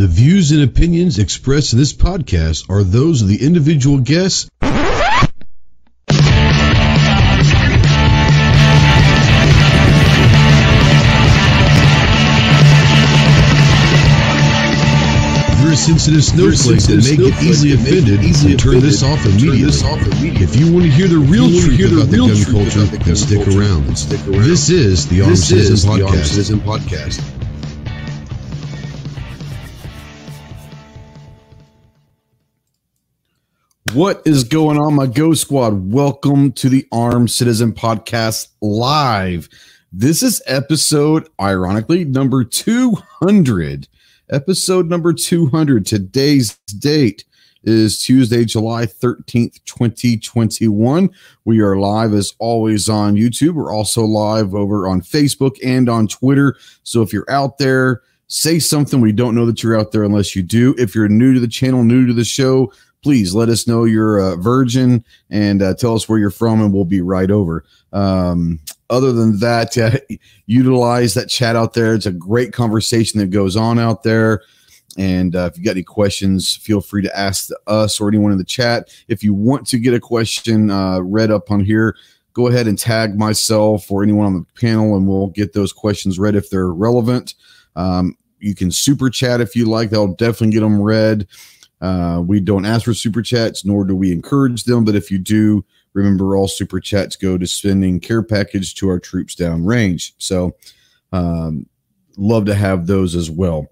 The views and opinions expressed in this podcast are those of the individual guests. Sensitive snowflake that may get easily offended, easily turn this off immediately. If you want to hear the real truth about the gun culture, then stick around. This is the Armed Citizen Podcast. What is going on, my Go Squad? Welcome to the Armed Citizen Podcast Live. This is episode, ironically, number 200. Episode number 200. Today's date is Tuesday, July 13th, 2021. We are live as always on YouTube. We're also live over on Facebook and on Twitter. So if you're out there, say something. We don't know that you're out there unless you do. If you're new to the channel, new to the show, please let us know you're a virgin and uh, tell us where you're from, and we'll be right over. Um, other than that, uh, utilize that chat out there. It's a great conversation that goes on out there. And uh, if you got any questions, feel free to ask us or anyone in the chat. If you want to get a question uh, read up on here, go ahead and tag myself or anyone on the panel, and we'll get those questions read if they're relevant. Um, you can super chat if you like. They'll definitely get them read. Uh, we don't ask for super chats, nor do we encourage them. But if you do, remember all super chats go to sending care package to our troops down range. So, um, love to have those as well.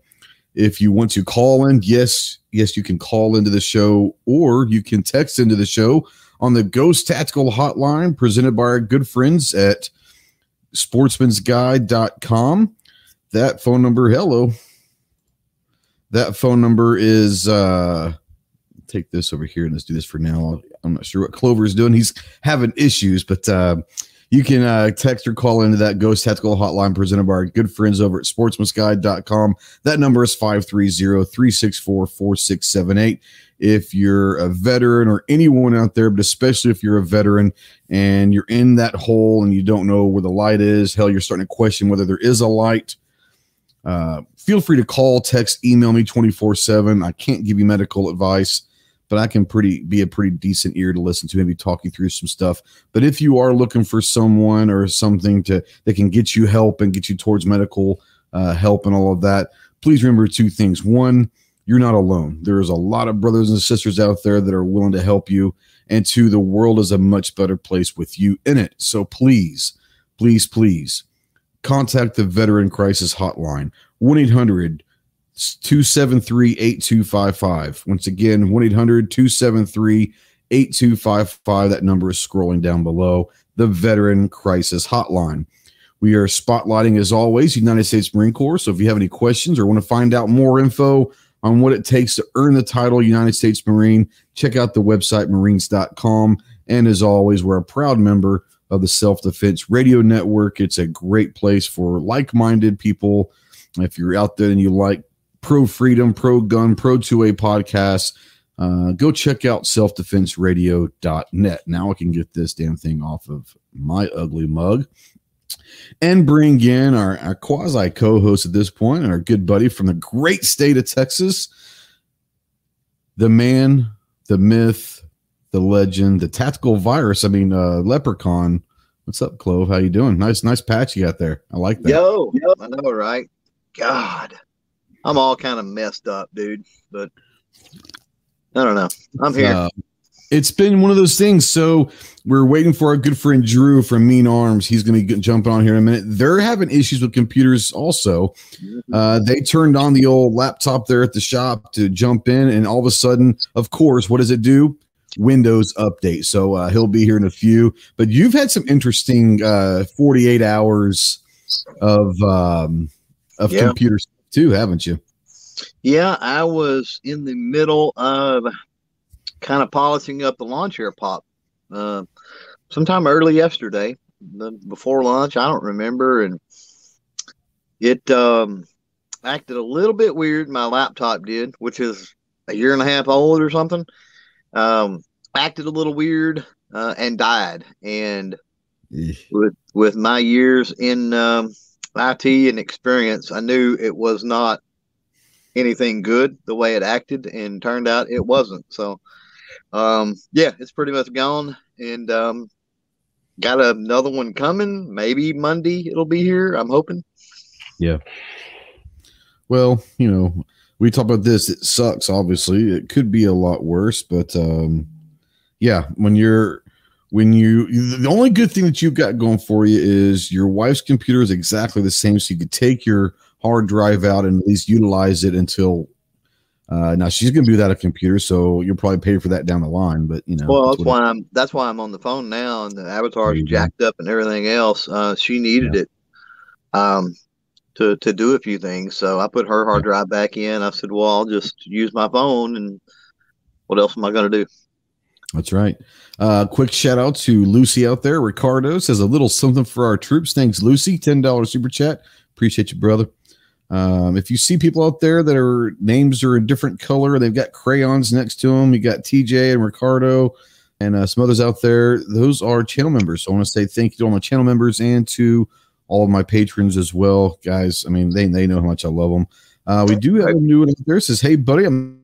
If you want to call in, yes, yes, you can call into the show, or you can text into the show on the Ghost Tactical Hotline presented by our good friends at sportsmansguide.com. That phone number, hello, that phone number is uh take this over here and let's do this for now. I'm not sure what Clover is doing. He's having issues, but uh you can uh, text or call into that Ghost Tactical Hotline presented by our good friends over at sportsmansguide.com. That number is 530-364-4678. If you're a veteran or anyone out there, but especially if you're a veteran and you're in that hole and you don't know where the light is, hell, you're starting to question whether there is a light – uh, feel free to call, text, email me 24 7. I can't give you medical advice, but I can pretty be a pretty decent ear to listen to, maybe talk you through some stuff. But if you are looking for someone or something to that can get you help and get you towards medical uh, help and all of that, please remember two things. One, you're not alone. There's a lot of brothers and sisters out there that are willing to help you. And two, the world is a much better place with you in it. So please, please, please contact the Veteran Crisis Hotline 1 800 273 8255. Once again, 1 800 273 8255. That number is scrolling down below. The Veteran Crisis Hotline. We are spotlighting, as always, United States Marine Corps. So if you have any questions or want to find out more info on what it takes to earn the title United States Marine, check out the website marines.com. And as always, we're a proud member of the Self Defense Radio Network. It's a great place for like minded people. If you're out there and you like pro freedom, pro gun, pro 2A podcasts, uh, go check out selfdefenseradio.net. Now I can get this damn thing off of my ugly mug and bring in our, our quasi co host at this point and our good buddy from the great state of Texas, the man, the myth, the legend, the tactical virus. I mean, uh, leprechaun. What's up, Clove? How you doing? Nice, nice patch you got there. I like that. Yo, yo, I know, right? God, I'm all kind of messed up, dude. But I don't know. I'm here. Uh, it's been one of those things. So we're waiting for our good friend Drew from Mean Arms. He's going to be jumping on here in a minute. They're having issues with computers also. Uh, they turned on the old laptop there at the shop to jump in, and all of a sudden, of course, what does it do? Windows update. So uh, he'll be here in a few. But you've had some interesting uh, 48 hours of um, of yeah. computers too, haven't you? Yeah, I was in the middle of kind of polishing up the lawn chair pop uh, sometime early yesterday, before lunch. I don't remember, and it um, acted a little bit weird. My laptop did, which is a year and a half old or something. Um, acted a little weird uh, and died. And with with my years in um, IT and experience, I knew it was not anything good the way it acted, and turned out it wasn't. So, um, yeah, it's pretty much gone, and um, got another one coming. Maybe Monday it'll be here. I'm hoping. Yeah. Well, you know, we talk about this. It sucks. Obviously, it could be a lot worse, but um, yeah, when you're when you the only good thing that you've got going for you is your wife's computer is exactly the same, so you could take your hard drive out and at least utilize it until. Uh, now she's going to be without a computer, so you'll probably pay for that down the line. But you know, well, that's, that's why I'm that's why I'm on the phone now, and the avatar's jacked up and everything else. Uh, she needed yeah. it. Um, to to do a few things. So I put her hard drive back in. I said, "Well, I'll just use my phone, and what else am I going to do?" That's right. Uh, quick shout out to Lucy out there. Ricardo says a little something for our troops. Thanks, Lucy. Ten dollars super chat. Appreciate you, brother. Um, if you see people out there that are names are a different color, they've got crayons next to them. You got TJ and Ricardo and uh, some others out there. Those are channel members. So I want to say thank you to all my channel members and to all of my patrons as well, guys. I mean, they they know how much I love them. Uh, we do have a new one there. Says, "Hey, buddy, I'm."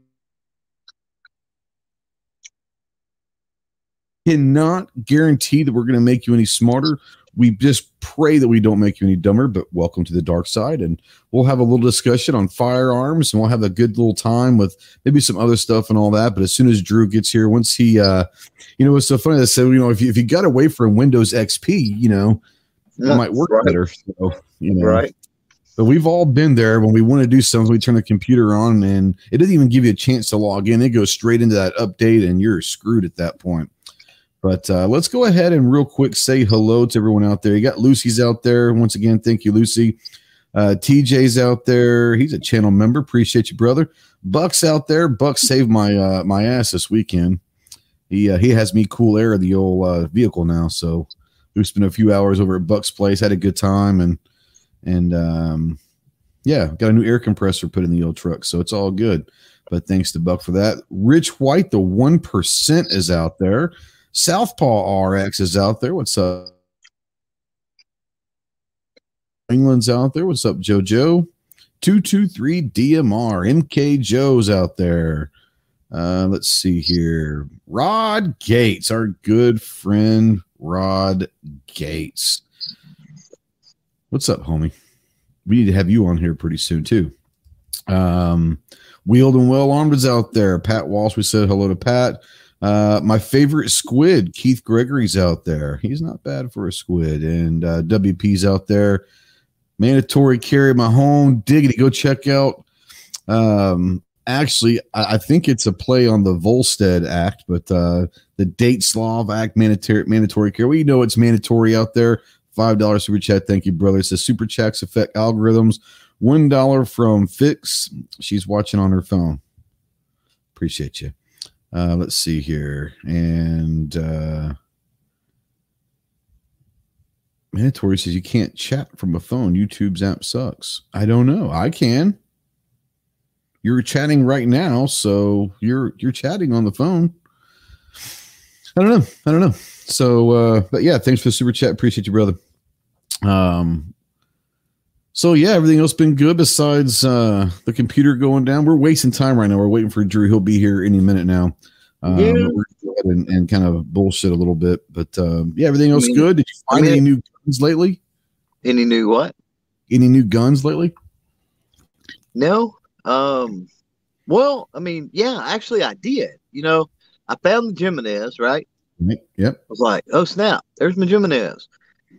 Cannot guarantee that we're going to make you any smarter. We just pray that we don't make you any dumber. But welcome to the dark side, and we'll have a little discussion on firearms, and we'll have a good little time with maybe some other stuff and all that. But as soon as Drew gets here, once he, uh, you know, it's so funny. I said, you know, if you, if you got away from Windows XP, you know, it might work right. better. So, you know. Right. But we've all been there when we want to do something. We turn the computer on, and it doesn't even give you a chance to log in. It goes straight into that update, and you're screwed at that point. But uh, let's go ahead and real quick say hello to everyone out there. You got Lucy's out there once again. Thank you, Lucy. Uh, TJ's out there. He's a channel member. Appreciate you, brother. Buck's out there. Buck saved my uh, my ass this weekend. He uh, he has me cool air the old uh, vehicle now, so we spent a few hours over at Buck's place, had a good time, and and um, yeah, got a new air compressor put in the old truck, so it's all good. But thanks to Buck for that. Rich White, the one percent, is out there. Southpaw RX is out there. What's up? England's out there. What's up, JoJo? 223 DMR. MK Joe's out there. Uh, let's see here. Rod Gates, our good friend Rod Gates. What's up, homie? We need to have you on here pretty soon too. Um, Wheeled and Well Armed is out there. Pat Walsh, we said hello to Pat. Uh, my favorite squid, Keith Gregory's out there. He's not bad for a squid. And uh, WP's out there. Mandatory carry my home. Diggity. Go check out um, actually, I, I, think it's a play on the Volstead Act, but uh, the Date Slav Act mandatory mandatory care. We know it's mandatory out there. Five dollars super chat. Thank you, brother. It says super chats affect algorithms. One dollar from Fix. She's watching on her phone. Appreciate you. Uh, let's see here. And uh, mandatory says you can't chat from a phone. YouTube's app sucks. I don't know. I can you're chatting right now, so you're you're chatting on the phone. I don't know. I don't know. So, uh, but yeah, thanks for the super chat. Appreciate you, brother. Um, so yeah, everything else been good besides uh the computer going down. We're wasting time right now. We're waiting for Drew. He'll be here any minute now. Um, yeah. and, and kind of bullshit a little bit, but um, yeah, everything else I mean, good. Did you find I mean, any new guns lately? Any new what? Any new guns lately? No, um, well, I mean, yeah, actually, I did. You know, I found the Jimenez, right? Yep. I was like, oh snap, there's my Jimenez.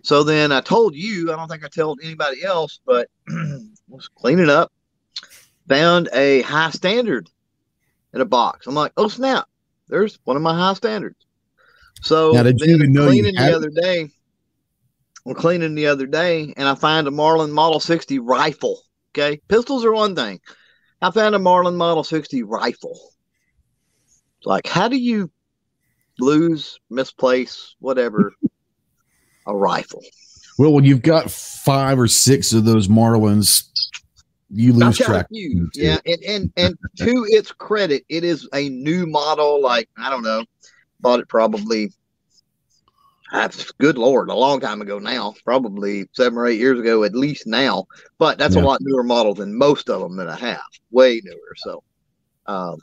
So then I told you, I don't think I told anybody else, but was cleaning up, found a high standard in a box. I'm like, oh snap, there's one of my high standards. So now, did you even know cleaning the other day. I'm cleaning the other day, and I find a Marlin Model 60 rifle. Okay, pistols are one thing. I found a Marlin Model 60 rifle. Like, how do you lose, misplace, whatever, a rifle? Well, when you've got five or six of those Marlins, you lose track. You. Yeah, and, and and to its credit, it is a new model. Like I don't know, bought it probably That's good lord, a long time ago now, probably seven or eight years ago at least now. But that's Yeah. a lot newer model than most of them that I have, way newer. So, um,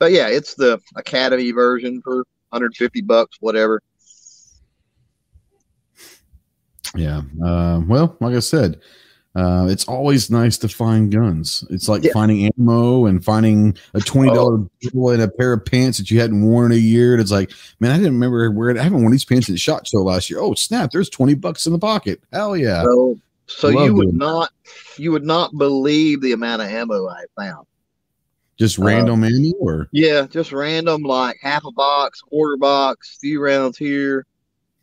but yeah, it's the Academy version for 150 bucks, whatever. Yeah. Uh, well, like I said, uh, it's always nice to find guns. It's like Yeah. finding ammo and finding a twenty dollar bill and a pair of pants that you hadn't worn in a year. And it's like, man, I didn't remember wearing. I haven't worn these pants at shot show last year. Oh snap! There's twenty bucks in the pocket. Hell yeah! So, so Love you would doing not, you would not believe the amount of ammo I found. Just uh, random ammo or Yeah, just random, like half a box, quarter box, few rounds here.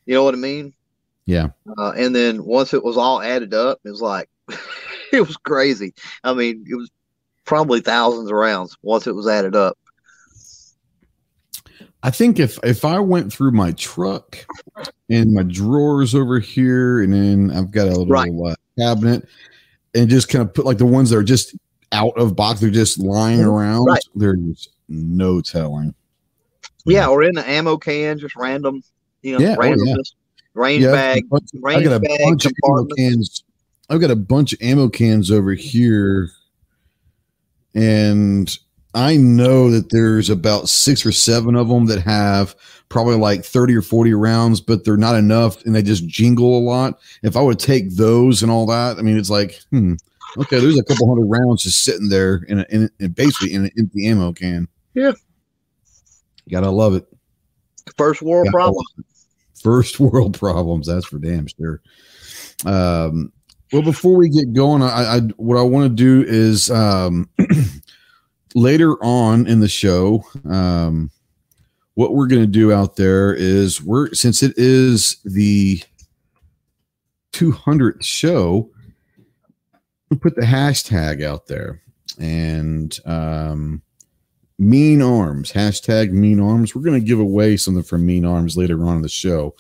You know what I mean? yeah. Uh, and then once it was all added up, it was like it was crazy. I mean, it was probably thousands of rounds once it was added up. I think if if I went through my truck and my drawers over here, and then I've got a little Right. uh, cabinet, and just kind of put like the ones that are just out of box, they're just lying around. Mm-hmm. Right. There's no telling. Yeah, or in the ammo can, just random, you know, Yeah, oh, yeah. Range Yeah, bag, bunch of- I got a bag bunch of ammo cans. I've got a bunch of ammo cans over here, and I know that there's about six or seven of them that have probably like 30 or 40 rounds, but they're not enough and they just jingle a lot. If I would take those and all that, I mean, it's like, hmm, okay, there's a couple hundred rounds just sitting there in, a, in, in basically in an empty ammo can. Yeah. Gotta love it. First world Yeah. problem. First world problems. That's for damn sure. Um, well, before we get going, I, I what I want to do is um, later on in the show, um, what we're going to do out there is we're since it is the 200th show, we put the hashtag out there and um, mean arms hashtag mean arms. We're going to give away something from mean arms later on in the show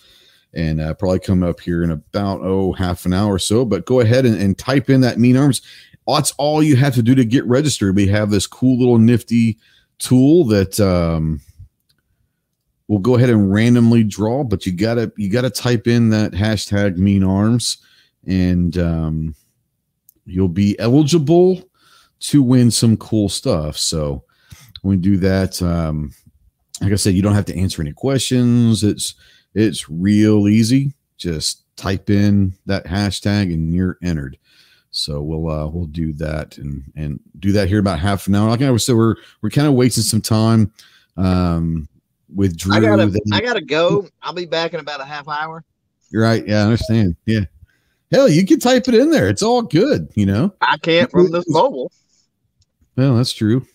and uh, probably come up here in about oh half an hour or so. But go ahead and, and type in that mean arms. That's all you have to do to get registered. We have this cool little nifty tool that um, we'll go ahead and randomly draw, but you gotta you gotta type in that hashtag mean arms, and um, you'll be eligible to win some cool stuff. So when we do that, um, like I said, you don't have to answer any questions. It's it's real easy. Just type in that hashtag and you're entered. So we'll uh, we'll do that and and do that here about half an hour. Like I was said, we're we're kind of wasting some time um, with Drew. I gotta, then- I gotta go. I'll be back in about a half hour. you're right. Yeah, I understand. Yeah. Hell, you can type it in there. It's all good. You know. I can't from this mobile. Well, that's true.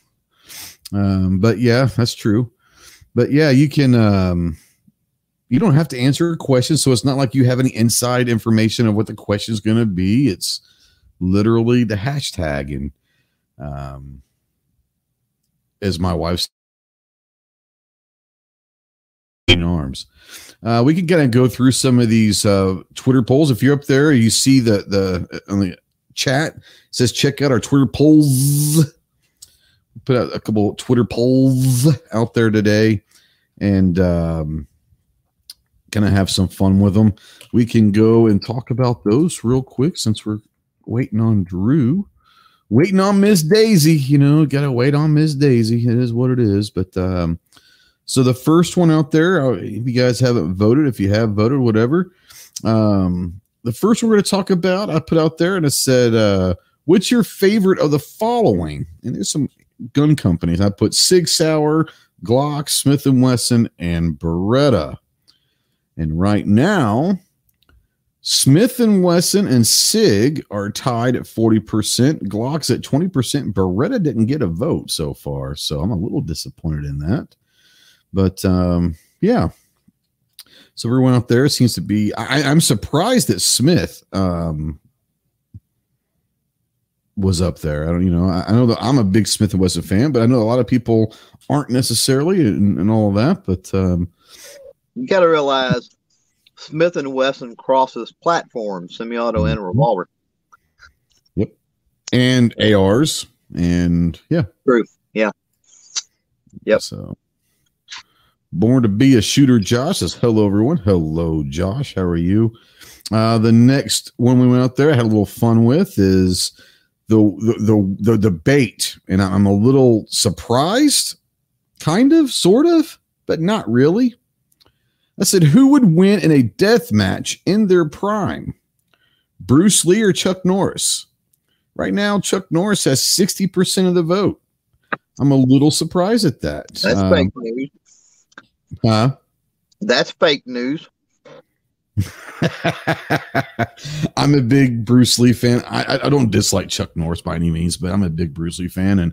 Um, but yeah, that's true. But yeah, you can. Um, you don't have to answer a question, so it's not like you have any inside information of what the question is going to be. It's literally the hashtag, and um, as my wife's in arms. Uh, we can kind of go through some of these uh, Twitter polls. If you're up there, you see the the on the chat says check out our Twitter polls put out a couple Twitter polls out there today and um, gonna have some fun with them. We can go and talk about those real quick since we're waiting on Drew, waiting on Miss Daisy. You know, gotta wait on Miss Daisy. It is what it is. But um, so the first one out there, uh, if you guys haven't voted, if you have voted, whatever. Um, the first we're going to talk about, I put out there and it said, uh, "What's your favorite of the following?" And there's some gun companies. I put Sig Sauer, Glock, Smith and Wesson, and Beretta. And right now, Smith and Wesson and Sig are tied at 40%. Glock's at 20%. Beretta didn't get a vote so far, so I'm a little disappointed in that. But um, yeah. So everyone out there seems to be. I, I'm surprised that Smith um, was up there. I don't, you know, I, I know that I'm a big Smith and Wesson fan, but I know a lot of people aren't necessarily and, and all of that. But um, You got to realize Smith and Wesson crosses platforms, semi-auto and Mhm. revolver. and ARs and yeah, True. Yeah. Yep. So, Born to be a shooter, Josh says, Hello, everyone. Hello, Josh. How are you? Uh, the next one we went out there, I had a little fun with is the the the, the debate, and I'm a little surprised, kind of, sort of, but not really. I said, who would win in a death match in their prime? Bruce Lee or Chuck Norris? Right now, Chuck Norris has 60% of the vote. I'm a little surprised at that. That's um, fake news. Huh? That's fake news. I'm a big Bruce Lee fan. I, I don't dislike Chuck Norris by any means, but I'm a big Bruce Lee fan, and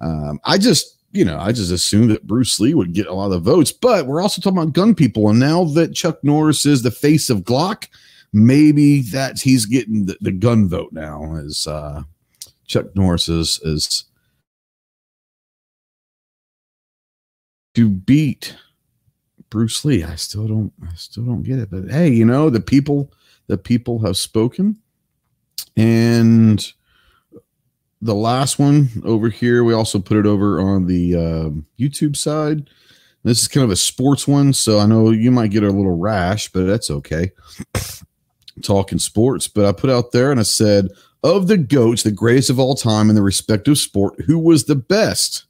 um, I just you know I just assumed that Bruce Lee would get a lot of votes. But we're also talking about gun people, and now that Chuck Norris is the face of Glock, maybe that he's getting the, the gun vote now. As uh, Chuck Norris is is to beat Bruce Lee. I still don't I still don't get it. But hey, you know, the people the people have spoken. And the last one over here, we also put it over on the uh, YouTube side. This is kind of a sports one, so I know you might get a little rash, but that's okay. Talking sports, but I put out there and I said, of the goats, the greatest of all time in the respective sport, who was the best?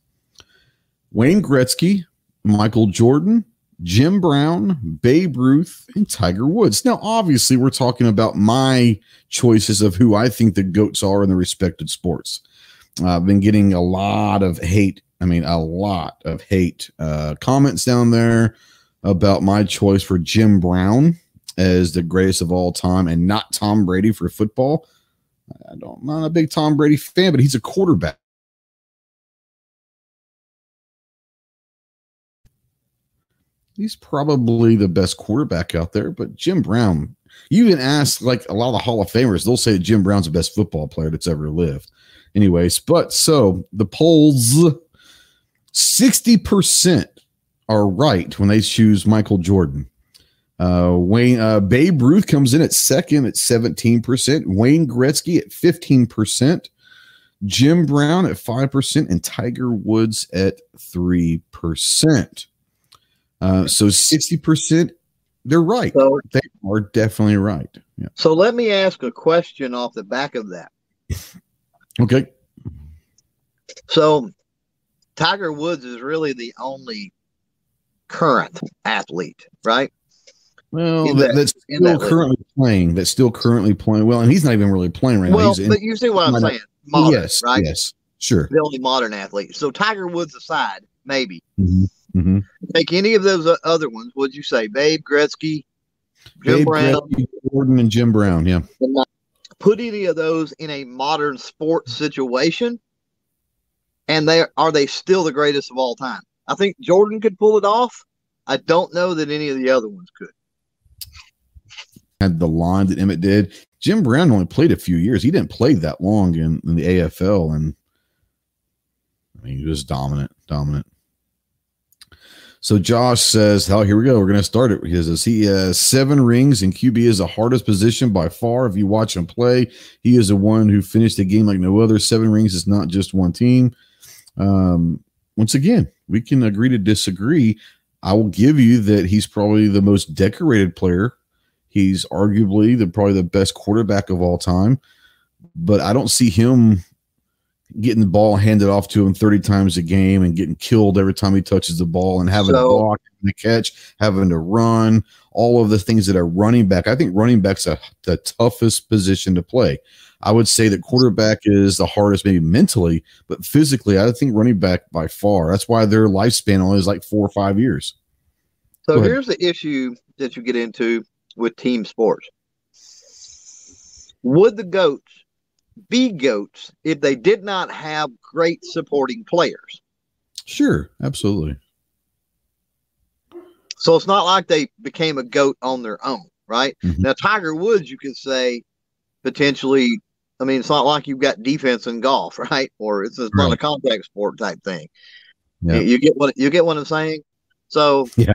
Wayne Gretzky, Michael Jordan, Jim Brown, Babe Ruth, and Tiger Woods. Now, obviously, we're talking about my choices of who I think the GOATs are in the respected sports. Uh, I've been getting a lot of hate. I mean, a lot of hate uh, comments down there about my choice for Jim Brown as the greatest of all time and not Tom Brady for football. I don't, I'm not a big Tom Brady fan, but he's a quarterback. He's probably the best quarterback out there. But Jim Brown, you even ask like a lot of the Hall of Famers, they'll say Jim Brown's the best football player that's ever lived. Anyways, but so the polls 60% are right when they choose Michael Jordan. Uh, Wayne uh, Babe Ruth comes in at second at 17%, Wayne Gretzky at 15%, Jim Brown at 5%, and Tiger Woods at 3%. Uh, so 60%, they're right. So, they are definitely right. Yeah. So let me ask a question off the back of that. okay. So Tiger Woods is really the only current athlete, right? Well, that, that's still that currently playing. That's still currently playing. Well, and he's not even really playing right well, now. Well, but you see what I'm saying? Modern, yes, right? Yes, sure. The only modern athlete. So Tiger Woods aside, maybe. Mm-hmm. Mm-hmm. Take any of those other ones. What'd you say? Babe Gretzky, Jim Babe Brown, Gretzky, Jordan, and Jim Brown. Yeah. Put any of those in a modern sports situation, and they are they still the greatest of all time? I think Jordan could pull it off. I don't know that any of the other ones could. Had the line that Emmitt did. Jim Brown only played a few years. He didn't play that long in, in the AFL, and I mean, he was dominant, dominant. So Josh says, "Oh, here we go. We're going to start it." He says he has seven rings, and QB is the hardest position by far. If you watch him play, he is the one who finished the game like no other. Seven rings is not just one team. Um, once again, we can agree to disagree. I will give you that he's probably the most decorated player. He's arguably the probably the best quarterback of all time, but I don't see him getting the ball handed off to him 30 times a game and getting killed every time he touches the ball and having so, to block the catch, having to run, all of the things that are running back. I think running back's a, the toughest position to play. I would say that quarterback is the hardest, maybe mentally, but physically, I think running back by far. That's why their lifespan only is like four or five years. So here's the issue that you get into with team sports. Would the GOATs be goats if they did not have great supporting players. Sure, absolutely. So it's not like they became a goat on their own, right? Mm-hmm. Now Tiger Woods, you could say potentially. I mean, it's not like you've got defense in golf, right? Or it's, it's right. not a contact sport type thing. Yeah. You, get what you get what I'm saying. So, yeah.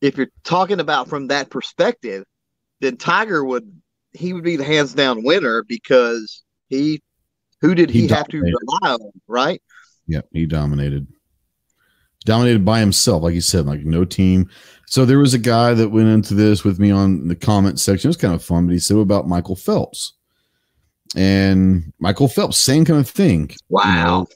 if you're talking about from that perspective, then Tiger would he would be the hands down winner because he who did he, he have to rely on, right? Yep, he dominated. dominated by himself, like you said, like no team. So there was a guy that went into this with me on the comment section. It was kind of fun, but he said about Michael Phelps. And Michael Phelps, same kind of thing. Wow. You know,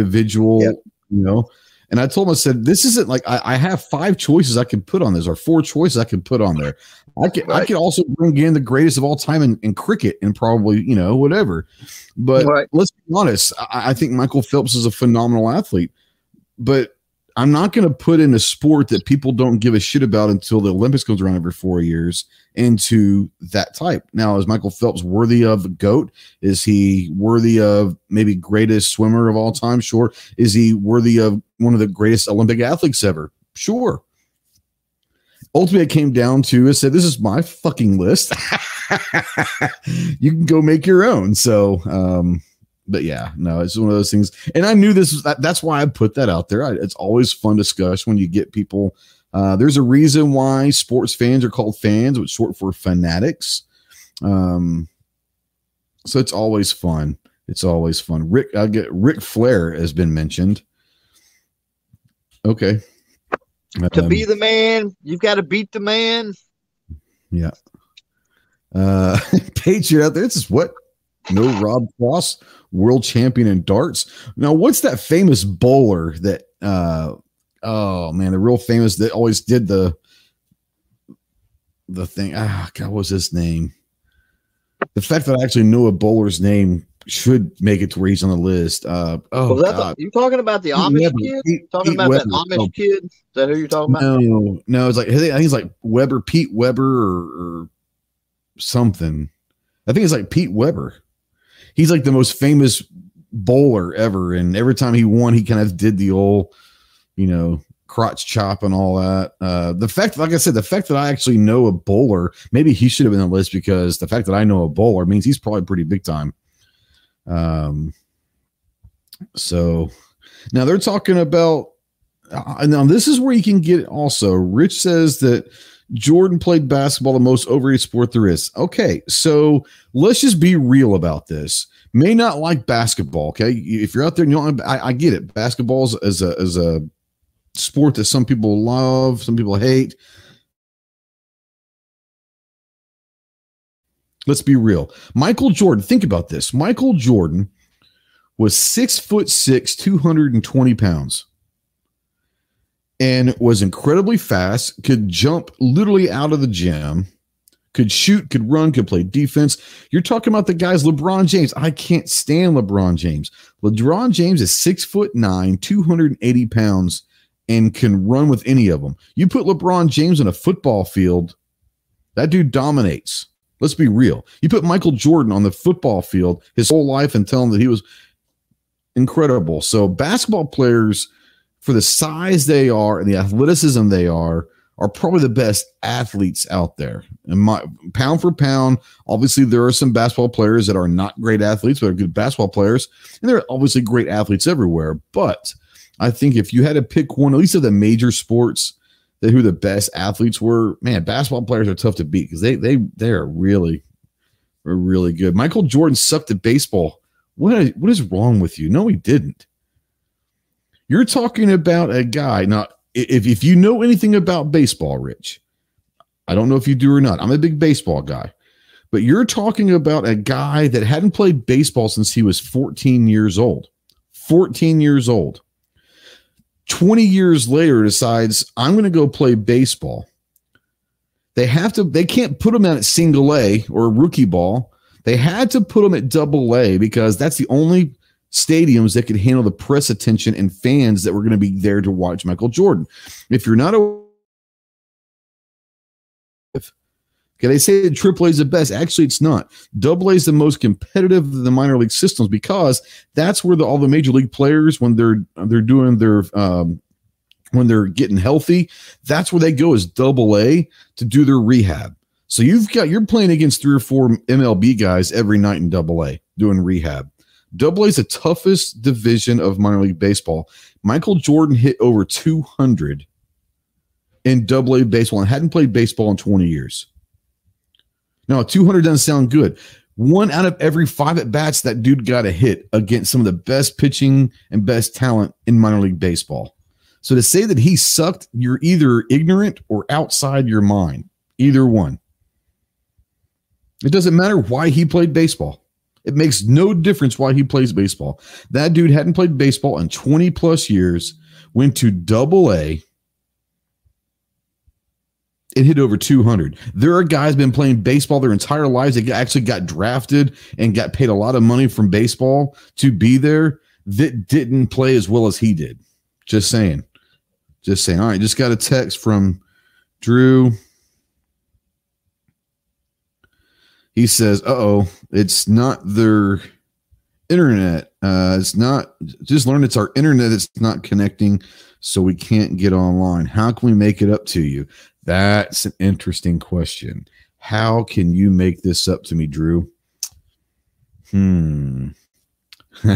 individual, yep. you know. And I told him, I said, this isn't like I, I, have five choices I can put on this, or four choices I can put on there. I can right. I can also bring in the greatest of all time in, in cricket and probably, you know, whatever. But right. let's be honest, I, I think Michael Phelps is a phenomenal athlete. But I'm not going to put in a sport that people don't give a shit about until the Olympics comes around every four years into that type. Now, is Michael Phelps worthy of a GOAT? Is he worthy of maybe greatest swimmer of all time? Sure. Is he worthy of one of the greatest Olympic athletes ever? Sure. Ultimately, it came down to I said, This is my fucking list. you can go make your own. So, um, but yeah, no, it's one of those things. And I knew this was that, that's why I put that out there. I, it's always fun discussion when you get people. Uh, there's a reason why sports fans are called fans, which short for fanatics. Um, so it's always fun. It's always fun. Rick, I get Ric Flair has been mentioned. Okay. To um, be the man, you've got to beat the man. Yeah. Uh Patriot out there. This is what no Rob Cross, world champion in darts. Now, what's that famous bowler that uh oh man, the real famous that always did the the thing. Ah, God, what was his name? The fact that I actually know a bowler's name should make it to where he's on the list. Uh, oh, God. The, you talking about the Amish Weber, kid? Pete, talking Pete about Weber. that Amish oh. kid? Is that who you're talking about? No, no, it's like I think he's like Weber, Pete Weber, or, or something. I think it's like Pete Weber he's like the most famous bowler ever. And every time he won, he kind of did the old, you know, crotch chop and all that. Uh, the fact, like I said, the fact that I actually know a bowler, maybe he should have been on the list because the fact that I know a bowler means he's probably pretty big time. Um, so now they're talking about, uh, now this is where you can get also. Rich says that Jordan played basketball, the most overrated sport there is. Okay, so let's just be real about this. May not like basketball. Okay, if you're out there and you don't, I, I get it. Basketball is a is a sport that some people love, some people hate. Let's be real. Michael Jordan, think about this. Michael Jordan was six foot six, 220 pounds and was incredibly fast, could jump literally out of the gym, could shoot, could run, could play defense. You're talking about the guys, LeBron James. I can't stand LeBron James. LeBron James is six foot nine, 280 pounds, and can run with any of them. You put LeBron James in a football field, that dude dominates. Let's be real. You put Michael Jordan on the football field his whole life and tell him that he was incredible. So basketball players – for the size they are and the athleticism they are, are probably the best athletes out there. And my pound for pound, obviously there are some basketball players that are not great athletes, but are good basketball players, and there are obviously great athletes everywhere. But I think if you had to pick one, at least of the major sports, that who the best athletes were, man, basketball players are tough to beat because they they they are really, really good. Michael Jordan sucked at baseball. What what is wrong with you? No, he didn't. You're talking about a guy. Now, if, if you know anything about baseball, Rich, I don't know if you do or not. I'm a big baseball guy. But you're talking about a guy that hadn't played baseball since he was 14 years old. 14 years old. 20 years later decides I'm going to go play baseball. They have to they can't put him at single A or rookie ball. They had to put him at double A because that's the only stadiums that could handle the press attention and fans that were going to be there to watch Michael Jordan. If you're not a Okay, they say that Triple A is the best. Actually, it's not. Double A is the most competitive of the minor league systems because that's where the, all the major league players, when they're they're doing their um, when they're getting healthy, that's where they go is Double A to do their rehab. So you've got you're playing against three or four MLB guys every night in Double A doing rehab. Double A is the toughest division of minor league baseball. Michael Jordan hit over 200 in Double A baseball and hadn't played baseball in 20 years. Now, 200 doesn't sound good. One out of every five at bats, that dude got a hit against some of the best pitching and best talent in minor league baseball. So to say that he sucked, you're either ignorant or outside your mind. Either one. It doesn't matter why he played baseball. It makes no difference why he plays baseball. That dude hadn't played baseball in 20 plus years, went to double A, and hit over 200. There are guys been playing baseball their entire lives. They actually got drafted and got paid a lot of money from baseball to be there that didn't play as well as he did. Just saying. Just saying. All right, just got a text from Drew. He says, "Uh oh, it's not their internet. Uh, it's not. Just learn it's our internet. It's not connecting, so we can't get online. How can we make it up to you? That's an interesting question. How can you make this up to me, Drew? Hmm.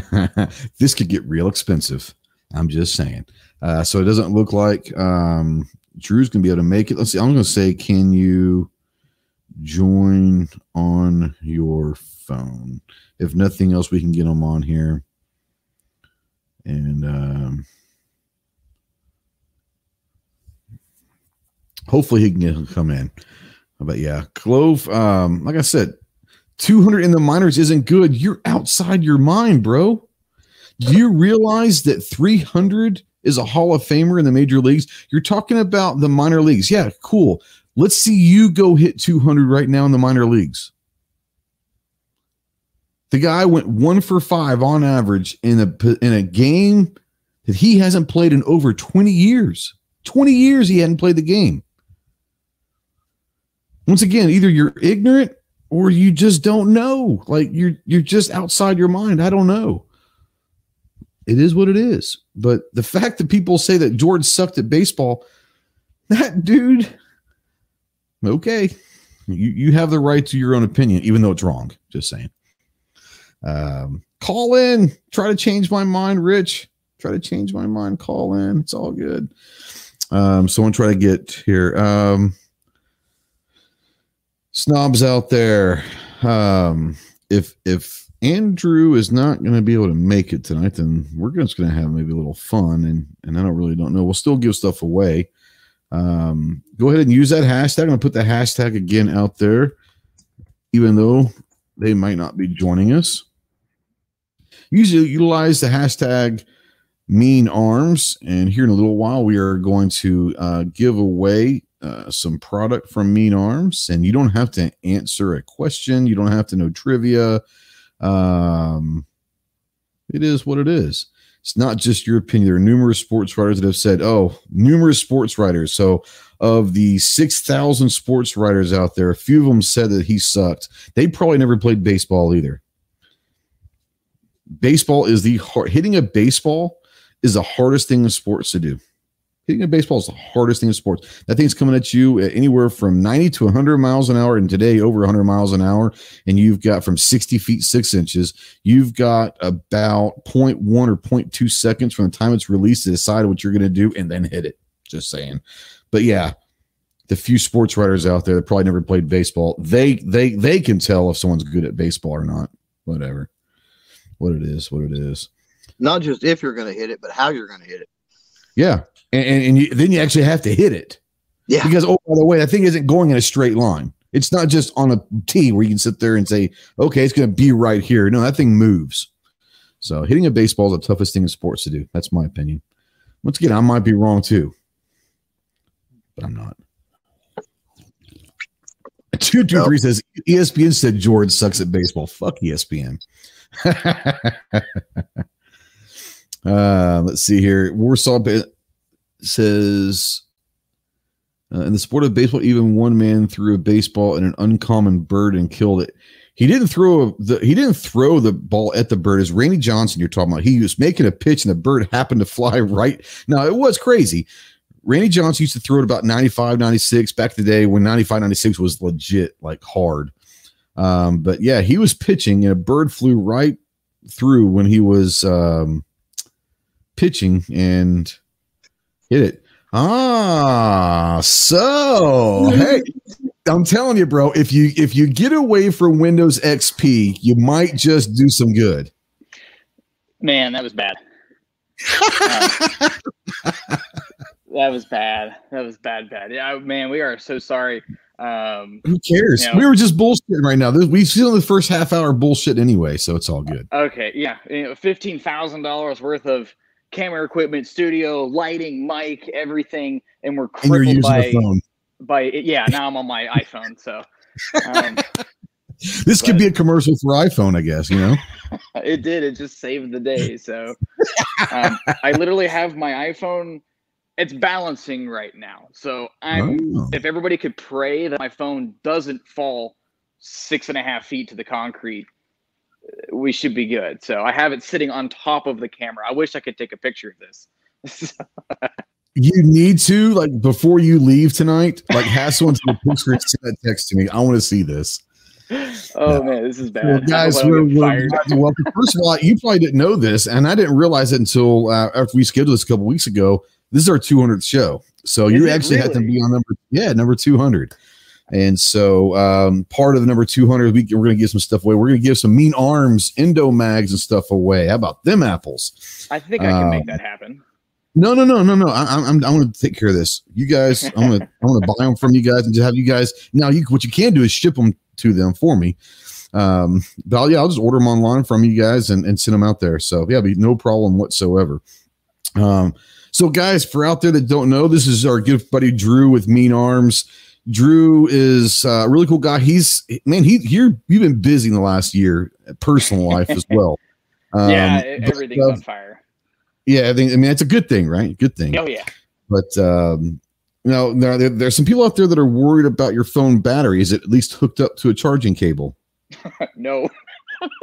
this could get real expensive. I'm just saying. Uh, so it doesn't look like um, Drew's gonna be able to make it. Let's see. I'm gonna say, can you join on your phone? If nothing else, we can get him on here. And um, hopefully he can come in. But yeah, Clove, um, like I said, 200 in the minors isn't good. You're outside your mind, bro. Do you realize that 300 is a Hall of Famer in the major leagues? You're talking about the minor leagues. Yeah, cool. Let's see you go hit 200 right now in the minor leagues. The guy went one for five on average in a in a game that he hasn't played in over 20 years. 20 years he hadn't played the game. Once again, either you're ignorant or you just don't know. Like you're you're just outside your mind. I don't know. It is what it is. But the fact that people say that George sucked at baseball, that dude, okay. You you have the right to your own opinion, even though it's wrong. Just saying. Um, call in, try to change my mind, Rich. Try to change my mind. Call in. It's all good. Um, someone try to get here. Um, snobs out there. Um, if if Andrew is not going to be able to make it tonight, then we're just going to have maybe a little fun, and and I don't really don't know. We'll still give stuff away. Um, go ahead and use that hashtag. I'm going to put the hashtag again out there, even though they might not be joining us. Usually utilize the hashtag mean arms, and here in a little while we are going to uh, give away uh, some product from Mean Arms, and you don't have to answer a question. You don't have to know trivia. Um, it is what it is. It's not just your opinion. There are numerous sports writers that have said, "Oh, numerous sports writers." So, of the six thousand sports writers out there, a few of them said that he sucked. They probably never played baseball either. Baseball is the hard, hitting a baseball is the hardest thing in sports to do. Hitting a baseball is the hardest thing in sports. That thing's coming at you at anywhere from 90 to 100 miles an hour, and today over 100 miles an hour. And you've got from 60 feet six inches. You've got about 0.1 or 0.2 seconds from the time it's released to decide what you're going to do and then hit it. Just saying. But yeah, the few sports writers out there that probably never played baseball, they they they can tell if someone's good at baseball or not. Whatever. What it is, what it is. Not just if you're going to hit it, but how you're going to hit it. Yeah, and and, and you, then you actually have to hit it. Yeah. Because oh, by the way, that thing isn't going in a straight line. It's not just on a tee where you can sit there and say, okay, it's going to be right here. No, that thing moves. So hitting a baseball is the toughest thing in sports to do. That's my opinion. Once again, I might be wrong too, but I'm not. Two two three says ESPN said George sucks at baseball. Fuck ESPN. uh, let's see here. Warsaw Ba- says uh, in the sport of baseball, even one man threw a baseball at an uncommon bird and killed it. He didn't throw the he didn't throw the ball at the bird. Is Randy Johnson, you're talking about, he was making a pitch and the bird happened to fly right. Now it was crazy. Randy Johnson used to throw it about 95, 96 back in the day when 95, 96 was legit, like hard. Um, but yeah, he was pitching and a bird flew right through when he was um, pitching and hit it. Ah, so hey, I'm telling you, bro, if you if you get away from Windows XP, you might just do some good. Man, that was bad. That was bad. That was bad, bad. Yeah, man, we are so sorry. Um, Who cares? you know- we were just bullshitting right now. This- We've seen the first half hour bullshit anyway, so it's all good. okay, yeah, you know, fifteen thousand dollars worth of camera equipment, studio, lighting, mic, everything, and we're And crippled using by by yeah. Now I'm on my iPhone, so um, This could be a commercial for iPhone, I guess. You know. it did. It just saved the day. So um, I literally have my iPhone. It's balancing right now, so I'm Oh. if everybody could pray that my phone doesn't fall six and a half feet to the concrete, we should be good. So I have it sitting on top of the camera. I wish I could take a picture of this. You need to like before you leave tonight. Like, have someone take a picture and send that text to me. I want to see this. oh man, this is bad. Well, guys, we're, we're welcome. First of all, you probably didn't know this, and I didn't realize it until uh, after we scheduled this a couple weeks ago. This is our 200th show, so Is you actually had to be on number yeah number 200. And so um, part of the number 200, we, we're going to give some stuff away. We're going to give some Mean Arms, Endo mags, and stuff away. How about them apples? I think I can make um, that happen. No, no, no, no, no. I, I'm, I'm, I'm going to take care of this. You guys, I'm going to, I'm going to buy them from you guys and just have you guys. Now, you, what you can do is ship them to them for me. Um, but I'll, yeah, I'll just order them online from you guys and, and send them out there. So yeah, be no problem whatsoever. Um, so guys, for out there that don't know, this is our good buddy Drew with Mean Arms. Drew is uh, a really cool guy. He's man, he you're you've been busy in the last year, personal life as well. Um, yeah, but, everything's uh, on fire. yeah, I think I mean it's a good thing, right? Good thing. Oh yeah. But um, you know, there, there, there's some people out there that are worried about your phone battery. Is it at least hooked up to a charging cable? no,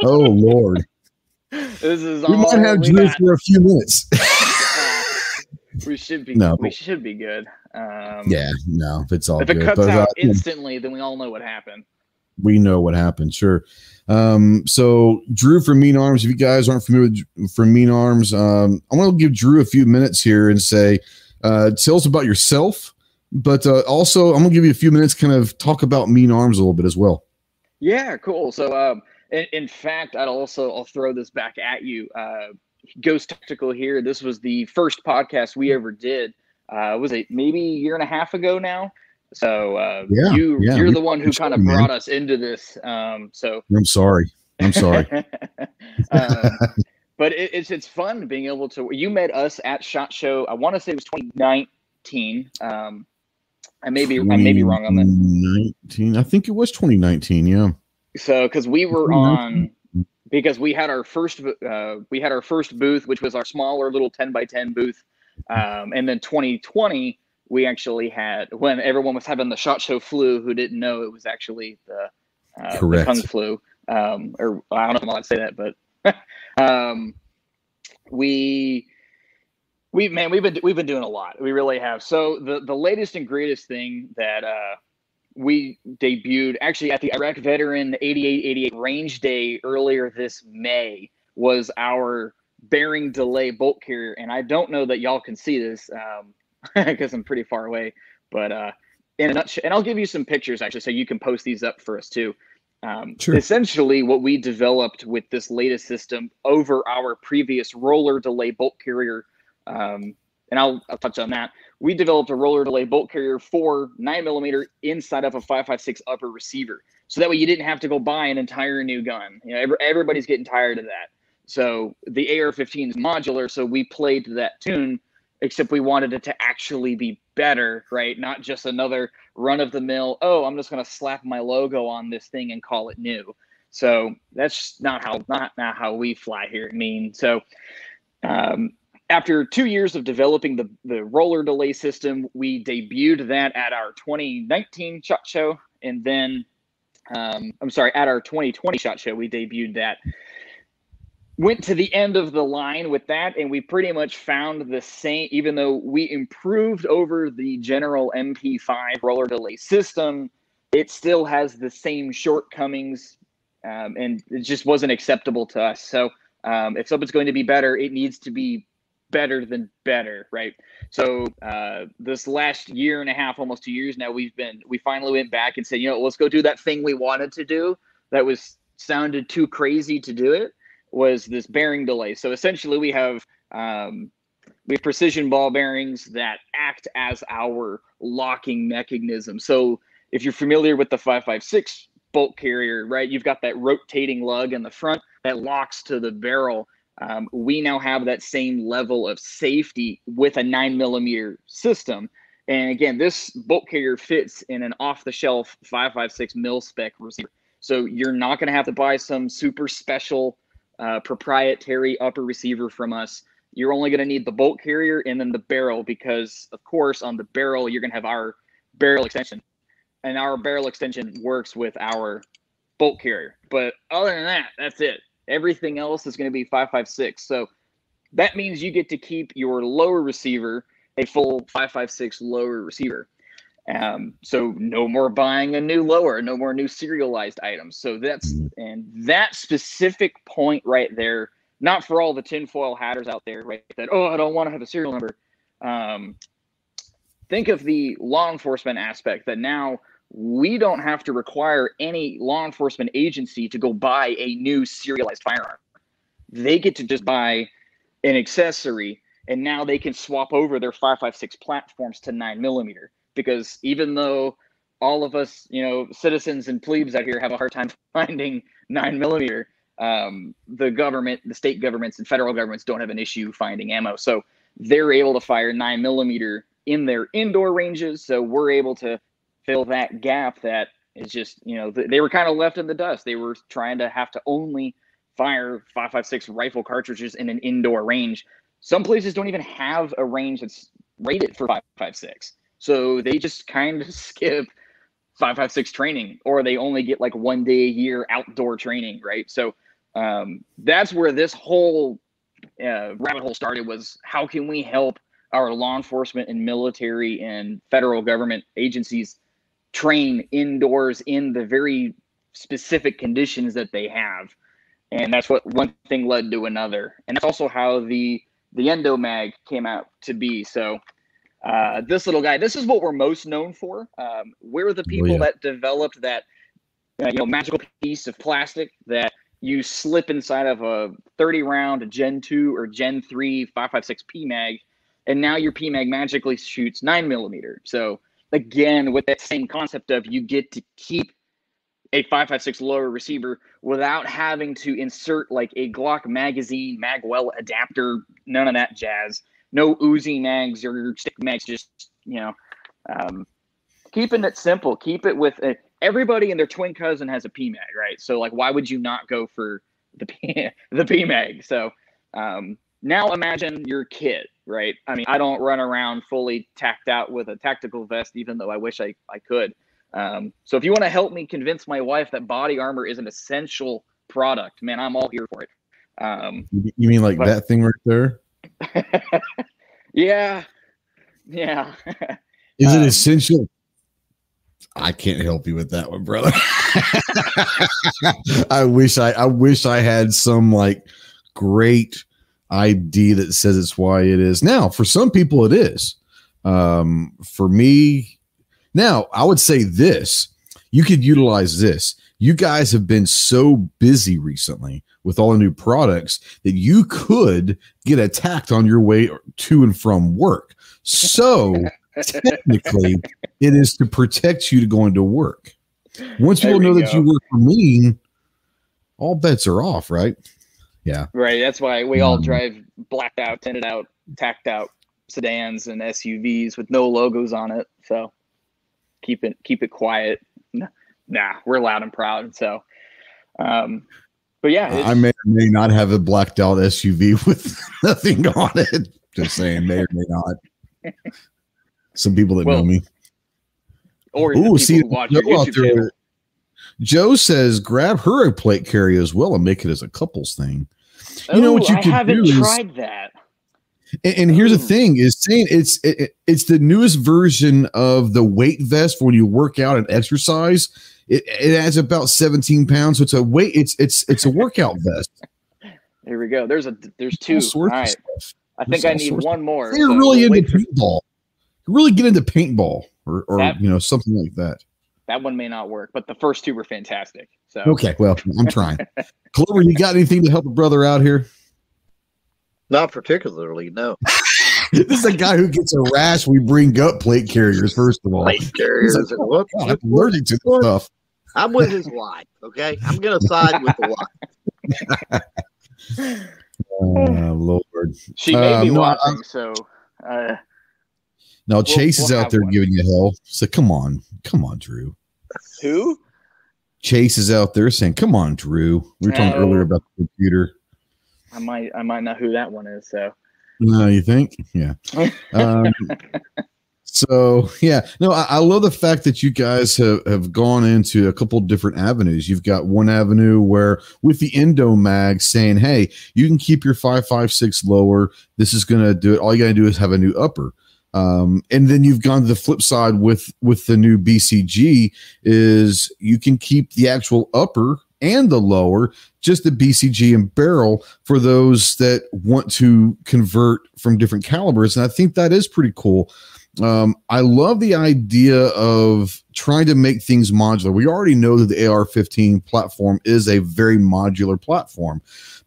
Oh Lord, this is we might have Drew for a few minutes. We should be. No. we should be good. Um, yeah, no, it's all If it cuts But, out uh, instantly, then we all know what happened. we know what happened. Sure. Um, so Drew from Mean Arms. If you guys aren't familiar with from Mean Arms, um, I want to give Drew a few minutes here and say, uh, tell us about yourself. But uh, also, I'm gonna give you a few minutes, kind of talk about Mean Arms a little bit as well. Yeah, cool. So, um, in, in fact, I'd also I'll throw this back at you. Uh, Ghost Tactical here. This was the first podcast we ever did. Uh, was it maybe a year and a half ago now? So uh, Yeah, you yeah, you're the one who kind of brought us into this. Um, so I'm sorry. I'm sorry. um, but it, it's it's fun being able to. You met us at Shot Show. I want to say it was 2019. Um, I may be I may be wrong on that. 2019. I think it was 2019. Yeah. So because we were on because we had our first uh, we had our first booth, which was our smaller little 10 by 10 booth, um, and then 2020 we actually had when everyone was having the Shot Show flu. Who didn't know it was actually the, uh, the. Kung flu? Um, or I don't know if I'm to say that, but um, we we man we've been we've been doing a lot we really have so the the latest and greatest thing that uh we debuted actually at the iraq veteran 8888 range day earlier this may was our bearing delay bolt carrier and i don't know that y'all can see this um because i'm pretty far away but uh in a nutshell and i'll give you some pictures actually so you can post these up for us too um, Sure. Essentially, what we developed with this latest system over our previous roller delay bolt carrier, um, and I'll, I'll touch on that. We developed a roller delay bolt carrier for nine millimeter inside of a five five six upper receiver, so that way you didn't have to go buy an entire new gun. You know, every, everybody's getting tired of that. So the AR-15 is modular, so we played that tune, except we wanted it to actually be better, right? Not just another run of the mill. Oh, I'm just going to slap my logo on this thing and call it new. So that's not how not not how we fly here. I mean, so um, after two years of developing the the roller delay system, we debuted that at our 2019 shot show, and then um, I'm sorry, at our 2020 shot show, we debuted that. Went to the end of the line with that, and we pretty much found the same. Even though we improved over the general MP5 roller delay system, it still has the same shortcomings, um, and it just wasn't acceptable to us. So, um, if something's going to be better, it needs to be better than better, right? So, uh, this last year and a half, almost two years now, we've been we finally went back and said, you know, let's go do that thing we wanted to do that was sounded too crazy to do it was this bearing delay. So essentially, we have um, We have precision ball bearings that act as our locking mechanism. So if you're familiar with the 556 bolt carrier, right, you've got that rotating lug in the front that locks to the barrel. Um, we now have that same level of safety with a nine millimeter system. And again, this bolt carrier fits in an off the shelf 556 mil spec receiver. So you're not going to have to buy some super special uh, proprietary upper receiver from us. You're only going to need the bolt carrier and then the barrel because, of course, on the barrel, you're going to have our barrel extension. And our barrel extension works with our bolt carrier. But other than that, that's it. Everything else is going to be 556. So that means you get to keep your lower receiver a full 556 lower receiver. Um, so no more buying a new lower, no more new serialized items. So that's and that specific point right there, not for all the tinfoil hatters out there, right? That oh, I don't want to have a serial number. Um, think of the law enforcement aspect that now we don't have to require any law enforcement agency to go buy a new serialized firearm. They get to just buy an accessory and now they can swap over their 556 platforms to 9 millimeter because even though all of us, you know, citizens and plebes out here have a hard time finding nine millimeter, um, the government, the state governments and federal governments don't have an issue finding ammo. So they're able to fire nine millimeter in their indoor ranges. So we're able to fill that gap that is just, you know, they were kind of left in the dust. They were trying to have to only fire 556 rifle cartridges in an indoor range. Some places don't even have a range that's rated for 556. So they just kind of skip 556 training or they only get like one day a year outdoor training, right? So um, that's where this whole uh, rabbit hole started was how can we help our law enforcement and military and federal government agencies train indoors in the very specific conditions that they have and that's what one thing led to another and that's also how the the endomag came out to be so uh, this little guy, this is what we're most known for. Um, we're the people oh, yeah. that developed that, uh, you know, magical piece of plastic that you slip inside of a 30 round Gen 2 or Gen 3 556 PMAG, and now your PMAG magically shoots 9 millimeter. So, again, with that same concept of you get to keep a 556 lower receiver without having to insert like a Glock magazine, magwell adapter, none of that jazz no Uzi mags or stick mags. Just you know, um, keeping it simple. Keep it with a, everybody and their twin cousin has a PMAG, right? So like, why would you not go for the P, the PMAG? So um, now imagine your kid, right? I mean, I don't run around fully tacked out with a tactical vest, even though I wish I, I could. Um, so if you want to help me convince my wife that body armor is an essential product, man, I'm all here for it. Um, you mean like but, that thing right there? yeah. Yeah. Is it um, essential? I can't help you with that one, brother. I wish I I wish I had some like great ID that says it's why it is. Now, for some people it is. Um, for me, now I would say this. You could utilize this. You guys have been so busy recently with all the new products that you could get attacked on your way to and from work. So technically, it is to protect you to going to work. Once people know go. that you work for me, all bets are off, right? Yeah. Right. That's why we all um, drive blacked out, tinted out, tacked out sedans and SUVs with no logos on it. So keep it keep it quiet. Nah, we're loud and proud. So um but yeah, I may or may not have a blacked out SUV with nothing on it. Just saying, may or may not. Some people that well, know me. Or Ooh, see, Joe, out there, Joe says grab her a plate carrier as well and make it as a couples thing. You Ooh, know what you I can haven't do tried is, that. And, and here's the thing: is saying it's it, it's the newest version of the weight vest for when you work out and exercise it, it adds about 17 pounds. So it's a weight. It's it's it's a workout vest. Here we go. There's a there's two. All right. I think I need one more. You're so really into paintball. For... really get into paintball or, or that, you know something like that. That one may not work, but the first two were fantastic. So okay, well I'm trying. Clover, you got anything to help a brother out here? Not particularly, no. this is a guy who gets a rash. We bring up plate carriers first of all. Plate carriers. Like, and what- God, I'm allergic to this stuff. I'm with his wife. Okay, I'm gonna side with the wife. Oh, Lord. She may be no, I- watching, so uh, Now Chase is we'll out there one. giving you hell. So come on, come on, Drew. who? Chase is out there saying, "Come on, Drew." We were talking Oh. earlier about the computer. I might I might know who that one is. So No, you think? Yeah. Um, so yeah, no, I, I love the fact that you guys have, have gone into a couple different avenues. You've got one avenue where with the Endo Mag saying, "Hey, you can keep your five five six lower. This is going to do it. All you got to do is have a new upper." Um, and then you've gone to the flip side with with the new BCG is you can keep the actual upper and the lower, just the BCG and barrel for those that want to convert from different calibers. And I think that is pretty cool. Um, I love the idea of trying to make things modular. We already know that the AR 15 platform is a very modular platform,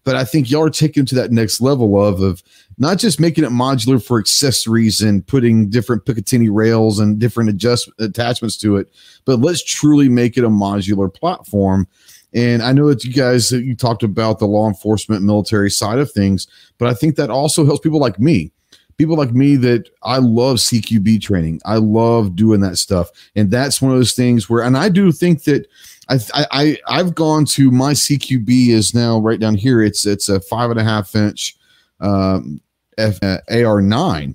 but I think y'all are taking to that next level of, of not just making it modular for accessories and putting different Picatinny rails and different adjust attachments to it, but let's truly make it a modular platform. And I know that you guys you talked about the law enforcement military side of things, but I think that also helps people like me. People like me that I love CQB training. I love doing that stuff. And that's one of those things where and I do think that I I I've gone to my CQB is now right down here. It's it's a five and a half inch um F, uh, AR9.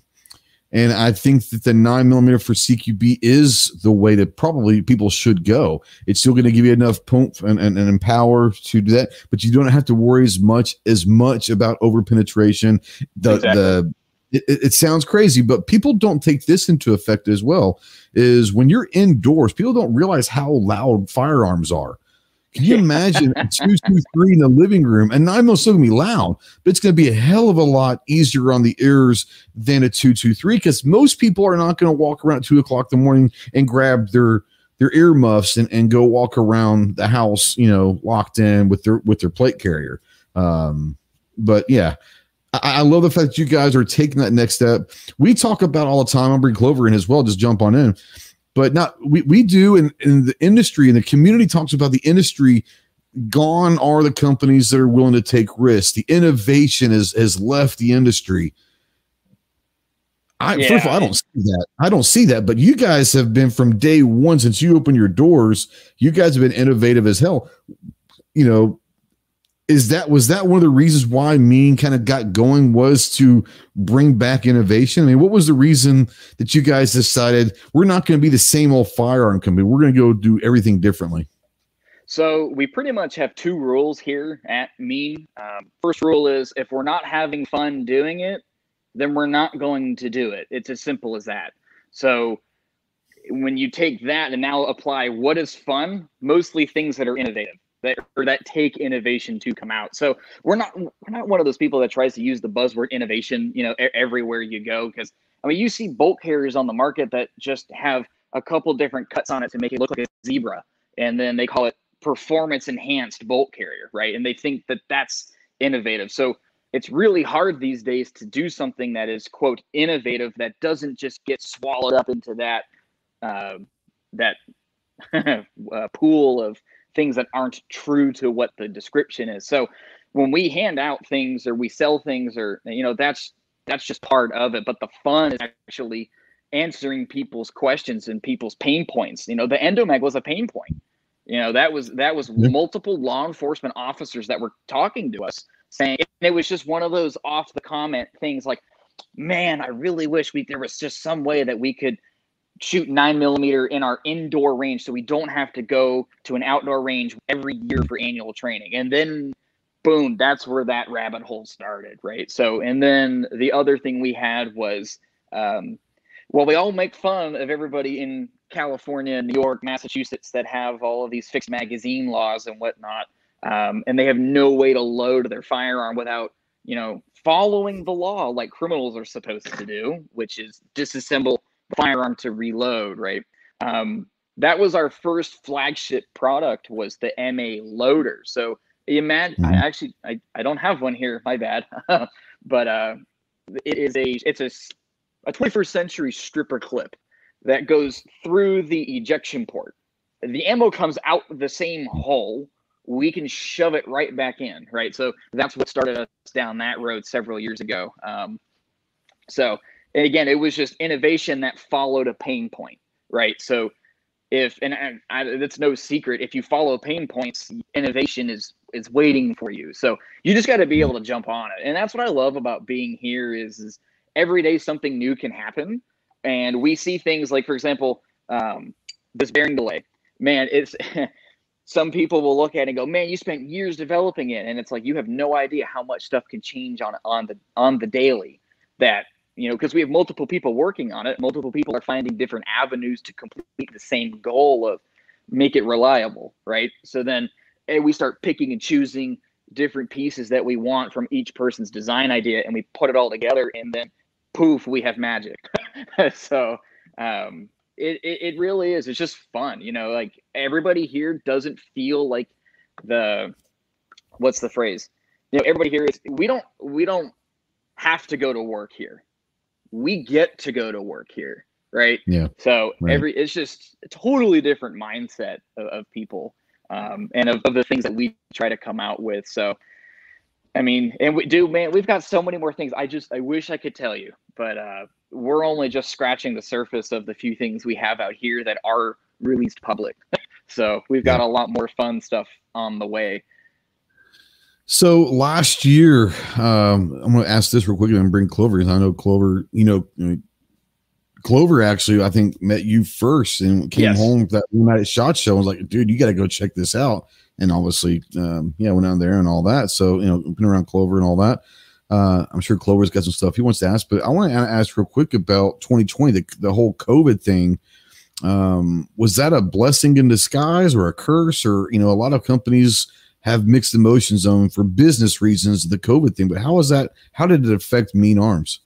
And I think that the nine millimeter for CQB is the way that probably people should go. It's still going to give you enough pump and, and, and power to do that, but you don't have to worry as much as much about over penetration. The Exactly. the it, it it sounds crazy, but people don't take this into effect as well. Is when you're indoors, people don't realize how loud firearms are. Can you imagine two two three in the living room? And I know it's still gonna be loud, but it's gonna be a hell of a lot easier on the ears than a two two three because most people are not gonna walk around at two o'clock in the morning and grab their their earmuffs and, and go walk around the house, you know, locked in with their with their plate carrier. Um, but yeah, I, I love the fact that you guys are taking that next step. We talk about all the time. I'll bring Clover in as well. Just jump on in but not we, we do in, in the industry and the community talks about the industry gone are the companies that are willing to take risks the innovation has has left the industry I, first of all, I don't see that. I don't see that, but you guys have been from day one since you opened your doors. You guys have been innovative as hell. You know, is that was that one of the reasons why Mean kind of got going was to bring back innovation? I mean, what was the reason that you guys decided we're not going to be the same old firearm company? We're going to go do everything differently. So we pretty much have two rules here at Mean. Um, first rule is if we're not having fun doing it, then we're not going to do it. It's as simple as that. So when you take that and now apply what is fun, mostly things that are innovative that or that take innovation to come out. So we're not we're not one of those people that tries to use the buzzword innovation, you know, everywhere you go. Because I mean, you see bolt carriers on the market that just have a couple different cuts on it to make it look like a zebra, and then they call it performance enhanced bolt carrier, right? And they think that that's innovative. So it's really hard these days to do something that is quote innovative that doesn't just get swallowed up into that uh, that uh, pool of things that aren't true to what the description is. So when we hand out things or we sell things or you know that's that's just part of it. But the fun is actually answering people's questions and people's pain points. You know, the endomag was a pain point. You know, that was that was Yeah. multiple law enforcement officers that were talking to us saying and it was just one of those off the comment things like, man, I really wish we there was just some way that we could shoot nine millimeter in our indoor range so we don't have to go to an outdoor range every year for annual training. And then boom, that's where that rabbit hole started, right? So and then the other thing we had was um, well, we all make fun of everybody in California, New York, Massachusetts that have all of these fixed magazine laws and whatnot, um, and they have no way to load their firearm without, you know, following the law like criminals are supposed to do, which is disassemble firearm to reload, right? Um, that was our first flagship product was the MA loader. So imagine, I Mhm. actually, I, I don't have one here, my bad, but uh, it is a it's a a 21st century stripper clip that goes through the ejection port. The ammo comes out the same hole. We can shove it right back in, right? So that's what started us down that road several years ago. Um, so and again, it was just innovation that followed a pain point, right? So if and, and I, it's no secret, if you follow pain points, innovation is is waiting for you. So you just got to be able to jump on it, and that's what I love about being here is is every day something new can happen, and we see things like, for example, um, this bearing delay. Man, it's some people will look at it and go, "Man, you spent years developing it," and it's like you have no idea how much stuff can change on on the on the daily. That you know, because we have multiple people working on it. Multiple people are finding different avenues to complete the same goal of make it reliable, right? So then eh, we start picking and choosing different pieces that we want from each person's design idea, and we put it all together, and then poof, we have magic. so um, it, it it really is. It's just fun, you know. Like everybody here doesn't feel like the what's the phrase? You know, everybody here is we don't we don't have to go to work here we get to go to work here right? Yeah so right. every it's just a totally different mindset of, of people um, and of, of, the things that we try to come out with. So i mean and we do man we've got so many more things. I just i wish i could tell you but uh, we're only just scratching the surface of the few things we have out here that are released public. So we've got yeah. a lot more fun stuff on the way so last year, um, I'm going to ask this real quickly and bring Clover because I know Clover. You know, Clover actually, I think met you first and came yes. home that night at Shot Show. and was like, "Dude, you got to go check this out." And obviously, um, yeah, went down there and all that. So you know, been around Clover and all that. Uh, I'm sure Clover's got some stuff he wants to ask, but I want to ask real quick about 2020, the, the whole COVID thing. Um, was that a blessing in disguise or a curse? Or you know, a lot of companies have mixed emotions on for business reasons the COVID thing. But how is that? How did it affect Mean Arms?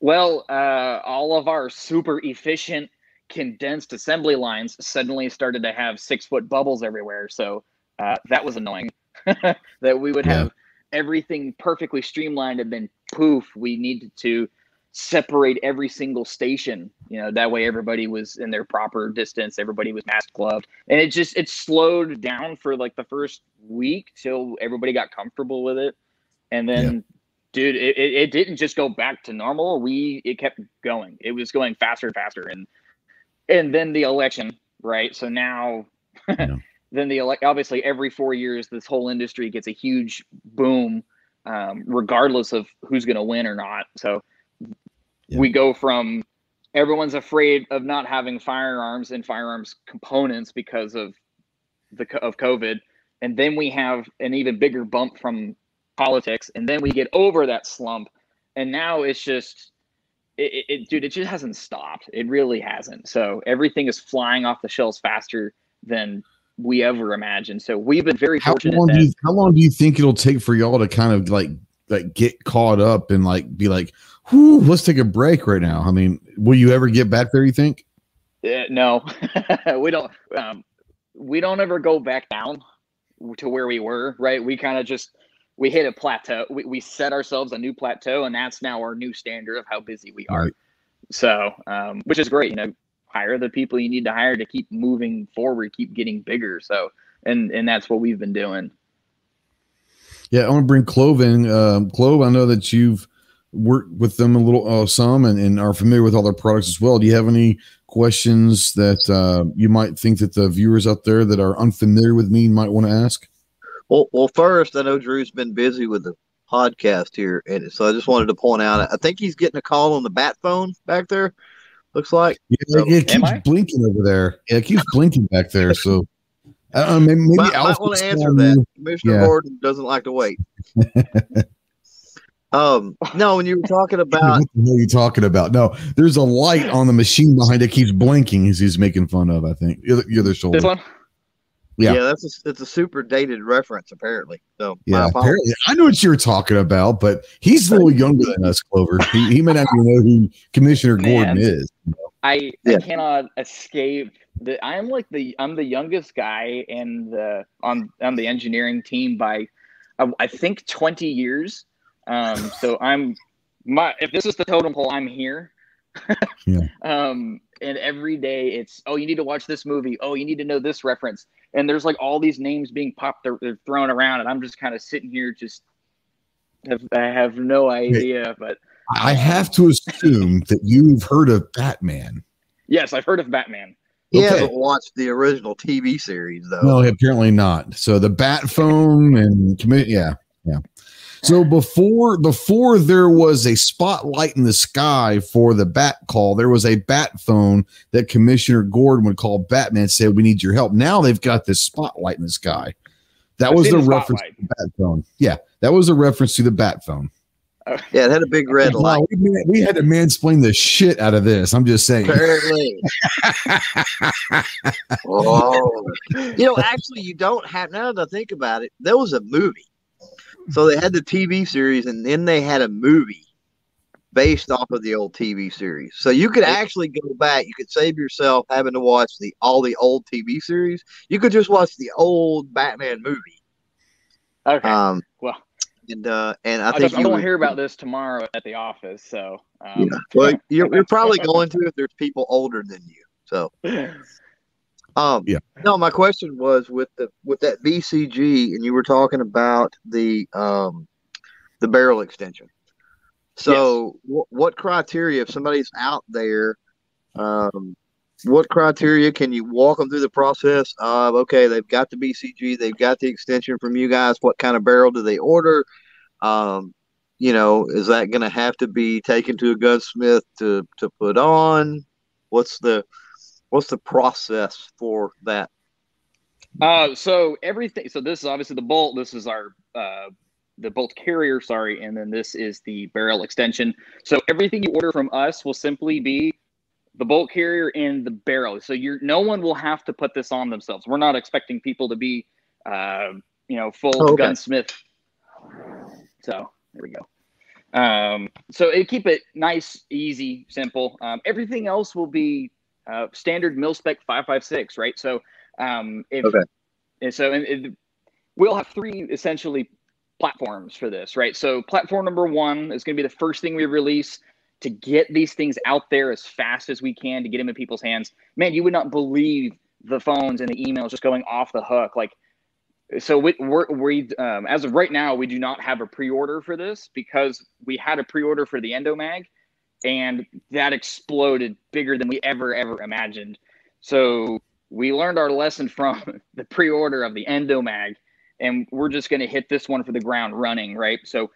Well, uh, all of our super efficient condensed assembly lines suddenly started to have six foot bubbles everywhere. So uh, that was annoying. that we would have everything perfectly streamlined and then poof, we needed to separate every single station. You know that way everybody was in their proper distance everybody was mask gloved. And it just it slowed down for like the first week till everybody got comfortable with it. And then yeah. dude it, it, it, didn't just go back to normal. We it kept going. It was going faster and faster. And and then the election right? So now yeah. then the elect obviously every four years this whole industry gets a huge boom um, regardless of who's going to win or not. So yeah. we go from everyone's afraid of not having firearms and firearms components because of the of COVID, and then we have an even bigger bump from politics, and then we get over that slump, and now it's just. It, it, dude, it just hasn't stopped. It really hasn't. So everything is flying off the shelves faster than we ever imagined. So we've been very how fortunate. Long do you, how long do you think it'll take for y'all to kind of like like get caught up and like be like, whew, let's take a break right now. I mean, will you ever get back there? You think? Uh, no, we don't. Um, we don't ever go back down to where we were. Right? We kind of just we hit a plateau. We, we set ourselves a new plateau, and that's now our new standard of how busy we are. Right. So, um, which is great. You know, hire the people you need to hire to keep moving forward, keep getting bigger. So, and and that's what we've been doing. Yeah, I want to bring Clove in. Um, Clove, I know that you've worked with them a little, uh, some, and, and are familiar with all their products as well. Do you have any questions that uh, you might think that the viewers out there that are unfamiliar with me might want to ask? Well, well, first, I know Drew's been busy with the podcast here, and so I just wanted to point out. I think he's getting a call on the bat phone back there. Looks like yeah, so, it keeps blinking over there. Yeah, it keeps blinking back there. So uh, maybe, maybe might, might want to answer that. Commissioner yeah. Gordon doesn't like to wait. um, no, when you were talking about what are you talking about? No, there's a light on the machine behind it keeps blinking as he's making fun of. I think the other shoulder. This one. Yeah, yeah, that's a, it's a super dated reference apparently. So yeah, apparently I know what you were talking about, but he's a little younger than us, Clover. He, he may not even know who Commissioner Man, Gordon is. I, yeah. I cannot escape the I'm like the I'm the youngest guy in the on on the engineering team by I think 20 years. Um, so I'm my if this is the totem pole, I'm here. Yeah. Um, and every day it's oh you need to watch this movie. Oh you need to know this reference. And there's like all these names being popped, they're, they're thrown around, and I'm just kind of sitting here just have, I have no idea. But I have to assume that you've heard of Batman. yes, I've heard of Batman. He Okay. hasn't watched the original TV series though. No, apparently not. So the bat phone and commit, yeah, yeah. So before before there was a spotlight in the sky for the bat call, there was a bat phone that Commissioner Gordon would call Batman and say, "We need your help." Now they've got this spotlight in the sky. That I've was the the reference spotlight. to the bat phone. Yeah, that was a reference to the bat phone. Yeah, it had a big red light. Wow, we, we had to mansplain the shit out of this. I'm just saying. Apparently. oh. You know, actually, you don't have, now that I think about it, there was a movie. So they had the TV series and then they had a movie based off of the old TV series. So you could actually go back, you could save yourself having to watch the all the old TV series. You could just watch the old Batman movie. Okay. Um well, and uh and I I, think just, I'm you gonna would- hear about this tomorrow at the office. So um, yeah. Well, you're, you're probably going to if there's people older than you. So Um, Yeah. No, my question was with the with that BCG, and you were talking about the um, the barrel extension. So, wh- what criteria if somebody's out there? Um, what criteria can you walk them through the process of? Okay, they've got the BCG, they've got the extension from you guys. What kind of barrel do they order? Um, you know, is that going to have to be taken to a gunsmith to to put on? What's the what's the process for that? Uh, so everything. So this is obviously the bolt. This is our uh, the bolt carrier. Sorry, and then this is the barrel extension. So everything you order from us will simply be the bolt carrier and the barrel. So you're no one will have to put this on themselves. We're not expecting people to be, uh, you know, full Oh, okay. gunsmith. So there we go. Um, so it keep it nice, easy, simple. Um, everything else will be uh, standard mil spec 556, right? So um, if Okay. and so and it, we'll have three essentially platforms for this, right? So platform number one is going to be the first thing we release to get these things out there as fast as we can to get them in people's hands. Man, you would not believe the phones and the emails just going off the hook. Like, so we, we're, we um, as of right now, we do not have a pre-order for this because we had a pre-order for the Endomag, and that exploded bigger than we ever ever imagined. So we learned our lesson from the pre-order of the Endomag, and we're just going to hit this one for the ground running, right? So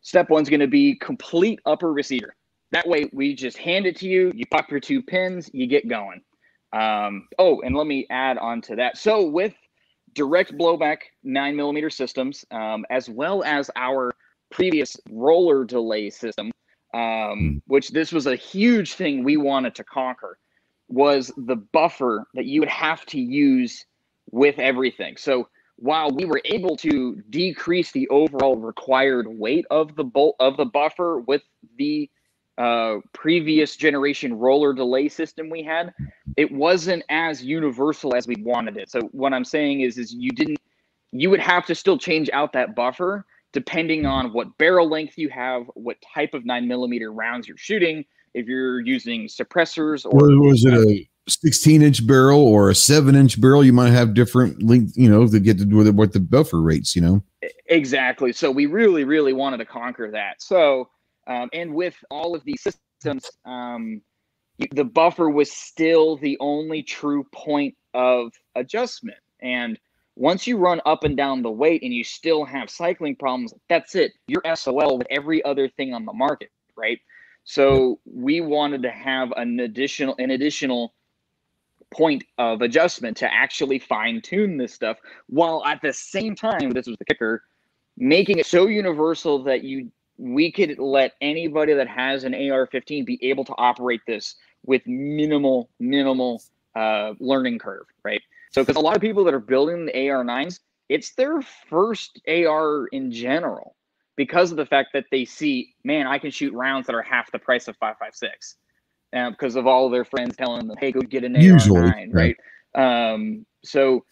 step one's going to be complete upper receiver. That way, we just hand it to you. You pop your two pins, you get going. Um, oh, and let me add on to that. So with direct blowback nine millimeter systems, um, as well as our previous roller delay system, um, which this was a huge thing we wanted to conquer, was the buffer that you would have to use with everything. So while we were able to decrease the overall required weight of the bolt of the buffer with the uh, previous generation roller delay system we had, it wasn't as universal as we wanted it. So what I'm saying is, is you didn't, you would have to still change out that buffer depending on what barrel length you have, what type of nine millimeter rounds you're shooting, if you're using suppressors or Or was it a 16 inch barrel or a seven inch barrel? You might have different length, you know, to get to do with what the buffer rates, you know. Exactly. So we really, really wanted to conquer that. So, um, and with all of these systems, um, the buffer was still the only true point of adjustment. And once you run up and down the weight and you still have cycling problems, that's it. You're SOL with every other thing on the market, right? So we wanted to have an additional, an additional point of adjustment to actually fine tune this stuff, while at the same time, this was the kicker, making it so universal that you we could let anybody that has an AR-15 be able to operate this with minimal minimal uh, learning curve, right? So because a lot of people that are building the AR-9s, it's their first AR in general because of the fact that they see, man, I can shoot rounds that are half the price of 5.56. Uh, because of all of their friends telling them, "Hey, go get an Usually, AR-9," right? Um, so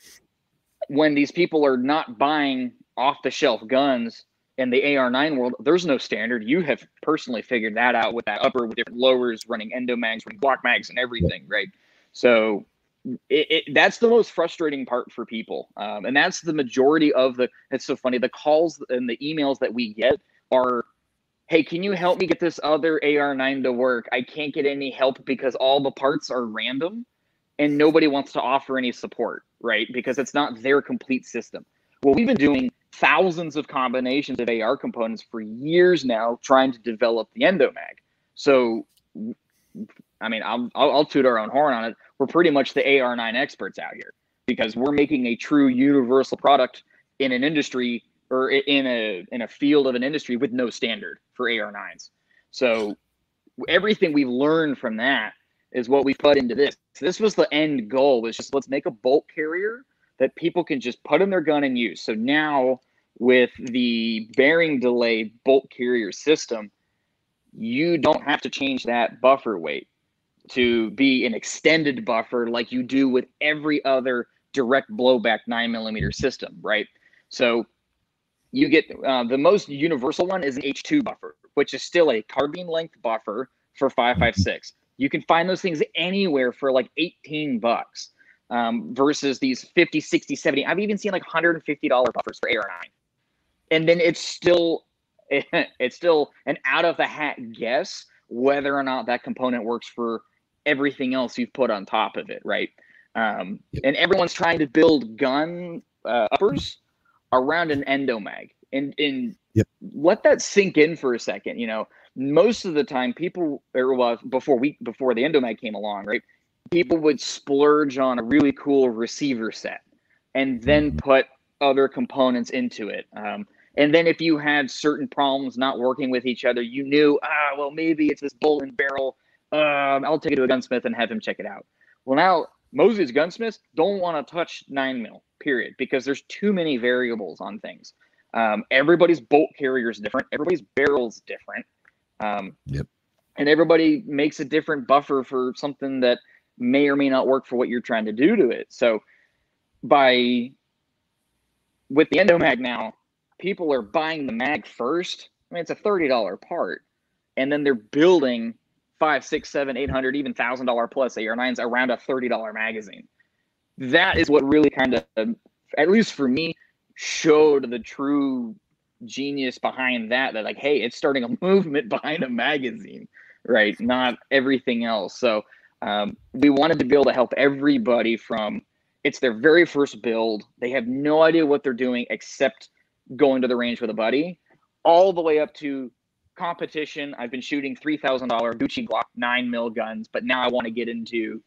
when these people are not buying off the shelf guns in the AR9 world, there's no standard. You have personally figured that out with that upper, with different lowers, running endomags, running Glock mags, and everything, right? So it, it, that's the most frustrating part for people, um, and that's the majority of the. It's so funny. The calls and the emails that we get are, "Hey, can you help me get this other AR9 to work? I can't get any help because all the parts are random, and nobody wants to offer any support, right? Because it's not their complete system." Well, we've been doing thousands of combinations of AR components for years now, trying to develop the Endomag. So, I mean, I'll, I'll, I'll toot our own horn on it. We're pretty much the AR9 experts out here because we're making a true universal product in an industry or in a in a field of an industry with no standard for AR9s. So everything we've learned from that is what we put into this. So this was the end goal was just let's make a bolt carrier that people can just put in their gun and use. So now with the bearing delay bolt carrier system, you don't have to change that buffer weight to be an extended buffer like you do with every other direct blowback nine millimeter system, right? So you get uh, the most universal one is an H2 buffer, which is still a carbine length buffer for 556. You can find those things anywhere for like 18 bucks um, versus these 50, 60, 70. I've even seen like $150 buffers for AR9. And then it's still it's still an out of the hat guess whether or not that component works for everything else you've put on top of it, right? Um, and everyone's trying to build gun uh, uppers around an endomag, and and yep. let that sink in for a second. You know, most of the time, people or well, before we before the endomag came along, right? People would splurge on a really cool receiver set and then mm-hmm. put other components into it. Um, and then if you had certain problems not working with each other, you knew, ah, well, maybe it's this bolt and barrel. Um, I'll take it to a gunsmith and have him check it out. Well, now Moses gunsmiths don't want to touch nine mil, period, because there's too many variables on things. Um, everybody's bolt carrier is different. Everybody's barrel's different. Um, yep. And everybody makes a different buffer for something that – may or may not work for what you're trying to do to it. So by with the endomag now, people are buying the mag first. I mean, it's a thirty dollar part, and then they're building five, six, seven, eight hundred, even thousand dollar plus AR9s around a thirty dollar magazine. That is what really kind of, at least for me, showed the true genius behind that. That like, hey, it's starting a movement behind a magazine, right? Not everything else. So um, we wanted to be able to help everybody from it's their very first build. They have no idea what they're doing except going to the range with a buddy, all the way up to competition. I've been shooting three thousand dollar Gucci Glock nine mil guns, but now I want to get into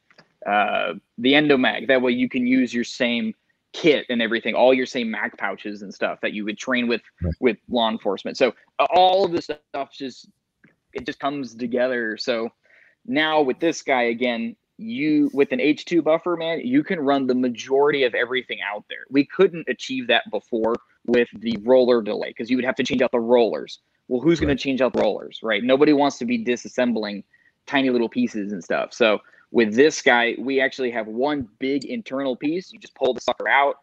uh, the Endomag. That way you can use your same kit and everything, all your same mag pouches and stuff that you would train with right. with law enforcement. So all of this stuff just it just comes together. So now with this guy again, you with an H2 buffer, man, you can run the majority of everything out there. We couldn't achieve that before with the roller delay because you would have to change out the rollers. Well, who's right. going to change out the rollers, right? Nobody wants to be disassembling tiny little pieces and stuff. So with this guy, we actually have one big internal piece. You just pull the sucker out,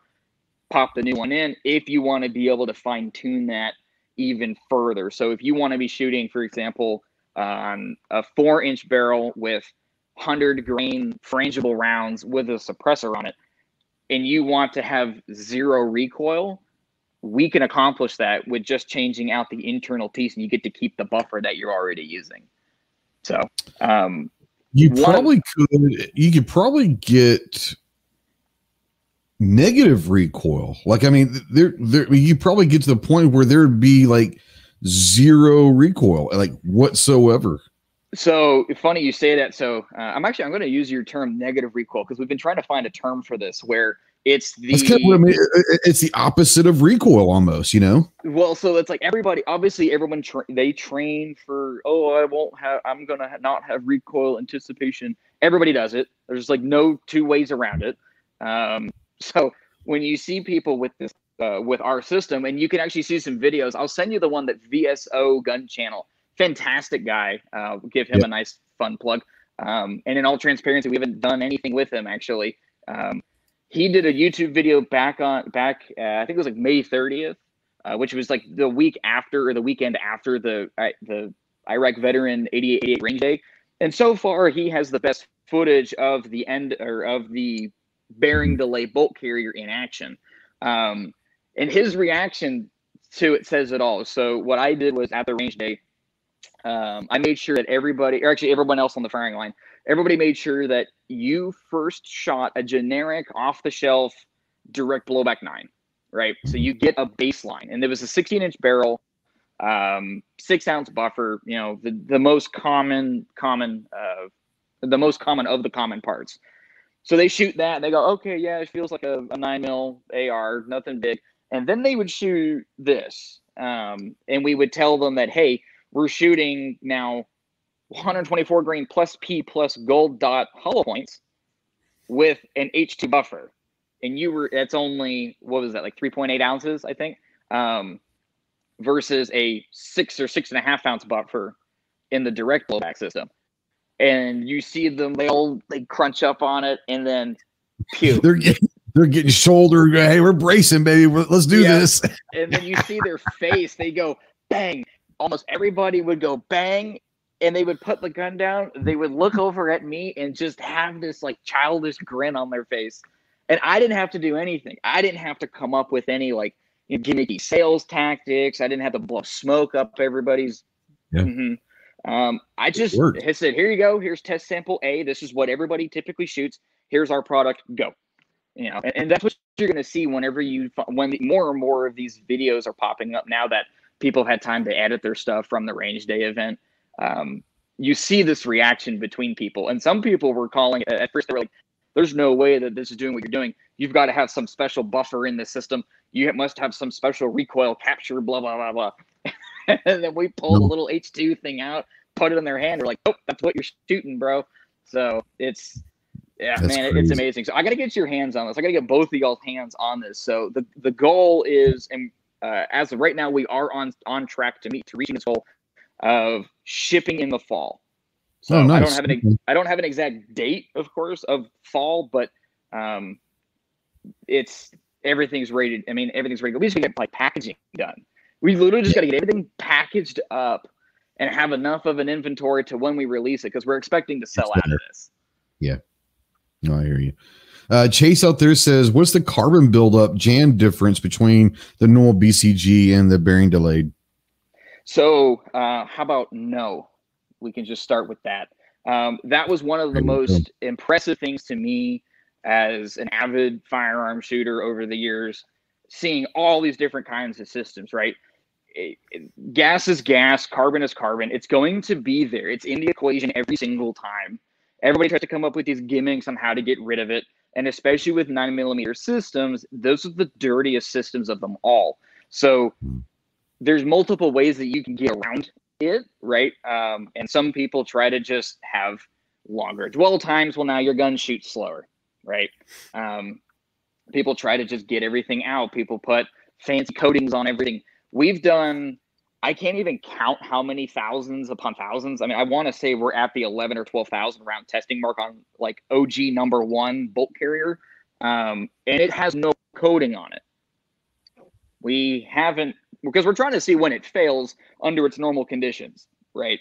pop the new one in. If you want to be able to fine tune that even further, so if you want to be shooting, for example, um, a four inch barrel with 100 grain frangible rounds with a suppressor on it, and you want to have zero recoil, we can accomplish that with just changing out the internal piece and you get to keep the buffer that you're already using. So, um, you probably could, you could probably get negative recoil. Like, I mean, there, there, you probably get to the point where there'd be like zero recoil, like whatsoever. So funny you say that. So uh, I'm actually I'm going to use your term negative recoil because we've been trying to find a term for this where it's the kind of I mean. it's the opposite of recoil almost, you know. Well, so it's like everybody obviously everyone tra- they train for oh I won't have I'm going to ha- not have recoil anticipation. Everybody does it. There's like no two ways around it. Um, so when you see people with this uh, with our system, and you can actually see some videos. I'll send you the one that VSO Gun Channel, fantastic guy. Uh, give him yep. a nice fun plug. Um, and in all transparency, we haven't done anything with him actually. Um, he did a YouTube video back on back. Uh, I think it was like May 30th uh, which was like the week after or the weekend after the the Iraq veteran 8888 range day. And so far, he has the best footage of the end or of the bearing delay bolt carrier in action. Um, and his reaction to it says it all. So what I did was at the range day, um, I made sure that everybody, or actually everyone else on the firing line, everybody made sure that you first shot a generic off the shelf direct blowback nine, right? So you get a baseline, and there was a 16 inch barrel, um, six ounce buffer. You know, the the most common common uh, the most common of the common parts. So they shoot that. They go, okay, yeah, it feels like a, a nine mil AR, nothing big. And then they would shoot this, um, and we would tell them that, hey, we're shooting now 124 grain plus P plus gold dot hollow points with an H2 buffer. And you were, that's only, what was that, like 3.8 ounces, I think, um, versus a six or six and a half ounce buffer in the direct blowback system. And you see them, they all, they crunch up on it and then pew. they're getting, they're getting shoulder. Hey, we're bracing, baby. Let's do yeah. this. and then you see their face. They go bang. Almost everybody would go bang, and they would put the gun down. They would look over at me and just have this like childish grin on their face. And I didn't have to do anything. I didn't have to come up with any like you know, gimmicky sales tactics. I didn't have to blow smoke up everybody's. Yeah. Mm-hmm. Um, I just said, here you go. Here's test sample A. This is what everybody typically shoots. Here's our product. Go you know and, and that's what you're going to see whenever you when the, more and more of these videos are popping up now that people have had time to edit their stuff from the range day event um, you see this reaction between people. And some people were calling at first they were like there's no way that this is doing what you're doing. You've got to have some special buffer in the system. You must have some special recoil capture blah blah blah blah. And then we pulled a little h2 thing out put it in their hand they're like oh that's what you're shooting bro. So it's yeah, That's man, crazy. it's amazing. So I got to get your hands on this. I got to get both of y'all's hands on this. So the the goal is, and uh, as of right now, we are on on track to meet to reaching this goal of shipping in the fall. So oh, nice. I don't have an I don't have an exact date, of course, of fall, but um, it's everything's rated. I mean, everything's ready. We just get like packaging done. We literally just got to get everything packaged up and have enough of an inventory to when we release it because we're expecting to sell out of this. Yeah. No, I hear you. Uh, Chase out there says, "What's the carbon buildup Jan difference between the normal BCG and the bearing delayed?" So, uh, how about no? We can just start with that. Um, that was one of the most impressive things to me as an avid firearm shooter over the years, seeing all these different kinds of systems. Right, it, it, gas is gas, carbon is carbon. It's going to be there. It's in the equation every single time. Everybody tries to come up with these gimmicks on how to get rid of it. And especially with nine millimeter systems, those are the dirtiest systems of them all. So hmm. there's multiple ways that you can get around it, right? Um, and some people try to just have longer dwell times. Well, now your gun shoots slower, right? Um, people try to just get everything out. People put fancy coatings on everything. We've done I can't even count how many thousands upon thousands. I mean, I want to say we're at the 11 or 12,000 round testing mark on like OG number one bolt carrier. Um, and it has no coating on it. We haven't, because we're trying to see when it fails under its normal conditions, right?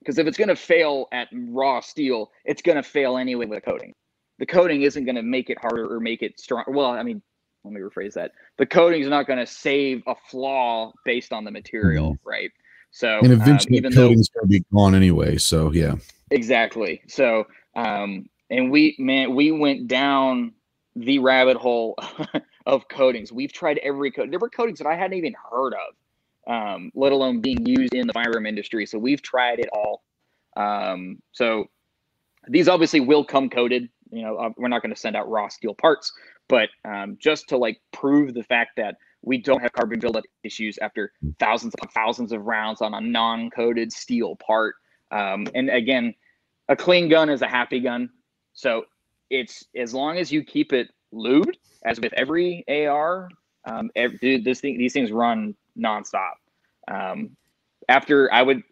Because if it's going to fail at raw steel, it's going to fail anyway with a coating. The coating isn't going to make it harder or make it strong. Well, I mean, let me rephrase that. The coating is not going to save a flaw based on the material, mm-hmm. right? So and eventually um, the coating's going to be gone anyway. So yeah, exactly. So um, and we man, we went down the rabbit hole of coatings. We've tried every coat. There were coatings that I hadn't even heard of, um, let alone being used in the firearm industry. So we've tried it all. Um, so these obviously will come coated. You know, we're not going to send out raw steel parts, but um, just to like prove the fact that we don't have carbon buildup issues after thousands upon thousands of rounds on a non-coated steel part. Um, and again, a clean gun is a happy gun. So it's as long as you keep it lubed, as with every AR, um, every, this thing, these things run nonstop. Um, after I would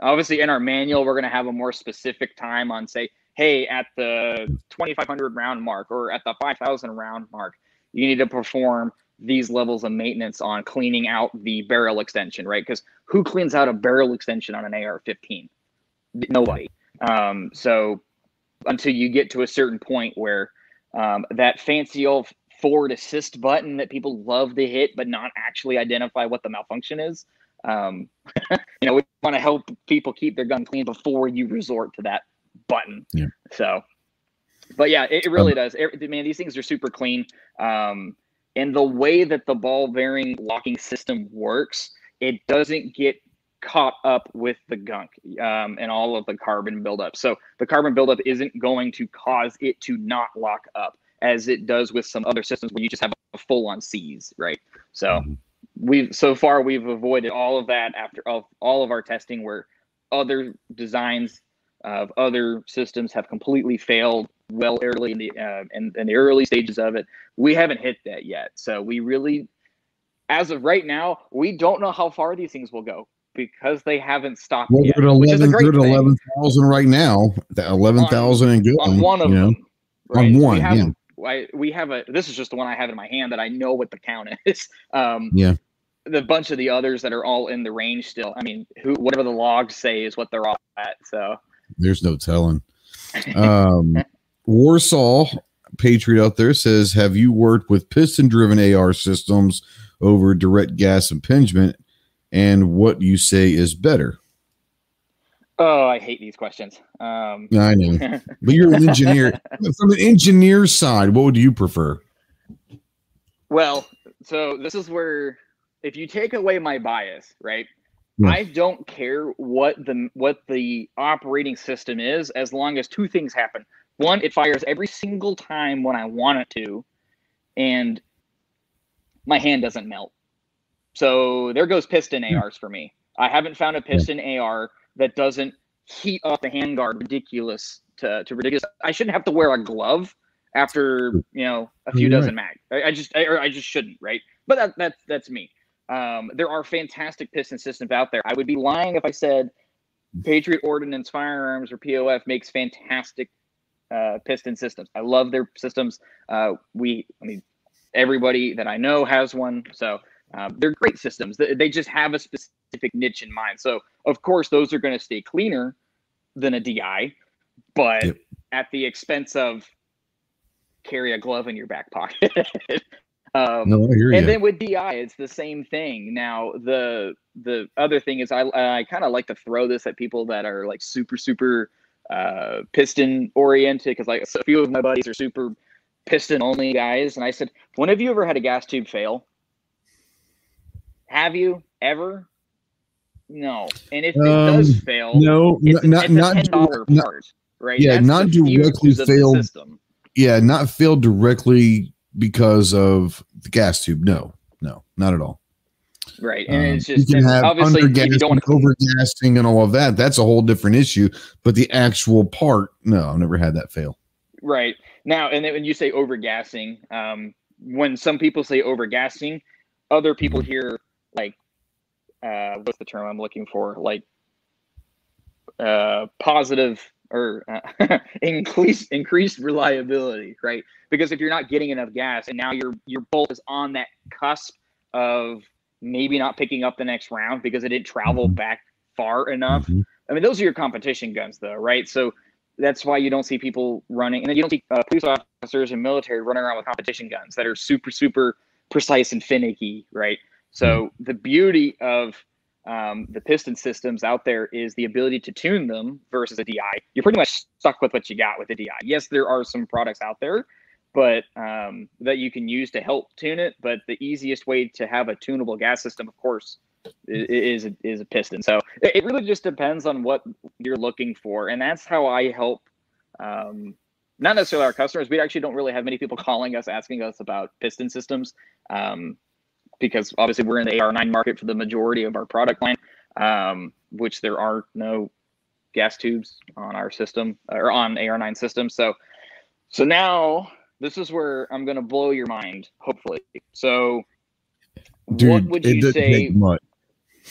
obviously in our manual, we're going to have a more specific time on say hey, at the 2,500 round mark or at the 5,000 round mark, you need to perform these levels of maintenance on cleaning out the barrel extension, right? Because who cleans out a barrel extension on an AR-15? Nobody. Um, so until you get to a certain point where um, that fancy old forward assist button that people love to hit but not actually identify what the malfunction is. Um, you know, we want to help people keep their gun clean before you resort to that button. Yeah. So, but yeah, it, it really um, does. It, man, these things are super clean. Um, and the way that the ball bearing locking system works, it doesn't get caught up with the gunk um, and all of the carbon buildup. So the carbon buildup isn't going to cause it to not lock up as it does with some other systems where you just have a full on seize, right? So mm-hmm. we've so far we've avoided all of that after all, all of our testing where other designs of other systems have completely failed well early in the uh, in, in the early stages of it. We haven't hit that yet, so we really, as of right now, we don't know how far these things will go because they haven't stopped well, yet. They're at 11, they're at 11,000 right now. The 11,000 and good. On one of them. Right? On one, yeah. I, we have a this is just the one I have in my hand that I know what the count is. Um, yeah. The bunch of the others that are all in the range still. I mean, who whatever the logs say is what they're all at. So there's no telling. Um, Warsaw Patriot out there says, "Have you worked with piston-driven AR systems over direct gas impingement, and what you say is better?" Oh, I hate these questions. Um, I know, but you're an engineer. From an engineer side, what would you prefer? Well, so this is where, if you take away my bias, right? Yeah. I don't care what the what the operating system is, as long as two things happen. One, it fires every single time when I want it to, and my hand doesn't melt. So there goes piston hmm. ARs for me. I haven't found a piston AR that doesn't heat up the handguard ridiculous to, to ridiculous. I shouldn't have to wear a glove after you know a few dozen right. mag. I, I just I, I, just shouldn't, right? But that that's that's me. Um, there are fantastic piston systems out there. I would be lying if I said Patriot Ordnance Firearms or POF makes fantastic uh, piston systems. I love their systems. Uh, we, I mean, everybody that I know has one, so um, they're great systems. They just have a specific niche in mind. So, of course, those are going to stay cleaner than a DI, but yep. at the expense of carry a glove in your back pocket. um, no, and you. then with DI, it's the same thing. Now, the the other thing is, I I kind of like to throw this at people that are like super super uh, piston oriented because like a few of my buddies are super piston only guys, and I said, when have you ever had a gas tube fail? Have you ever? No. And if it um, does fail, no, it's, not it's not, $10 not, part, right? Yeah, That's not directly failed. Yeah, not failed directly because of the gas tube. No, no, not at all. Right, and um, it's just you can have obviously you don't want overgassing and all of that. That's a whole different issue. But the actual part, no, I've never had that fail. Right now, and then when you say overgassing, um, when some people say overgassing, other people mm-hmm. hear like uh, what's the term I'm looking for? Like uh, positive or uh, increased increased reliability, right? Because if you're not getting enough gas and now your your bolt is on that cusp of maybe not picking up the next round because it didn't travel mm-hmm. back far enough. Mm-hmm. I mean, those are your competition guns, though, right? So that's why you don't see people running, and you don't see uh, police officers and military running around with competition guns that are super, super precise and finicky, right? So mm-hmm. the beauty of um, the piston systems out there is the ability to tune them versus a DI. You're pretty much stuck with what you got with a DI. Yes, there are some products out there, but um, that you can use to help tune it. But the easiest way to have a tunable gas system, of course, is is, is a piston. So it really just depends on what you're looking for, and that's how I help. Um, not necessarily our customers. We actually don't really have many people calling us asking us about piston systems. Um, because obviously we're in the AR9 market for the majority of our product line, um, which there are no gas tubes on our system or on AR9 systems. So, so now this is where I'm going to blow your mind, hopefully. So, Dude, what would you say?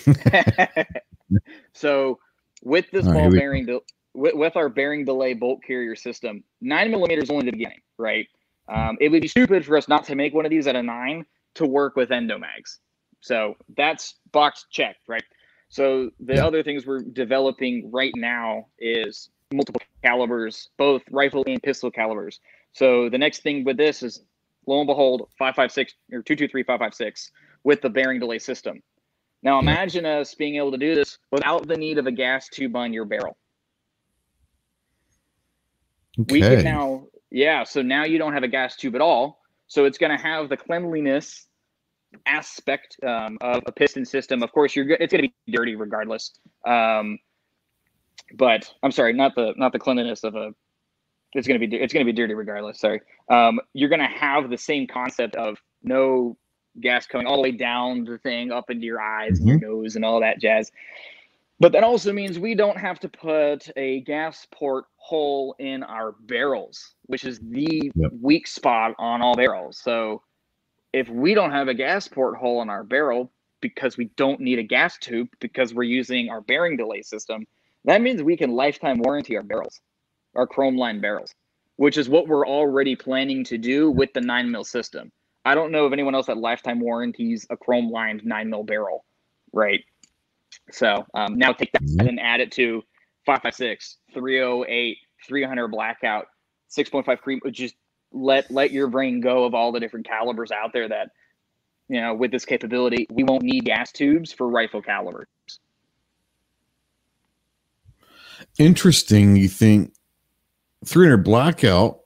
so, with this All ball right, bearing, de- with, with, our bearing delay bolt carrier system, nine millimeters only the beginning, right? Um, it would be stupid for us not to make one of these at a nine to work with endomags. So that's box checked, right? So the yeah. other things we're developing right now is multiple calibers, both rifle and pistol calibers. So the next thing with this is lo and behold, 556 or 223 556 with the bearing delay system. Now imagine us being able to do this without the need of a gas tube on your barrel. Okay. We can now, yeah. So now you don't have a gas tube at all. So it's going to have the cleanliness aspect um, of a piston system. Of course, you're it's going to be dirty regardless. Um, but I'm sorry, not the not the cleanliness of a. It's going to be it's going to be dirty regardless. Sorry. Um, you're going to have the same concept of no gas coming all the way down the thing up into your eyes mm-hmm. and your nose and all that jazz. But that also means we don't have to put a gas port hole in our barrels, which is the yep. weak spot on all barrels. So if we don't have a gas port hole in our barrel because we don't need a gas tube because we're using our bearing delay system, that means we can lifetime warranty our barrels, our chrome line barrels, which is what we're already planning to do with the nine mil system. I don't know of anyone else that lifetime warranties a chrome lined nine mil barrel, right? So um, now take that and add it to 556, 308, 300 blackout, 6.5 cream. Just let let your brain go of all the different calibers out there that you know with this capability we won't need gas tubes for rifle calibers. Interesting. You think 300 blackout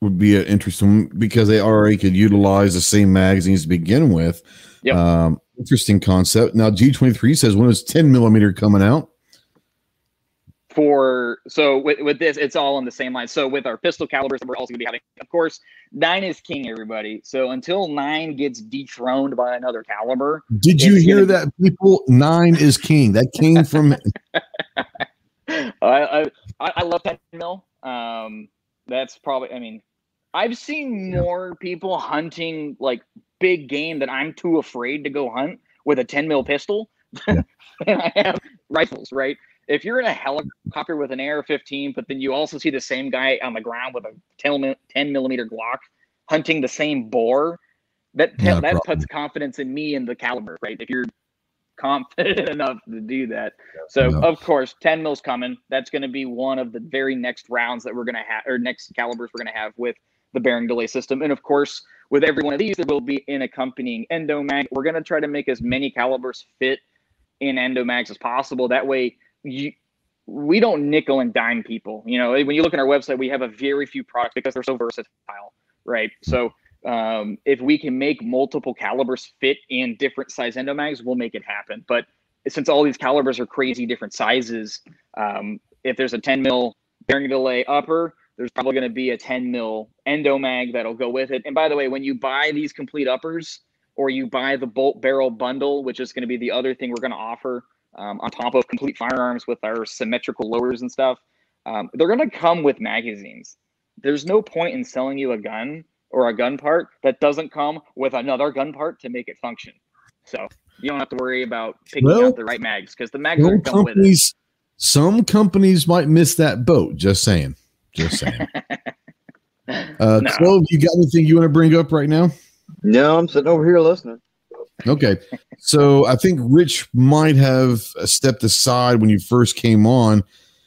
would be an interesting because they already could utilize the same magazines to begin with. Yep. Um, interesting concept. Now G23 says when is 10 millimeter coming out? For so with, with this, it's all on the same line. So with our pistol calibers, we're also gonna be having, of course, nine is king, everybody. So until nine gets dethroned by another caliber. Did you hear that, people? Nine is king. That came from I, I I love 10 mil. Um that's probably i mean i've seen more people hunting like big game that i'm too afraid to go hunt with a 10 mil pistol yeah. than i have rifles right if you're in a helicopter with an ar-15 but then you also see the same guy on the ground with a 10, 10 millimeter glock hunting the same boar that that puts confidence in me and the caliber right if you're confident enough to do that. So no. of course, 10 mils coming. That's going to be one of the very next rounds that we're going to have, or next calibers we're going to have with the bearing delay system. And of course, with every one of these, there will be an accompanying endomag. We're going to try to make as many calibers fit in endomags as possible. That way, you we don't nickel and dime people. You know, when you look at our website, we have a very few products because they're so versatile, right? So um, if we can make multiple calibers fit in different size endomags, we'll make it happen. But since all these calibers are crazy different sizes, um, if there's a 10 mil bearing delay upper, there's probably going to be a 10 mil endomag that'll go with it. And by the way, when you buy these complete uppers or you buy the bolt barrel bundle, which is going to be the other thing we're going to offer um, on top of complete firearms with our symmetrical lowers and stuff, um, they're going to come with magazines. There's no point in selling you a gun or a gun part that doesn't come with another gun part to make it function. So you don't have to worry about picking well, out the right mags because the mags will come with it. Some companies might miss that boat. Just saying. Just saying. uh, no. Clove, you got anything you want to bring up right now? No, I'm sitting over here listening. Okay. So I think Rich might have stepped aside when you first came on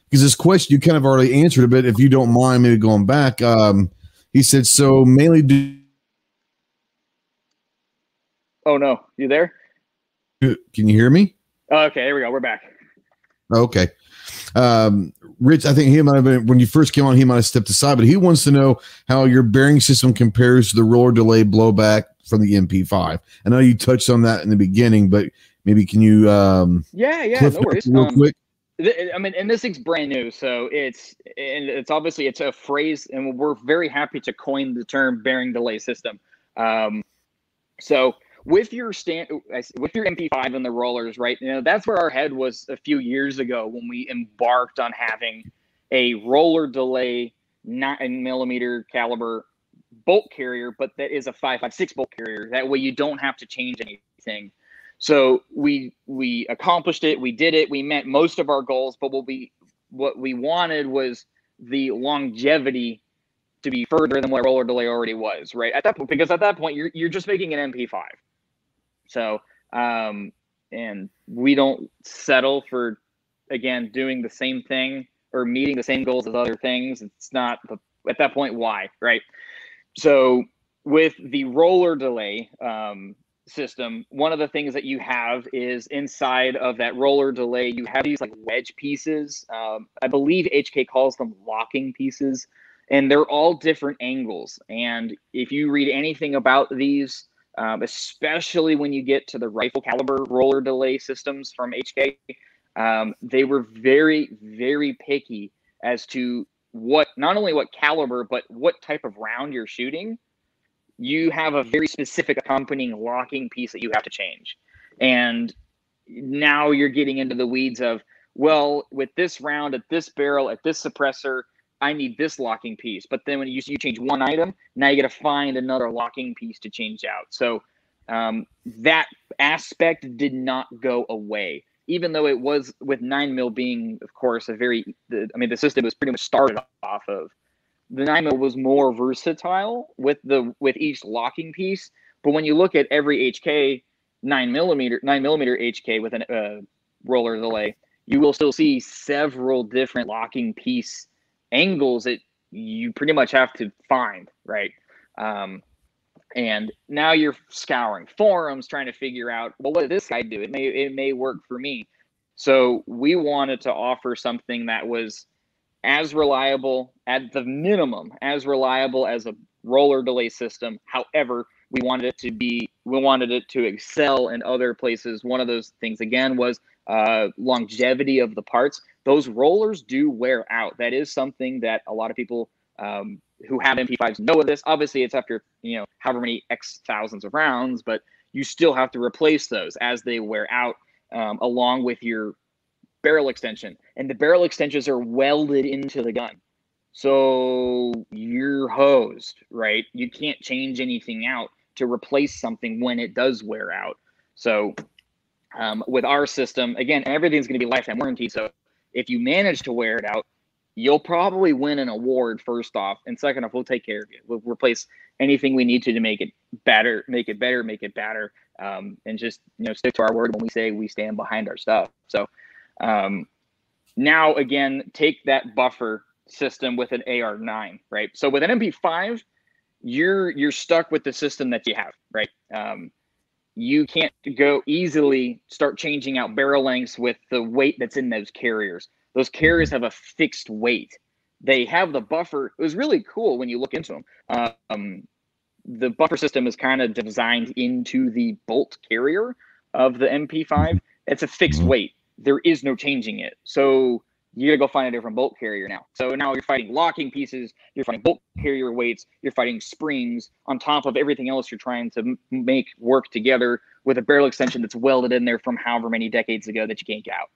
because this question you kind of already answered a bit. If you don't mind, maybe going back. Um, he said, so mainly do. Oh, no. You there? Can you hear me? Oh, okay. There we go. We're back. Okay. Um, Rich, I think he might have been, when you first came on, he might have stepped aside, but he wants to know how your bearing system compares to the roller delay blowback from the MP5. I know you touched on that in the beginning, but maybe can you um yeah yeah no worries real um, quick I mean, and this thing's brand new, so it's and it's obviously it's a phrase, and we're very happy to coin the term bearing delay system. Um, so with your stand with your MP5 and the rollers, right? You know that's where our head was a few years ago when we embarked on having a roller delay nine millimeter caliber bolt carrier, but that is a five five six bolt carrier. That way you don't have to change anything. So we we accomplished it. We did it. We met most of our goals, but what we what we wanted was the longevity to be further than what roller delay already was, right? At that point, because at that point you're you're just making an MP5. So, um, and we don't settle for again doing the same thing or meeting the same goals as other things. It's not the, at that point why, right? So with the roller delay um, system, one of the things that you have is inside of that roller delay, you have these like wedge pieces. Um, I believe HK calls them locking pieces, and they're all different angles. And if you read anything about these, um, especially when you get to the rifle caliber roller delay systems from HK, um, they were very, very picky as to what not only what caliber, but what type of round you're shooting. You have a very specific accompanying locking piece that you have to change. And now you're getting into the weeds of, well, with this round at this barrel at this suppressor, I need this locking piece. But then when you, you change one item, now you got to find another locking piece to change out. So um, that aspect did not go away even though it was with nine mil being, of course, a very, the, I mean, the system was pretty much started off of. The nine mil was more versatile with the with each locking piece. But when you look at every HK nine millimeter nine millimeter HK with a uh, roller delay, you will still see several different locking piece angles that you pretty much have to find, right? Um, and now you're scouring forums trying to figure out well what did this guy do? It may it may work for me. So we wanted to offer something that was as reliable at the minimum as reliable as a roller delay system. However we wanted it to be we wanted it to excel in other places. One of those things again was uh, longevity of the parts those rollers do wear out that is something that a lot of people um, who have MP5s know of this. Obviously, it's after you know however many X thousands of rounds, but you still have to replace those as they wear out, um, along with your barrel extension. And the barrel extensions are welded into the gun, so you're hosed, right? You can't change anything out to replace something when it does wear out. So um, with our system, again, everything's going to be lifetime warranty. So if you manage to wear it out, you'll probably win an award first off, and second off, we'll take care of you. We'll replace anything we need to to make it better, make it better, make it better, um, and just you know stick to our word when we say we stand behind our stuff. So um, now again, take that buffer system with an AR9, right? So with an MP5, you're you're stuck with the system that you have, right? Um, you can't go easily start changing out barrel lengths with the weight that's in those carriers. Those carriers have a fixed weight. They have the buffer. It was really cool when you look into them. Um, the buffer system is kind of designed into the bolt carrier of the MP5. It's a fixed mm-hmm. weight. There is no changing it. So you gotta go find a different bolt carrier now. So now you're fighting locking pieces, you're fighting bolt carrier weights, you're fighting springs on top of everything else you're trying to m- make work together with a barrel extension that's welded in there from however many decades ago that you can't get out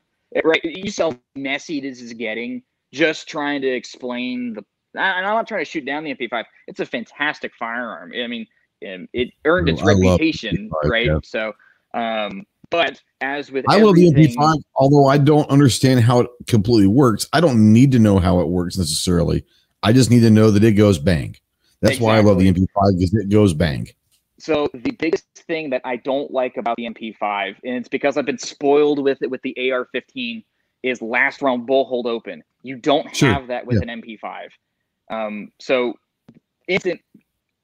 right? You how messy this is getting. Just trying to explain the. And I'm not trying to shoot down the MP5. It's a fantastic firearm. I mean, um, it earned its reputation, right? Yeah. So, um, but as with I love the MP5, although I don't understand how it completely works. I don't need to know how it works necessarily. I just need to know that it goes bang. That's exactly. why I love the MP5 because it goes bang. So the biggest thing that I don't like about the MP5, and it's because I've been spoiled with it with the AR-15, is last round bolt hold open. You don't sure. have that with yeah. an MP5. Um, so instant,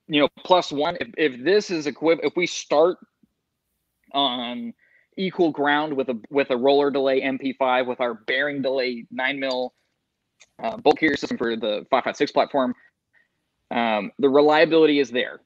you know, plus one. If, if this is equivalent, if we start on equal ground with a with a roller delay MP5 with our bearing delay nine mil uh, bolt carrier system for the 556 platform, um, the reliability is there.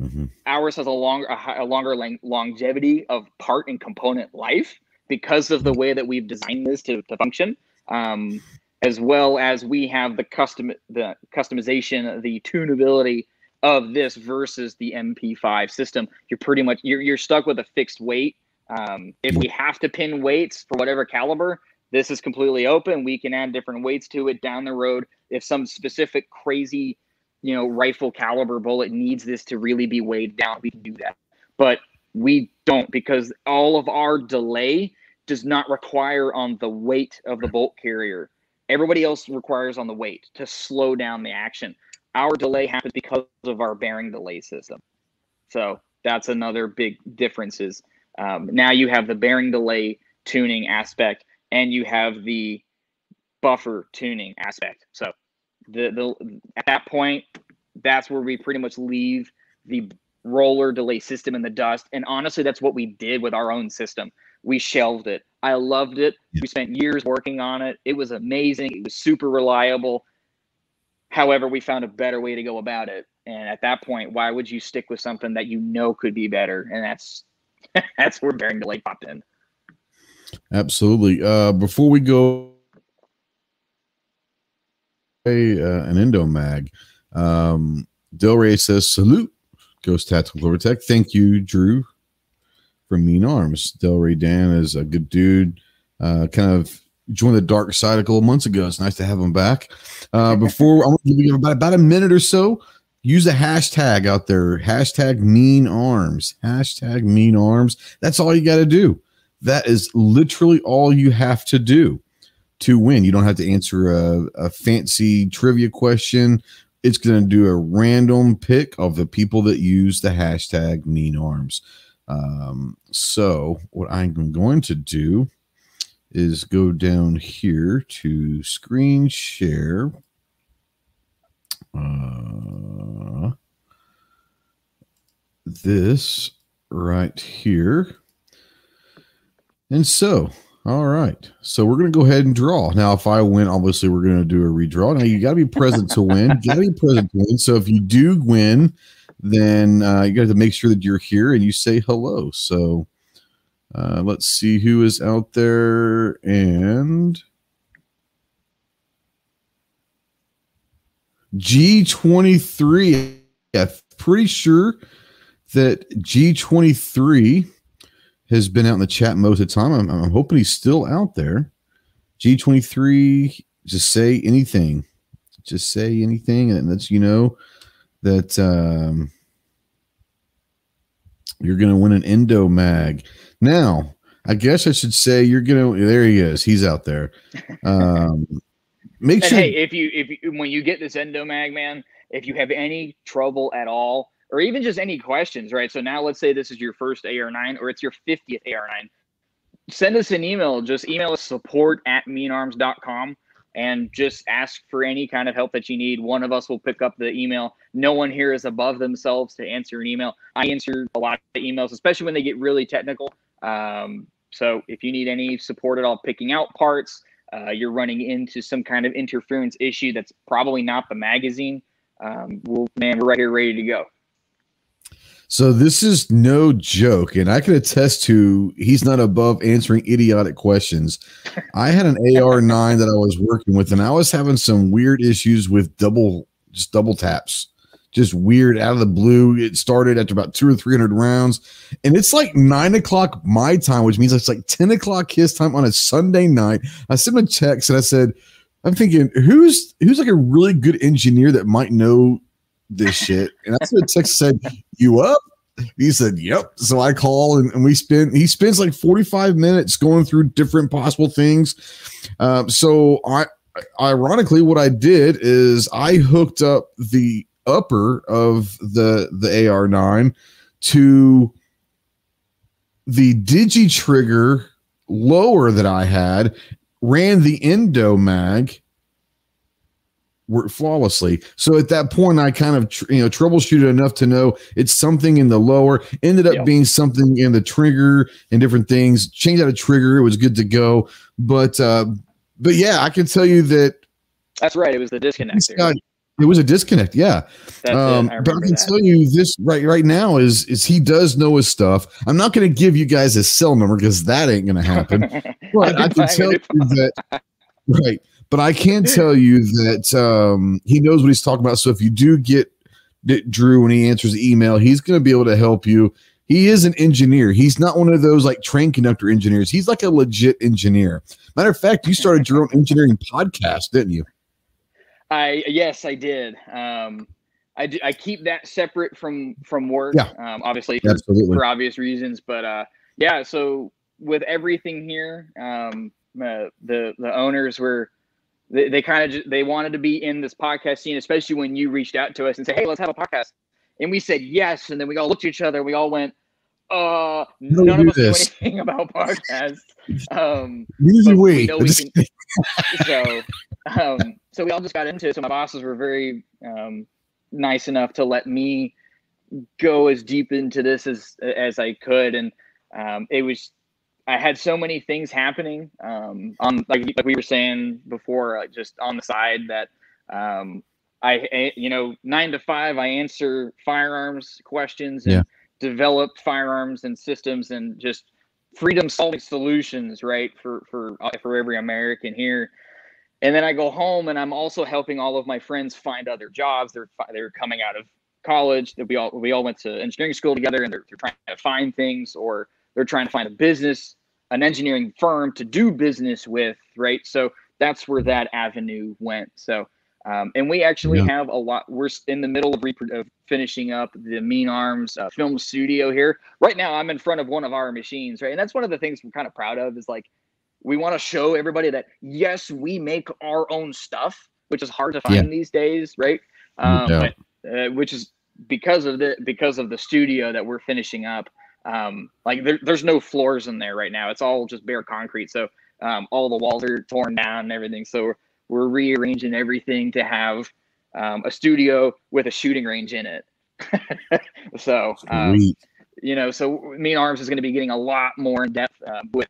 Mm-hmm. Ours has a longer a, a longer lang- longevity of part and component life because of the mm-hmm. way that we've designed this to, to function. Um, as well as we have the custom the customization, the tunability of this versus the MP5 system. You're pretty much you're you're stuck with a fixed weight. Um, if we have to pin weights for whatever caliber, this is completely open. We can add different weights to it down the road. If some specific crazy you know, rifle caliber bullet needs this to really be weighed down, we can do that. But we don't because all of our delay does not require on the weight of the bolt carrier. Everybody else requires on the weight to slow down the action. our delay happens because of our bearing delay system. So that's another big difference is um, now you have the bearing delay tuning aspect and you have the buffer tuning aspect. So the, the at that point, that's where we pretty much leave the roller delay system in the dust. And honestly, that's what we did with our own system. We shelved it. I loved it. We spent years working on it. It was amazing. It was super reliable. However, we found a better way to go about it. And at that point, why would you stick with something that you know could be better? And that's that's where bearing delay popped in. Absolutely. Uh, before we go, a uh, an endo mag. Um, Del says salute. Ghost Tactical Overtech. Thank you, Drew, from Mean Arms. Del Rey Dan is a good dude. Uh, kind of joined the dark side a couple months ago. It's nice to have him back. Uh, before I'm going to give you about, about a minute or so. Use a hashtag out there. Hashtag Mean Arms. Hashtag Mean Arms. That's all you got to do. That is literally all you have to do to win. You don't have to answer a, a fancy trivia question it's going to do a random pick of the people that use the hashtag mean arms. Um, so what I'm going to do is go down here to screen share. Uh, this right here. And so all right. So we're going to go ahead and draw. Now, if I win, obviously we're going to do a redraw. Now, you got to be present to win. Got to be present to win. So if you do win, then uh, you got to make sure that you're here and you say hello. So uh, let's see who is out there. And G23. I'm pretty sure that G23 has been out in the chat most of the time. I'm, I'm hoping he's still out there. G23, just say anything. Just say anything, and lets you know that um, you're going to win an Endo mag. Now, I guess I should say you're going to. There he is. He's out there. Um, make and sure. Hey, if you if you, when you get this Endo mag, man, if you have any trouble at all or even just any questions, right? So now let's say this is your first AR9 or it's your 50th AR9. Send us an email. Just email us support at meanarms.com and just ask for any kind of help that you need. One of us will pick up the email. No one here is above themselves to answer an email. I answer a lot of emails, especially when they get really technical. Um, so if you need any support at all picking out parts, uh, you're running into some kind of interference issue that's probably not the magazine, um, we'll, man, we're right here ready to go. So this is no joke, and I can attest to he's not above answering idiotic questions. I had an AR9 that I was working with, and I was having some weird issues with double just double taps. Just weird out of the blue. It started after about two or three hundred rounds, and it's like nine o'clock my time, which means it's like ten o'clock his time on a Sunday night. I sent him a text and I said, "I'm thinking who's who's like a really good engineer that might know this shit. And that's what text said, You up? He said, Yep. So I call and, and we spend he spends like 45 minutes going through different possible things. Um, so I ironically what I did is I hooked up the upper of the the AR9 to the digi trigger lower that I had, ran the endo mag work flawlessly. So at that point, I kind of tr- you know troubleshooted enough to know it's something in the lower. Ended up being something in the trigger and different things. Changed out a trigger. It was good to go. But uh, but yeah, I can tell you that. That's right. It was the disconnect. it was a disconnect, yeah. Um, I but I can that. tell you this right right now is is he does know his stuff. I'm not going to give you guys his cell number because that ain't going to happen. but I can tell you that right but I can tell you that um, he knows what he's talking about. So if you do get Drew when he answers the email, he's going to be able to help you. He is an engineer. He's not one of those like train conductor engineers. He's like a legit engineer. Matter of fact, you started your own engineering podcast, didn't you? I yes, I did. Um, I, do, I keep that separate from from work. Yeah. Um, obviously for, for, obvious reasons, but uh, yeah. So with everything here, um, uh, the the owners were they, they kind of they wanted to be in this podcast scene, especially when you reached out to us and said, "Hey, let's have a podcast," and we said yes, and then we all looked at each other, we all went, "Uh, none of us this. know anything about podcasts." Um, we. we, we can, so, um, so we all just got into it. So my bosses were very um, nice enough to let me go as deep into this as as I could, and um, it was I had so many things happening um, on like like we were saying before, uh, just on the side that um, I you know nine to five I answer firearms questions and yeah. develop firearms and systems and just freedom solving solutions right for for uh, for every American here. And then I go home and I'm also helping all of my friends find other jobs. They're they're coming out of college. That we all we all went to engineering school together and they're, they're trying to find things or they're trying to find a business, an engineering firm to do business with, right? So that's where that avenue went. So, um, and we actually yeah. have a lot. We're in the middle of, of finishing up the Mean Arms uh, film studio here. Right now, I'm in front of one of our machines, right? And that's one of the things we're kind of proud of is like we want to show everybody that yes, we make our own stuff, which is hard to find yeah. these days, right? Um, yeah. but, uh, which is because of the because of the studio that we're finishing up um, like there, there's no floors in there right now. It's all just bare concrete. So um, all the walls are torn down and everything. So we're rearranging everything to have um, a studio with a shooting range in it. so, um, you know, so Mean Arms is going to be getting a lot more in depth uh, with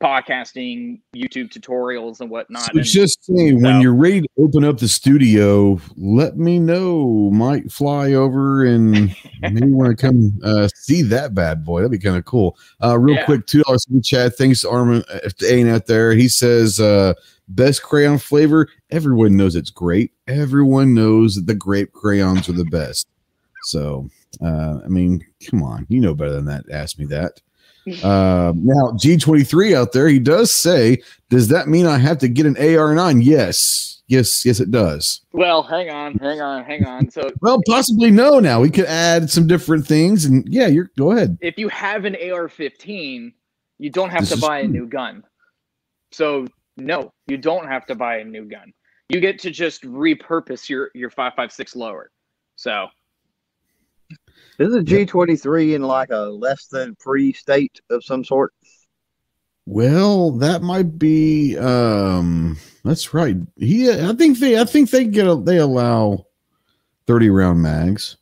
podcasting, YouTube tutorials, and whatnot. So and just saying, so, when you're ready to open up the studio, let me know. Might fly over and maybe want to come uh, see that bad boy. That'd be kind of cool. Uh, real yeah. quick, two dollars in chat. Thanks, Armin uh, Ain out there. He says, uh, "Best crayon flavor. Everyone knows it's great. Everyone knows that the grape crayons are the best." So, uh, I mean, come on, you know better than that. Ask me that. Uh, now, G23 out there, he does say, Does that mean I have to get an AR9? Yes. Yes, yes, it does. Well, hang on, hang on, hang on. So, well, possibly no. Now we could add some different things, and yeah, you're go ahead. If you have an AR-15, you don't have this to buy a new gun. So, no, you don't have to buy a new gun. You get to just repurpose your your 5.56 lower. So, is a G twenty three in like a less than free state of some sort? Well, that might be. um That's right. He, I think they, I think they get, a, they allow thirty round mags.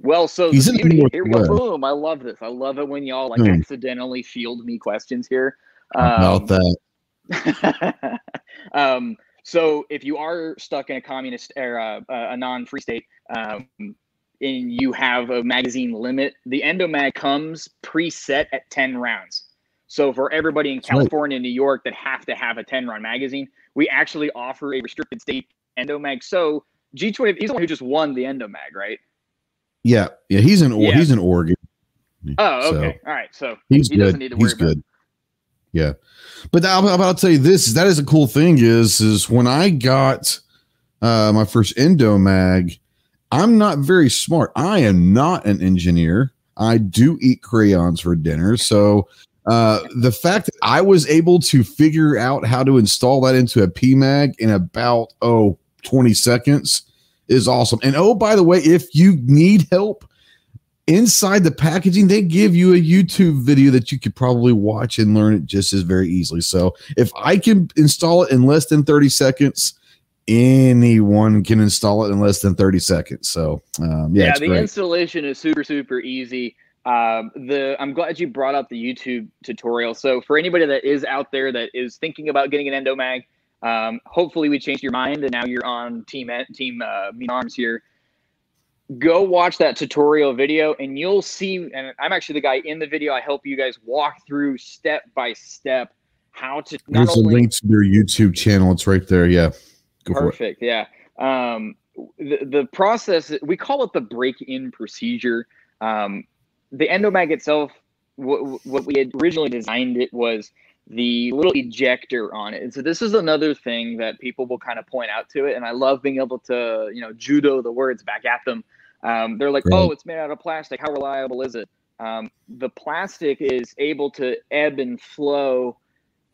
Well, so He's the beauty, here we go. Boom! I love this. I love it when y'all like mm. accidentally field me questions here. Um, About that. um, so if you are stuck in a communist era, uh, a non-free state, um, and you have a magazine limit, the Endomag comes preset at 10 rounds. So for everybody in California and New York that have to have a 10 round magazine, we actually offer a restricted state Endomag. So G20, he's the one who just won the Endomag, right? Yeah. Yeah. He's in, yeah. he's in Oregon. Oh, okay. So All right. So he's he good. he's good. It. Yeah. But I'll, I'll tell you this, that is a cool thing is, is when I got uh, my first Endomag, I'm not very smart. I am not an engineer. I do eat crayons for dinner. So uh, the fact that I was able to figure out how to install that into a PMAG in about, oh, 20 seconds is awesome. And oh, by the way, if you need help inside the packaging, they give you a YouTube video that you could probably watch and learn it just as very easily. So if I can install it in less than 30 seconds, anyone can install it in less than 30 seconds. So, um, yeah, yeah the great. installation is super, super easy. Um, the I'm glad you brought up the YouTube tutorial. So, for anybody that is out there that is thinking about getting an Endomag, um, hopefully we changed your mind and now you're on Team Team uh, Mean Arms here. Go watch that tutorial video and you'll see. And I'm actually the guy in the video. I help you guys walk through step by step how to. There's only, a link to their YouTube channel. It's right there. Yeah. Perfect. Yeah. Um, the, the process, we call it the break in procedure. Um, the endomag itself, what, what we had originally designed it was the little ejector on it. And so this is another thing that people will kind of point out to it. And I love being able to, you know, judo the words back at them. Um, they're like, right. oh, it's made out of plastic. How reliable is it? Um, the plastic is able to ebb and flow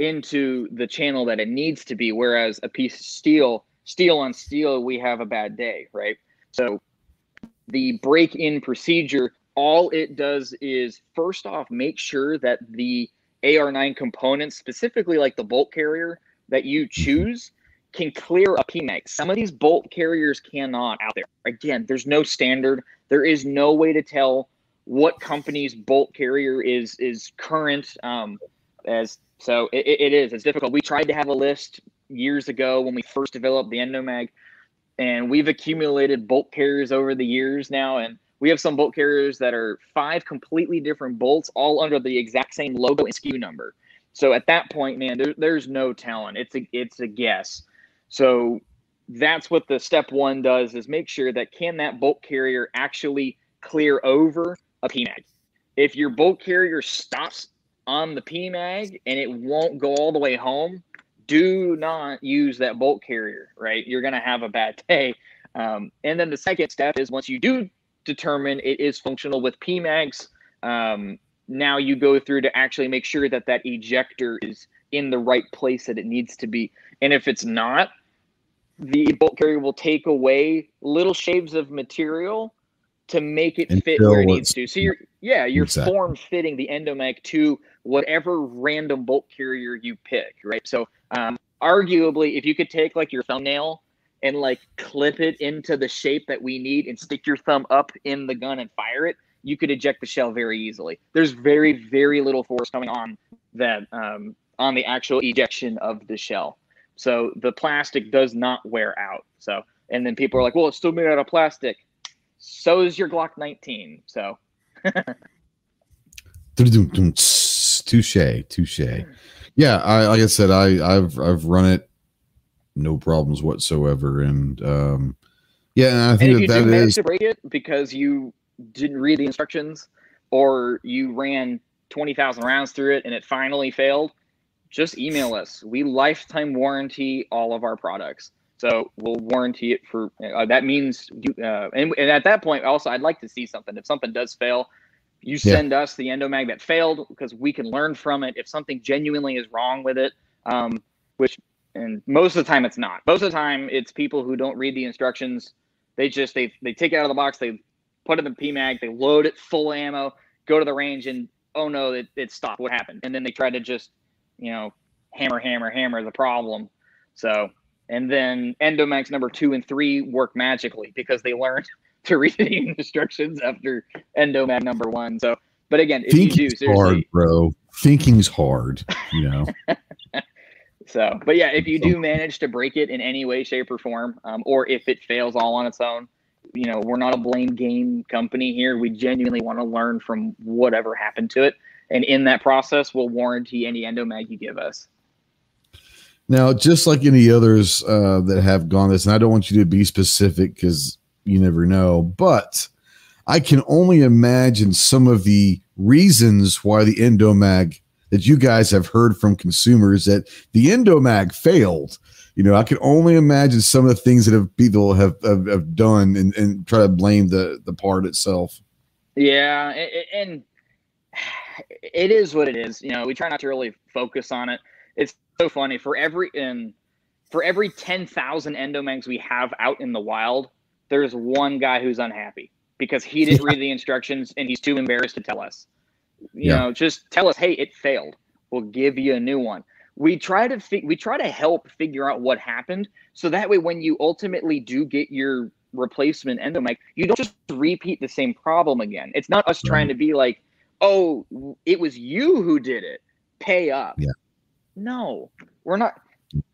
into the channel that it needs to be. Whereas a piece of steel, steel on steel, we have a bad day, right? So the break in procedure, all it does is first off make sure that the AR9 components, specifically like the bolt carrier that you choose, can clear a PMAG. Some of these bolt carriers cannot out there. Again, there's no standard. There is no way to tell what company's bolt carrier is is current. Um, as so, it, it is. It's difficult. We tried to have a list years ago when we first developed the Endomag, and we've accumulated bolt carriers over the years now, and we have some bolt carriers that are five completely different bolts, all under the exact same logo and SKU number. So at that point, man, there, there's no telling. It's a it's a guess. So that's what the step one does is make sure that can that bolt carrier actually clear over a PMAG. If your bolt carrier stops on the PMAG and it won't go all the way home, do not use that bolt carrier, right? You're going to have a bad day. Um, and then the second step is once you do determine it is functional with PMAGs, um, now you go through to actually make sure that that ejector is in the right place that it needs to be. And if it's not, the bolt carrier will take away little shaves of material to make it fit where it needs to. So you're yeah, you're exactly. form fitting the endomag to whatever random bolt carrier you pick, right? So um, arguably, if you could take like your thumbnail and like clip it into the shape that we need and stick your thumb up in the gun and fire it, you could eject the shell very easily. There's very very little force coming on that um, on the actual ejection of the shell. So the plastic does not wear out. So and then people are like, well, it's still made out of plastic. So is your Glock 19. So. touche, touche. Yeah, I like I said, I I've I've run it, no problems whatsoever, and um, yeah, and I think and if that, you that is to break it because you didn't read the instructions or you ran twenty thousand rounds through it and it finally failed. Just email us. We lifetime warranty all of our products. So we'll warranty it for uh, that means you, uh, and, and at that point also I'd like to see something. If something does fail, you send yeah. us the endomag that failed because we can learn from it. If something genuinely is wrong with it, um, which and most of the time it's not. Most of the time it's people who don't read the instructions. They just they they take it out of the box, they put it in the PMag, they load it full ammo, go to the range, and oh no, it, it stopped. What happened? And then they try to just you know hammer, hammer, hammer the problem. So and then Endomags number two and three work magically because they learned to read the instructions after Endomag number one. So, but again, if Thinking's you do, seriously, hard, bro. Thinking's hard, you know. so, but yeah, if you do manage to break it in any way, shape, or form, um, or if it fails all on its own, you know, we're not a blame game company here. We genuinely want to learn from whatever happened to it. And in that process, we'll warranty any endomag you give us. Now, just like any others uh, that have gone this, and I don't want you to be specific because you never know, but I can only imagine some of the reasons why the Endomag that you guys have heard from consumers that the Endomag failed. You know, I can only imagine some of the things that have people have have, have done and, and try to blame the the part itself. Yeah, and it is what it is. You know, we try not to really focus on it. It's so funny for every in for every 10,000 endomags we have out in the wild, there's one guy who's unhappy because he didn't read the instructions and he's too embarrassed to tell us. You yeah. know, just tell us, "Hey, it failed. We'll give you a new one." We try to fi- we try to help figure out what happened so that way when you ultimately do get your replacement endomag, you don't just repeat the same problem again. It's not us right. trying to be like, "Oh, it was you who did it. Pay up." Yeah. No, we're not.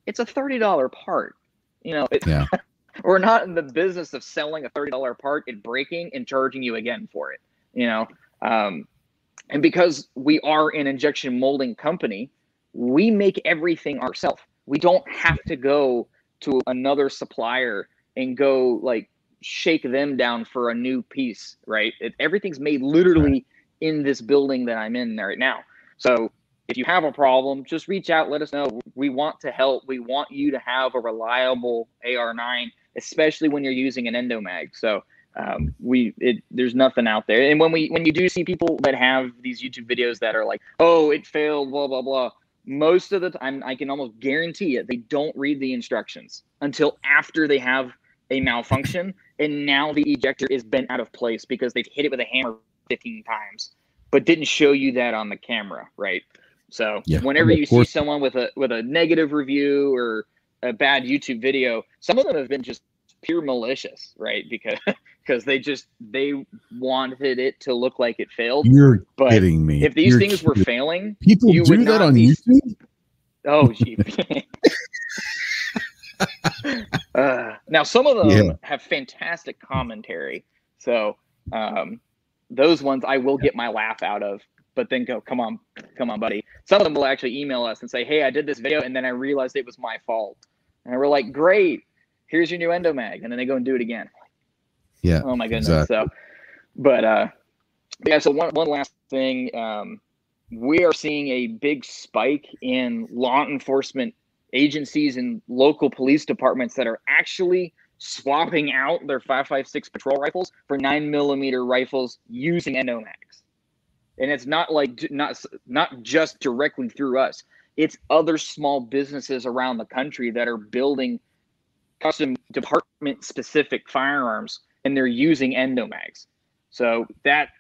It's a thirty dollar part. You know, it, yeah. we're not in the business of selling a thirty dollar part and breaking and charging you again for it. You know, um, and because we are an injection molding company, we make everything ourselves. We don't have to go to another supplier and go like shake them down for a new piece, right? It, everything's made literally in this building that I'm in right now. So if you have a problem, just reach out, let us know. We want to help. We want you to have a reliable AR9, especially when you're using an endomag. So um, we it, there's nothing out there. And when we when you do see people that have these YouTube videos that are like, oh, it failed, blah blah blah, most of the time, I can almost guarantee it, they don't read the instructions until after they have a malfunction, and now the ejector is bent out of place because they've hit it with a hammer 15 times, but didn't show you that on the camera, right? So Yeah, whenever you see someone with a with a negative review or a bad YouTube video, some of them have been just pure malicious, right? Because because they just they wanted it to look like it failed. You're But kidding me. if these You're things were failing, people you do that on be- YouTube. Oh, gee. uh, now some of them Yeah. have fantastic commentary, so um, those ones I will get my laugh out of. But then go, come on, come on, buddy. Some of them will actually email us and say, "Hey, I did this video, and then I realized it was my fault." And we're like, "Great, here's your new Endomag," and then they go and do it again. Yeah. Oh my goodness. exactly. So, but uh, yeah. So one one last thing, um, we are seeing a big spike in law enforcement agencies and local police departments that are actually swapping out their 556 patrol rifles for nine millimeter rifles using endomags and it's not like not not just directly through us it's other small businesses around the country that are building custom department specific firearms and they're using endomags. So that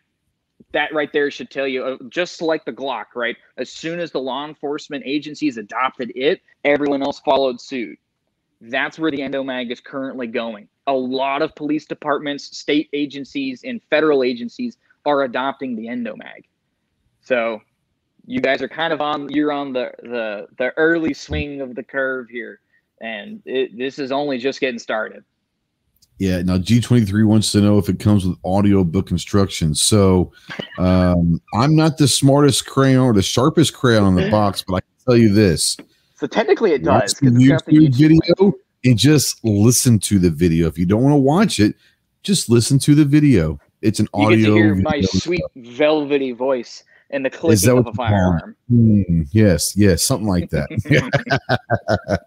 that right there should tell you uh, just like the glock right? As soon as the law enforcement agencies adopted it everyone else followed suit. That's where the endomag is currently going. A lot of police departments state agencies and federal agencies are adopting the endomag. So you guys are kind of on you're on the the the early swing of the curve here and it, this is only just getting started Yeah. Now G23 wants to know if it comes with audio book instructions. So um, I'm not the smartest crayon or the sharpest crayon on the box, but I can tell you this. so technically it does the 'cause it's got the YouTube YouTube video and just listen to the video. If you don't want to watch it, just listen to the video. It's an you audio. get to hear my video. sweet velvety voice and the that clicking of what a you call it? firearm Hmm, yes, yes, something like that.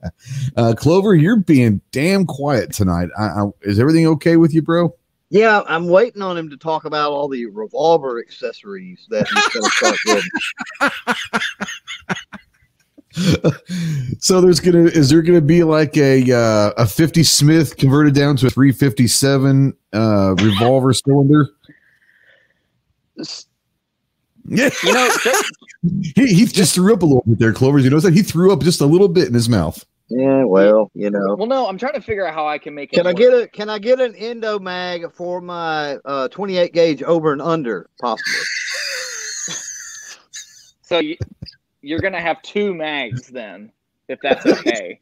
uh, Clover, you're being damn quiet tonight. I, I, is everything okay with you, bro? Yeah, I'm waiting on him to talk about all the revolver accessories that he's going to start with. so there's gonna is there gonna be like a uh, a 50 Smith converted down to a 357 uh, revolver cylinder? S- Yeah, you know just, he, he just threw up a little bit there, Clover. You notice that he threw up just a little bit in his mouth. Yeah, well, you know. well no i'm trying to figure out how i can make it Can I get a Can I get an endo mag for my uh, 28 gauge over and under, possibly? So you, you're gonna have two mags then, if that's okay.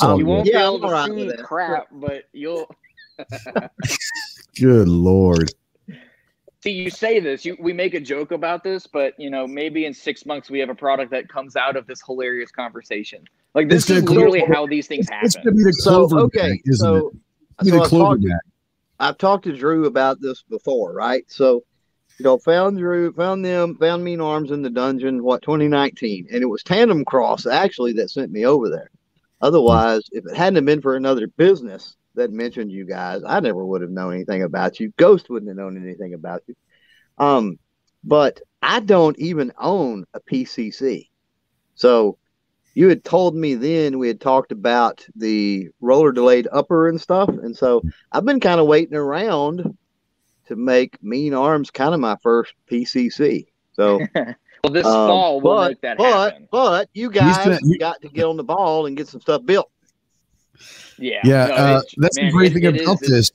all you won't Yeah, be able to alright see crap, but you'll Good lord. See. You say this, you we make a joke about this, but you know maybe in six months we have a product that comes out of this hilarious conversation. Like this It's is literally how these things It's happen. gonna be the So okay, bag, isn't so, It's gonna so be the I've Clover talked, bag. I've talked to Drew about this before, right? So, you know, found Drew, found them, found Mean Arms in the dungeon, what 2019, and it was TandemKross actually that sent me over there. Otherwise, if it hadn't have been for another business that mentioned you guys, I never would have known anything about you. Ghost wouldn't have known anything about you. Um, but I don't even own a PCC. So you had told me then we had talked about the roller delayed upper and stuff. And so I've been kind of waiting around to make Mean Arms kind of my first PCC. So well, this um, fall we'll but, make that but, happen. But you guys gonna- you- got to get on the ball and get some stuff built. Yeah, Yeah, no, uh, that's the great thing about is- this.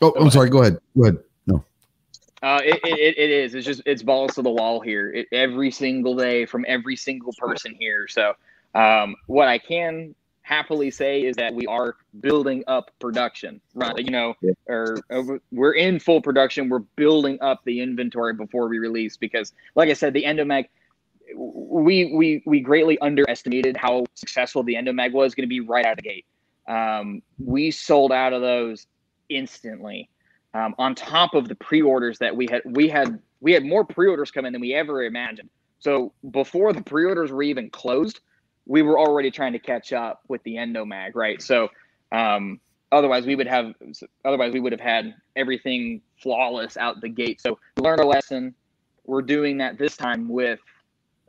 Oh, Go I'm sorry. Go ahead. Go ahead. No. Uh, it, it, it is. It's just it's balls to the wall here it, every single day from every single person here. So um, what I can happily say is that we are building up production. Right, you know, Yeah. or, or we're in full production. We're building up the inventory before we release because, like I said, the Endomag. We we we greatly underestimated how successful the Endomag was going to be right out of the gate. Um, we sold out of those instantly. Um, on top of the pre-orders that we had we had we had more pre-orders come in than we ever imagined. So before the pre-orders were even closed we were already trying to catch up with the endomag right? So um, otherwise we would have otherwise we would have had everything flawless out the gate. So learned a lesson. We're doing that this time with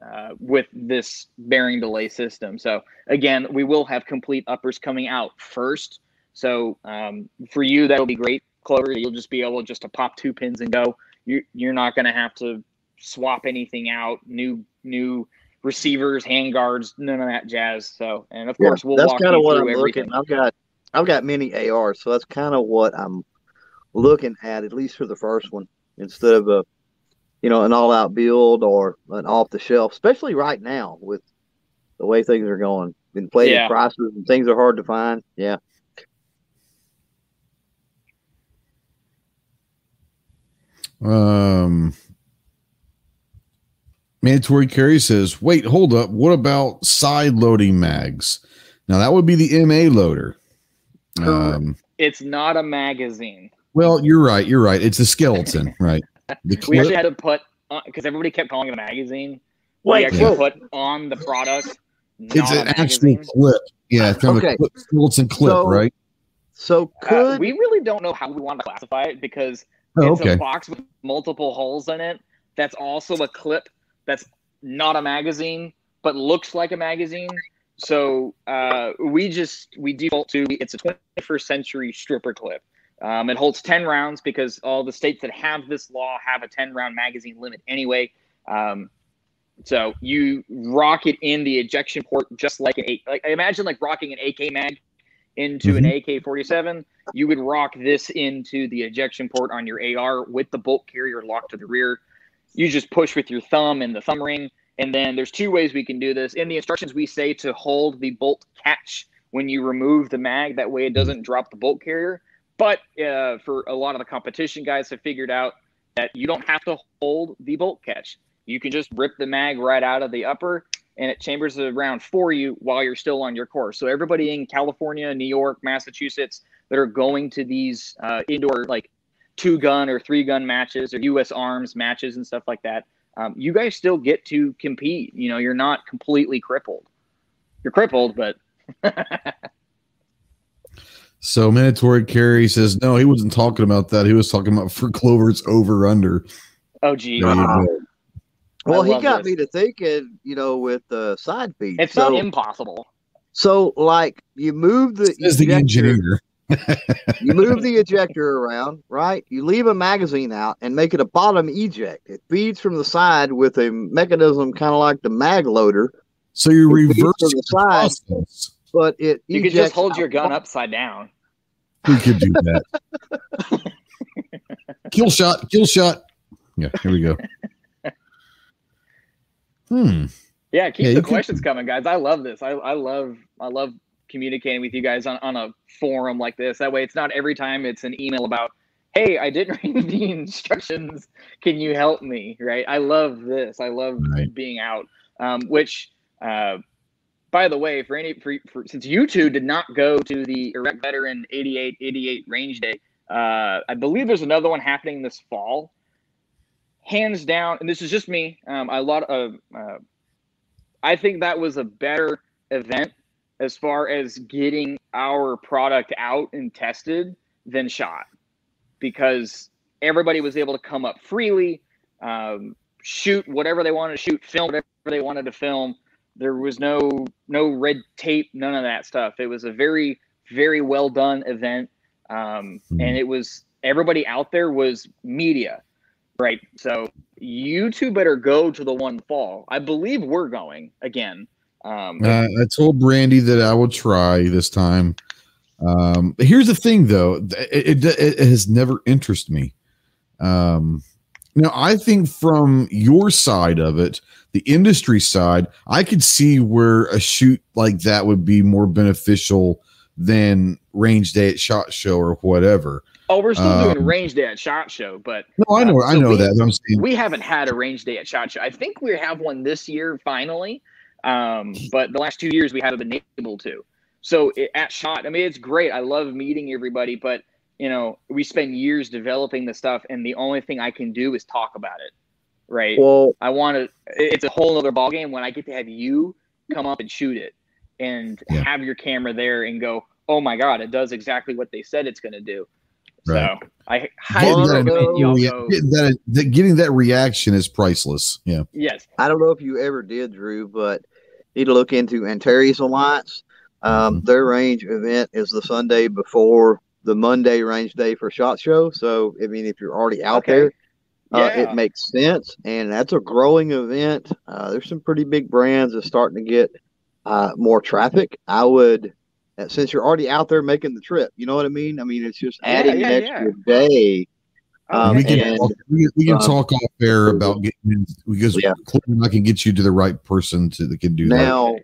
uh, with this bearing delay system. So again, we will have complete uppers coming out first. So um, for you, that'll be great, Clover. You'll just be able just to pop two pins and go. You're, you're not going to have to swap anything out. New new receivers, handguards, none of that jazz. So, and of course, we'll that's kind of what I'm everything. looking. I've got I've got many ARs, so that's kind of what I'm looking at, at least for the first one, instead of a you know an all out build or an off the shelf, especially right now with the way things are going. Inflated Yeah. prices and things are hard to find. Yeah. Um, mandatory carry says, wait, hold up. What about side loading mags? Now that would be the MA loader. Um, It's not a magazine. well, you're right. You're right. It's a skeleton, right? The We clip. actually had to put because everybody kept calling it a magazine. we Wait, actually Yeah. put on the product. It's not an actual clip. Yeah, it's kind of Okay. a clip, skeleton clip, So- right? So Uh, we really don't know how we want to classify it because Oh, it's okay. a box with multiple holes in it. That's also a clip. That's not a magazine, but looks like a magazine. So uh, we just we default to it's a 21st century stripper clip. Um, it holds 10 rounds because all the states that have this law have a 10 round magazine limit anyway. Um, so you rock it in the ejection port just like an like imagine like rocking an AK mag into an AK-47. You would rock this into the ejection port on your AR with the bolt carrier locked to the rear. You just push with your thumb and the thumb ring. And then there's two ways we can do this. In the instructions, we say to hold the bolt catch when you remove the mag. That way it doesn't drop the bolt carrier. But uh, for a lot of the competition guys have figured out that you don't have to hold the bolt catch. You can just rip the mag right out of the upper and it chambers the round for you while you're still on your course. So everybody in California, New York, Massachusetts that are going to these uh, indoor like two gun or three gun matches or U.S. Arms matches and stuff like that, um, you guys still get to compete. You know, you're not completely crippled. You're crippled, but So mandatory carry says no, he wasn't talking about that. He was talking about for Clover's over under. oh gee, There you well, I he got this. me to thinking, you know, with the side feed. it's so, not impossible. so like you move the Says the engineer. you move the ejector around, right? You leave a magazine out and make it a bottom eject. It feeds from the side with a mechanism kind of like the mag loader, So you reverse the the side. process. but it You could ejects just hold your gun upside down. We could do that. kill shot, kill shot. Yeah, here we go. Hmm. Yeah, keep Yeah, the questions coming, guys. I love this. I, I love I love communicating with you guys on, on a forum like this. That way it's not every time it's an email about, hey, I didn't read the instructions. Can you help me? Right. I love this. I love Right. being out. Um, which uh by the way, for any for, for since you two did not go to the Iraq Veteran 88 88 range day, uh, I believe there's another one happening this fall. Hands down, and this is just me. Um, a lot of uh, I think that was a better event as far as getting our product out and tested than shot because everybody was able to come up freely, um, shoot whatever they wanted to shoot, film whatever they wanted to film. There was no no red tape, none of that stuff. It was a very very well done event, um, and it was everybody out there was media, right? So you two better go to the one fall. I believe we're going again. Um, Uh, I told Brandy that I will try this time. Um, here's the thing, though, it, it, it has never interested me. Um, now, I think from your side of it, the industry side, I could see where a shoot like that would be more beneficial than range day at shot show or whatever. oh, we're still doing um, range day at Shot Show, but No, I know, Uh, I so know we- that. We haven't had a range day at Shot Show. I think we have one this year finally, um, but the last two years we haven't been able to. So it, at Shot, I mean, it's great. I love meeting everybody, but you know, we spend years developing the stuff, and the only thing I can do is talk about it, right? Well, I want to. It's a whole other ballgame when I get to have you come up and shoot it, and Yeah. have your camera there and go, "Oh my god, it does exactly what they said it's going to do." Right. So I Getting highly that, recommend y'all rea- go. getting that, that- getting that reaction is priceless. Yeah. Yes. I don't know if you ever did, Drew, but you need to look into Antares Alliance. Um, Mhm. Their range event is the Sunday before the Monday range day for Shot Show. So, I mean, if you're already out Okay. there, uh, Yeah. it makes sense. And that's a growing event. Uh, there's some pretty big brands that's starting to get uh, more traffic. I would, uh, since you're already out there making the trip, you know what I mean? I mean, it's just adding yeah, an extra day. Um, we can and- talk, we, we can um, talk off air about getting because Yeah. I can get you to the right person to that can do that. Now,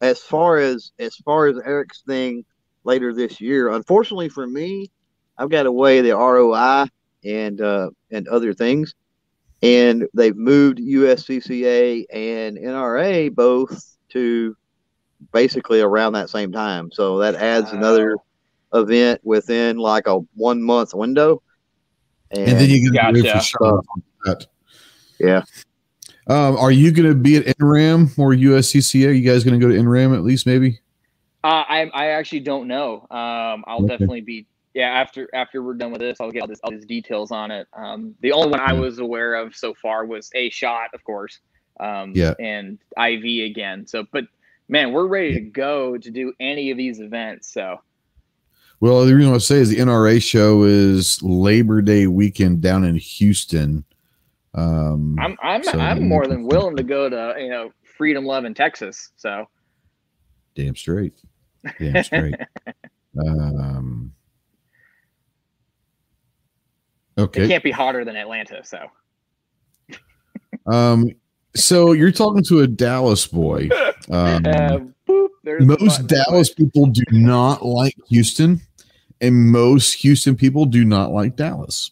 as far as as far as Eric's thing later this year, unfortunately for me, I've got to weigh the ROI and uh, and other things, and they've moved USCCA and NRA both to basically around that same time. So that adds another event within like a one month window. And, And then you get Gotcha. ready for shot on that. yeah, Um, are you going to be at NRAM or USCCA? Are you guys going to go to NRAM at least, maybe? Uh, I I actually don't know. Um, I'll Okay. definitely be yeah after after we're done with this. I'll get all this all these details on it. Um, the only one I was aware of so far was a shot, of course. Um, Yeah. and IV again. So, but man, we're ready to go to do any of these events. So Well, the reason I say is the NRA show is Labor Day weekend down in Houston. Um, I'm I'm So I'm more than willing to go to you know Freedom Love in Texas. So damn straight. Damn straight. um, okay. it can't be hotter than Atlanta. So Um, so you're talking to a Dallas boy. Um, uh, boop, most. Dallas people do not like Houston, and most Houston people do not like Dallas.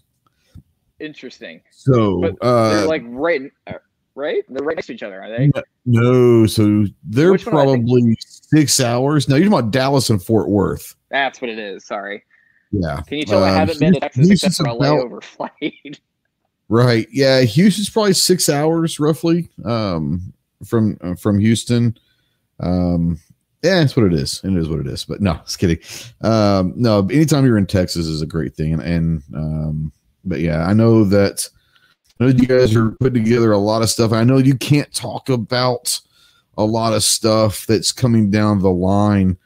Interesting. So, But uh, They're like right, uh, right? They're right next to each other, are they? no, so they're Which one are probably six hours. No, you're talking about Dallas and Fort Worth. That's what it is. Sorry. Yeah, Can you tell I Um, haven't been to Texas Houston's except for a about- layover flight? right. Yeah, Houston's probably six hours roughly um, from uh, from Houston. Um, yeah, that's what it is. It is what it is. But no, just kidding. Um, no, anytime you're in Texas is a great thing, and, and um, but yeah, I know that. I know you guys are putting together a lot of stuff. I know you can't talk about a lot of stuff that's coming down the line.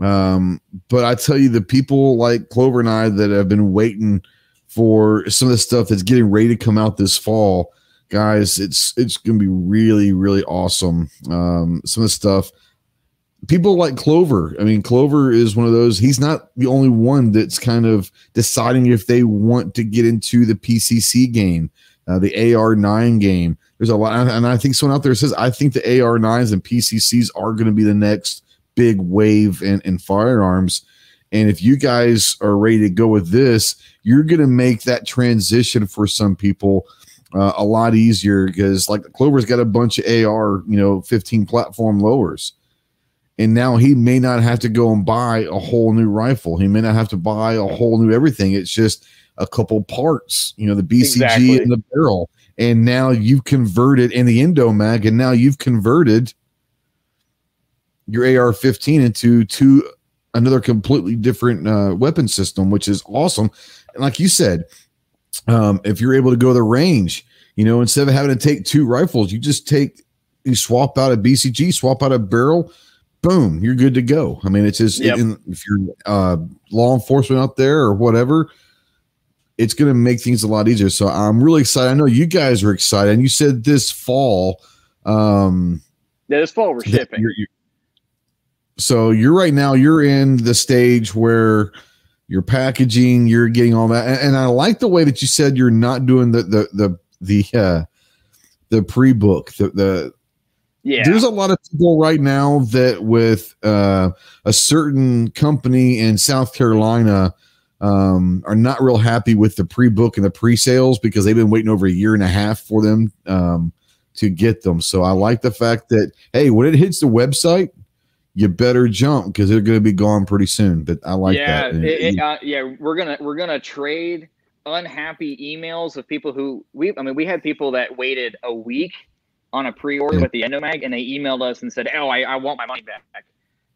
Um, but I tell you, the people like Clover and I that have been waiting for some of the stuff that's getting ready to come out this fall, guys, it's it's gonna be really, really awesome. Um, some of the stuff people like Clover. I mean, Clover is one of those. He's not the only one that's kind of deciding if they want to get into the PCC game, uh, the AR9 game. There's a lot, and I think someone out there says I think the AR9s and PCCs are going to be the next big wave in, in firearms. And if you guys are ready to go with this, you're going to make that transition for some people uh, a lot easier because, like, Clover's got a bunch of AR, you know, 15 platform lowers and now he may not have to go and buy a whole new rifle. He may not have to buy a whole new everything. It's just a couple parts, you know, the BCG Exactly. and the barrel. And now you've converted in the Endo mag, and now you've converted your AR-15 into two another completely different uh, weapon system, which is awesome. And like you said, um, if you're able to go to the range, you know, instead of having to take two rifles, you just take you swap out a BCG, swap out a barrel, boom, you're good to go. I mean, it's just Yep. in, if you're uh, law enforcement out there or whatever, it's going to make things a lot easier. So I'm really excited. I know you guys are excited, and you said this fall. Um, Yeah, this fall we're shipping. you're- you're- so you're right now. You're in the stage where you're packaging, you're getting all that, and, and I like the way that you said you're not doing the the the the uh, the pre book the the Yeah. there's a lot of people right now that with uh, a certain company in South Carolina um, are not real happy with the pre-book and the pre-sales because they've been waiting over a year and a half for them um, to get them. So I like the fact that hey, when it hits the website, you better jump because they're going to be gone pretty soon. But I like yeah, that. It- it, uh, yeah, we're gonna we're gonna trade unhappy emails of people who we I mean we had people that waited a week on a pre-order Yeah. with the Endomag and they emailed us and said, "Oh, I, I want my money back,"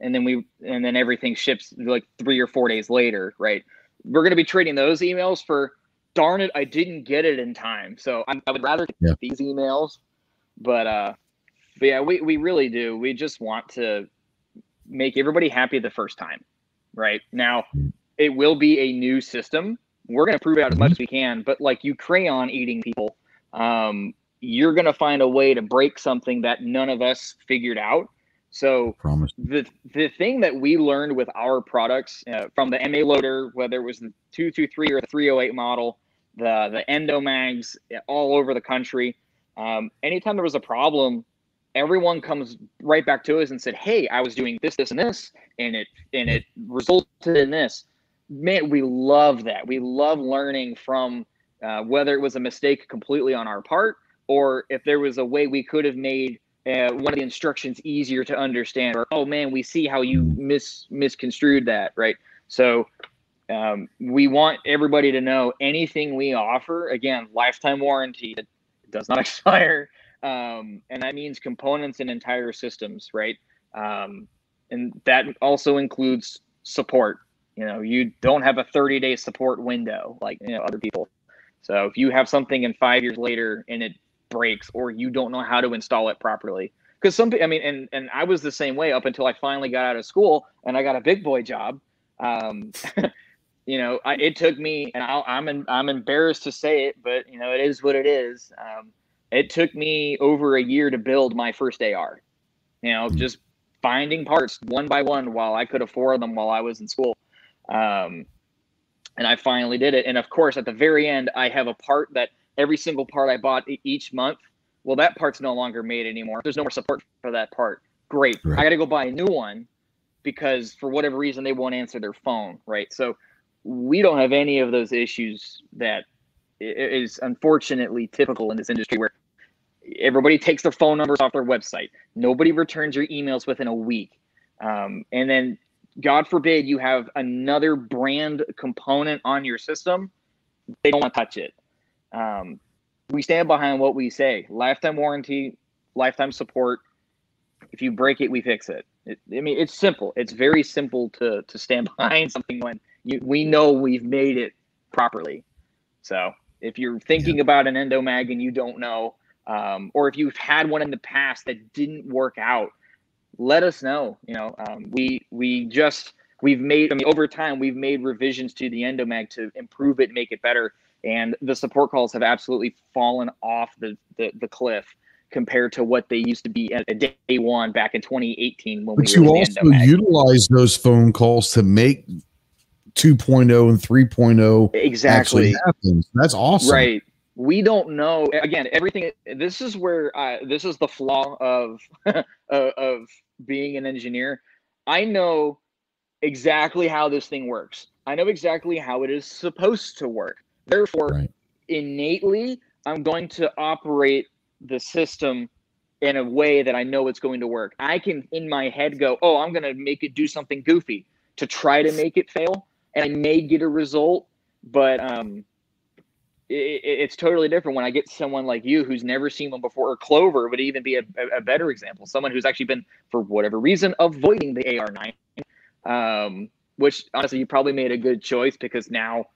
and then we and then everything ships like three or four days later, right? we're going to be trading those emails for darn it, I didn't get it in time. So I, I would rather get yeah. these emails, but uh, but yeah, we we really do. We just want to make everybody happy the first time, right? Now, it will be a new system. We're going to prove it out as much as we can, but like you crayon eating people, um, you're going to find a way to break something that none of us figured out. So the the thing that we learned with our products uh, from the MA loader, whether it was the 223 or the 308 model, the the endomags all over the country. Um, anytime there was a problem, everyone comes right back to us and said, "Hey, I was doing this, this, and this, and it and it resulted in this." Man, we love that. We love learning from uh, whether it was a mistake completely on our part or if there was a way we could have made uh, one of the instructions easier to understand. Or oh man, we see how you mis misconstrued that, right? So um, we want everybody to know anything we offer, again, lifetime warranty, it does not expire. Um, and that means components and entire systems, right? Um, and that also includes support. You know, you don't have a 30 day support window like you know other people. So if you have something and five years later and it breaks or you don't know how to install it properly, because some, I mean, and and I was the same way up until I finally got out of school and I got a big boy job. Um, you know, I, it took me, and i am I'm, I'm embarrassed to say it, but you know, it is what it is. Um, it took me over a year to build my first AR. You know, hmm. just finding parts one by one while I could afford them while I was in school. Um, and I finally did it. And of course, at the very end, I have a part that every single part I bought each month. Well, that part's no longer made anymore. There's no more support for that part. Great. Right. I got to go buy a new one because for whatever reason they won't answer their phone. Right. So we don't have any of those issues that is unfortunately typical in this industry where everybody takes their phone numbers off their website nobody returns your emails within a week um, and then god forbid you have another brand component on your system they don't want to touch it um, we stand behind what we say lifetime warranty lifetime support if you break it we fix it. it i mean it's simple it's very simple to to stand behind something when you, we know we've made it properly. So if you're thinking yeah. about an endomag and you don't know, um, or if you've had one in the past that didn't work out, let us know. You know, um, we we just we've made. I mean, over time we've made revisions to the endomag to improve it, make it better, and the support calls have absolutely fallen off the the, the cliff compared to what they used to be at day one back in 2018 when but we you also utilize those phone calls to make 2.0 and 3.0 exactly. That's awesome. Right. We don't know. Again, everything. This is where I, this is the flaw of of being an engineer. I know exactly how this thing works. I know exactly how it is supposed to work. Therefore, right. innately, I'm going to operate the system in a way that I know it's going to work. I can, in my head, go, "Oh, I'm going to make it do something goofy to try to make it fail." and I may get a result, but um, it, it's totally different when I get someone like you who's never seen one before, or Clover would even be a, a better example. Someone who's actually been, for whatever reason, avoiding the AR9, um, which honestly, you probably made a good choice because now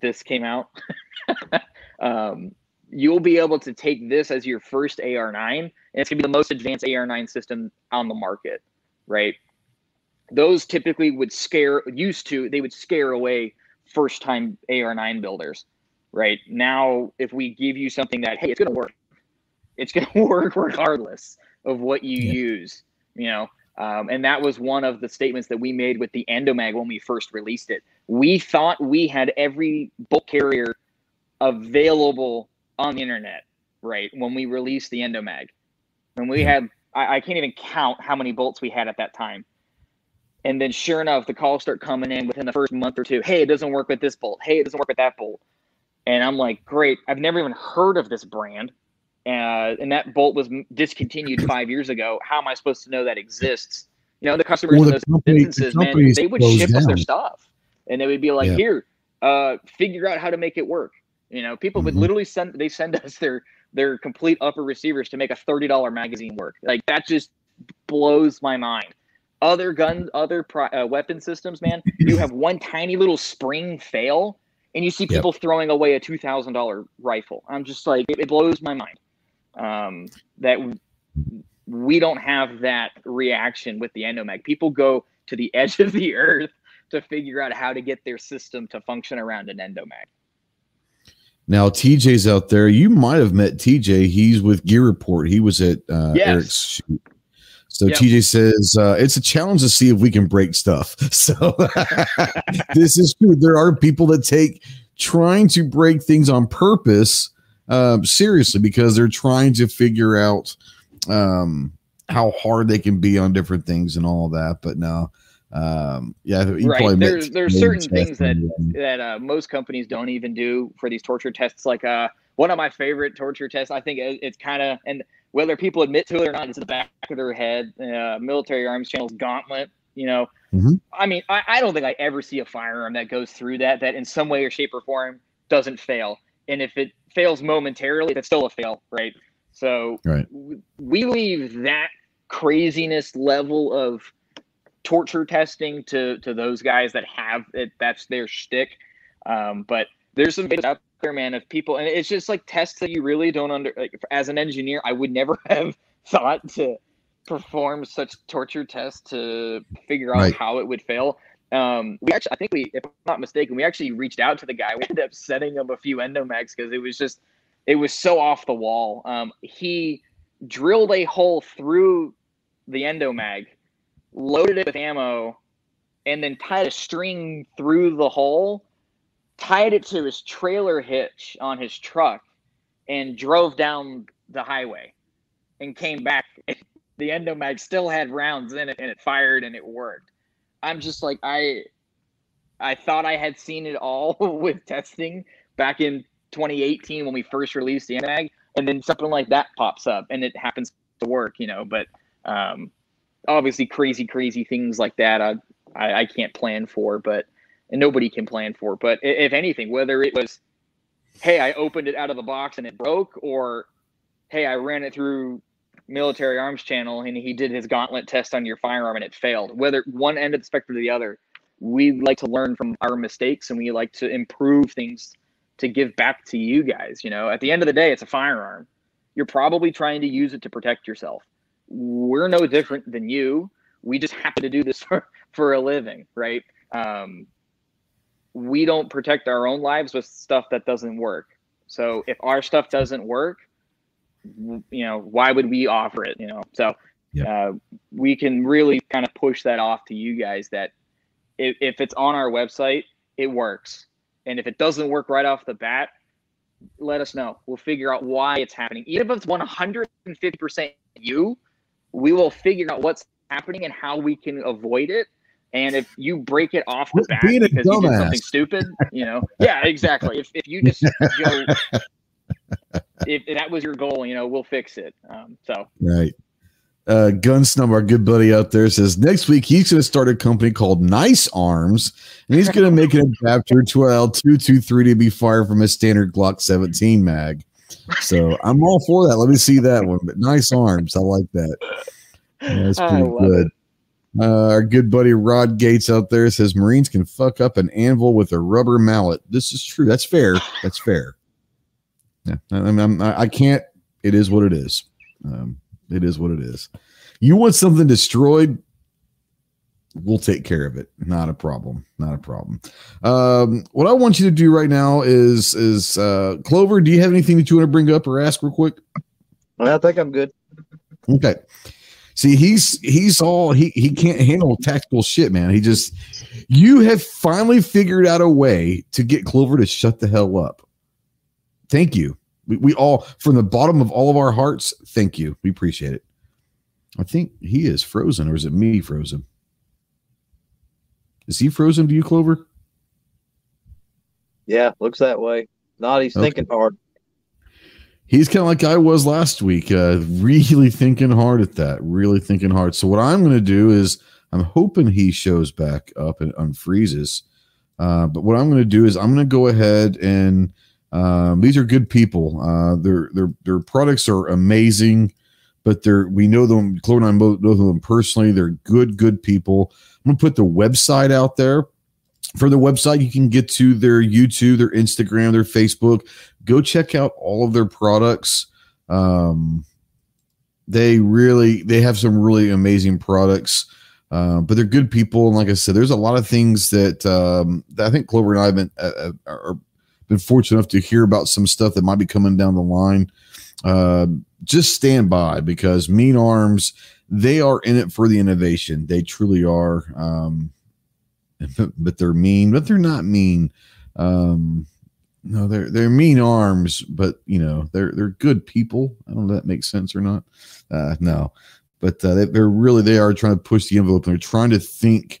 this came out. um, you'll be able to take this as your first AR9, and it's gonna be the most advanced AR9 system on the market, right? those typically would scare used to they would scare away first time AR9 builders. Right now, if we give you something that hey, it's going to work, it's going to work regardless of what you yeah. use. You know, um, and that was one of the statements that we made with the Endomag when we first released it. We thought we had every bolt carrier available on the internet, right? When we released the Endomag, and we had, I, I can't even count how many bolts we had at that time. And then sure enough, the calls start coming in within the first month or two. Hey, it doesn't work with this bolt. Hey, it doesn't work with that bolt. And I'm like, great. I've never even heard of this brand. Uh, and that bolt was discontinued five years ago. How am I supposed to know that exists? You know, the customers well, in those company, businesses, the man, they would ship down. us their stuff, and they would be like, yeah. "Here, uh, figure out how to make it work." You know, people mm-hmm. would literally send they send us their their complete upper receivers to make a thirty dollar magazine work. Like that just blows my mind. other gun, other pri- uh, weapon systems, man, you have one tiny little spring fail, and you see Yep. people throwing away a two thousand dollar rifle. I'm just like, it, it blows my mind um, that w- we don't have that reaction with the Endomag. People go to the edge of the earth to figure out how to get their system to function around an Endomag. Now TJ's out there. You might have met TJ. He's with Gear Report. He was at uh, Yes. Eric's shoot. So Yep. TJ says uh, it's a challenge to see if we can break stuff. So this is true. There are people that take trying to break things on purpose um, seriously because they're trying to figure out um, how hard they can be on different things and all that. But no, um, yeah, Right. There's- there's certain things that- and, that uh, most companies don't even do for these torture tests. Like uh, one of my favorite torture tests, I think it- it's kind of, and whether people admit to it or not, it's in the back of their head. Uh, military arms channel's gauntlet. You know, Mhm. I mean, I, I don't think I ever see a firearm that goes through that that in some way or shape or form doesn't fail. And if it fails momentarily, it's still a fail, right? So Right. we leave that craziness level of torture testing to to those guys that have it that's their shtick. Um, but there's some videos out there, man, of people, and it's just like tests that you really don't under. Like, as an engineer, I would never have thought to perform such torture tests to figure out Right. how it would fail. Um, we actually, I think we, if I'm not mistaken, we actually reached out to the guy. We ended up sending him a few endomags because it was just, it was so off the wall. Um, he drilled a hole through the endomag, loaded it with ammo, and then tied a string through the hole, tied it to his trailer hitch on his truck, and drove down the highway and came back. The endomag still had rounds in it and it fired and it worked. I'm just like I I thought I had seen it all with testing back in 2018 when we first released the endomag, and then something like that pops up and it happens to work, you know. But um, obviously, crazy, crazy things like that I, I I can't plan for, but nobody can plan for. But if anything, whether it was, hey, I opened it out of the box and it broke, or hey, I ran it through military arms channel and he did his gauntlet test on your firearm and it failed. Whether one end of the spectrum or the other, we like to learn from our mistakes and we like to improve things to give back to you guys. You know, at the end of the day, it's a firearm. You're probably trying to use it to protect yourself. We're no different than you. We just happen to do this for, for a living, right? Um, we don't protect our own lives with stuff that doesn't work. So if our stuff doesn't work, you know, why would we offer it? You know, so uh, we can really kind of push that off to you guys that if, if it's on our website, it works. And if it doesn't work right off the bat, let us know. We'll figure out why it's happening. Even if it's 150% you, we will figure out what's happening and how we can avoid it. And if you break it off the bat because you did something stupid, you know, yeah, exactly. If, if you just go, if that was your goal, you know, we'll fix it. Um, so Right. Uh, Gunsnub, our good buddy out there, says next week he's going to start a company called Nice Arms, and he's going to make an adapter to our L223 to be fired from a standard Glock 17 mag. So I'm all for that. Let me see that one. But Nice Arms, I like that. Yeah, that's pretty good. it. Uh, our good buddy Rod Gates out there says Marines can fuck up an anvil with a rubber mallet. This is true. That's fair. That's fair. Yeah, I, I'm- I'm- I, I can't. It is what it is. Um, it is what it is. You want something destroyed? We'll take care of it. Not a problem. Not a problem. Um, what I want you to do right now is is uh, Clover. Do you have anything that you want to bring up or ask real quick? I think I'm good. Okay. See, he's he's all he he can't handle tactical shit, man. He just you have finally figured out a way to get Clover to shut the hell up. Thank you. We, we all from the bottom of all of our hearts, thank you. We appreciate it. I think he is frozen, or is it me frozen? Is he frozen to you, Clover? Yeah, looks that way. Not he's Okay. thinking hard. He's kind of like I was last week, uh, really thinking hard at that, really thinking hard. So what I'm going to do is I'm hoping he shows back up and unfreezes. Uh, but what I'm going to do is I'm going to go ahead and um, these are good people. Uh, their their their products are amazing, but they're we know them. Clover and I know them personally. They're good, good people. I'm gonna put the website out there. For the website, you can get to their YouTube, their Instagram, their Facebook. Go check out all of their products. Um, they really they have some really amazing products. Uh, but they're good people, and like I said, there's a lot of things that, um, that I think Clover and I have been uh, uh are been fortunate enough to hear about some stuff that might be coming down the line. Uh, just stand by because Mean Arms, they are in it for the innovation. They truly are. Um, but they're mean, but they're not mean. Um, no, they're they're mean arms, but you know they're they're good people. I don't know if that makes sense or not. Uh, no, but uh, they, are really they are trying to push the envelope and they're trying to think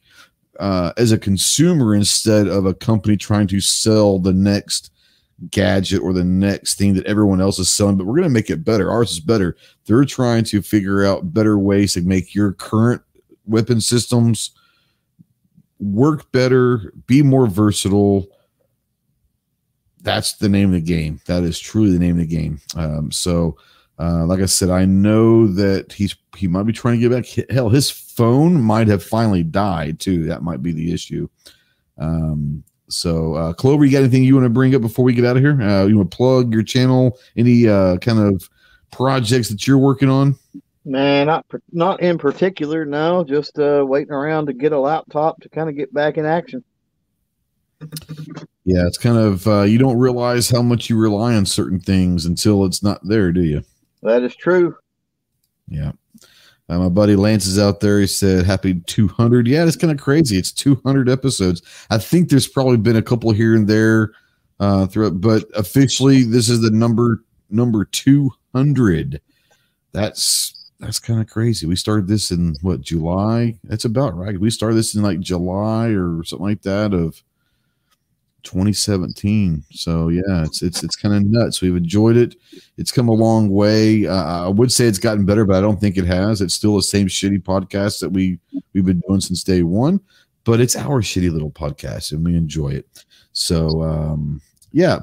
uh, as a consumer instead of a company trying to sell the next gadget or the next thing that everyone else is selling, but we're going to make it better. Ours is better. They're trying to figure out better ways to make your current weapon systems work better, be more versatile. That's the name of the game. That is truly the name of the game. Um, so, uh, like I said, I know that he's he might be trying to get back. Hell, his phone might have finally died too. That might be the issue. Um, so, uh, Clover, you got anything you want to bring up before we get out of here? Uh, you want to plug your channel? Any uh, kind of projects that you're working on? Man, not not in particular. No, just uh, waiting around to get a laptop to kind of get back in action. Yeah, it's kind of uh, you don't realize how much you rely on certain things until it's not there, do you? That is true. Yeah. Uh, my buddy Lance is out there. He said, "Happy 200." Yeah, it's kind of crazy. It's 200 episodes. I think there's probably been a couple here and there uh, throughout, but officially, this is the number number 200. That's that's kind of crazy. We started this in what July? That's about right. We started this in like July or something like that of 2017. So yeah, it's it's it's kind of nuts. We've enjoyed it. It's come a long way. Uh, I would say it's gotten better, but I don't think it has. It's still the same shitty podcast that we we've been doing since day one. But it's our shitty little podcast, and we enjoy it. So um, yeah.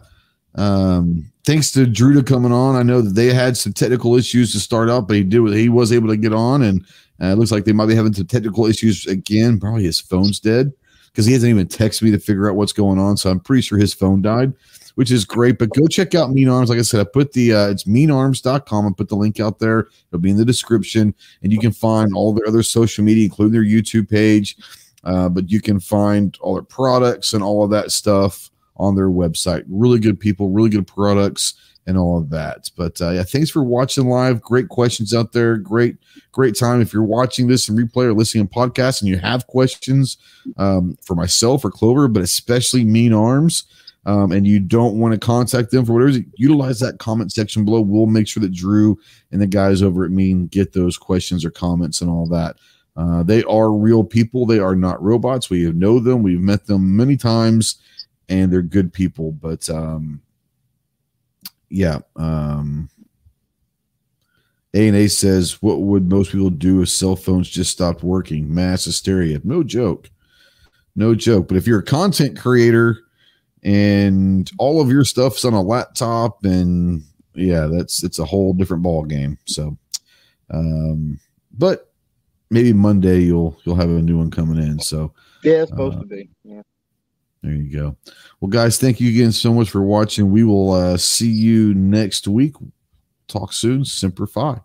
Um, thanks to Drew to coming on. I know that they had some technical issues to start out, but he did. He was able to get on, and uh, it looks like they might be having some technical issues again. Probably his phone's dead because he hasn't even texted me to figure out what's going on. So I'm pretty sure his phone died, which is great. But go check out Mean Arms. Like I said, I put the uh, it's meanarms.com. I put the link out there. It'll be in the description, and you can find all their other social media, including their YouTube page. Uh, but you can find all their products and all of that stuff on their website. Really good people, really good products and all of that. But uh, yeah, thanks for watching live. Great questions out there. Great, great time. If you're watching this in replay or listening to podcast and you have questions um, for myself or Clover, but especially Mean Arms, um, and you don't want to contact them for whatever, utilize that comment section below. We'll make sure that Drew and the guys over at Mean get those questions or comments and all that. Uh, they are real people. They are not robots. We know them. We've met them many times, and they're good people. But um, yeah. Um, a and A says, "What would most people do if cell phones just stopped working? Mass hysteria. No joke, no joke. But if you're a content creator and all of your stuff's on a laptop, and yeah, that's it's a whole different ball game. So, um, but maybe Monday you'll you'll have a new one coming in. So yeah, it's supposed uh, to be. Yeah. There you go. Well, guys, thank you again so much for watching. We will uh, see you next week. Talk soon. Semper Fi.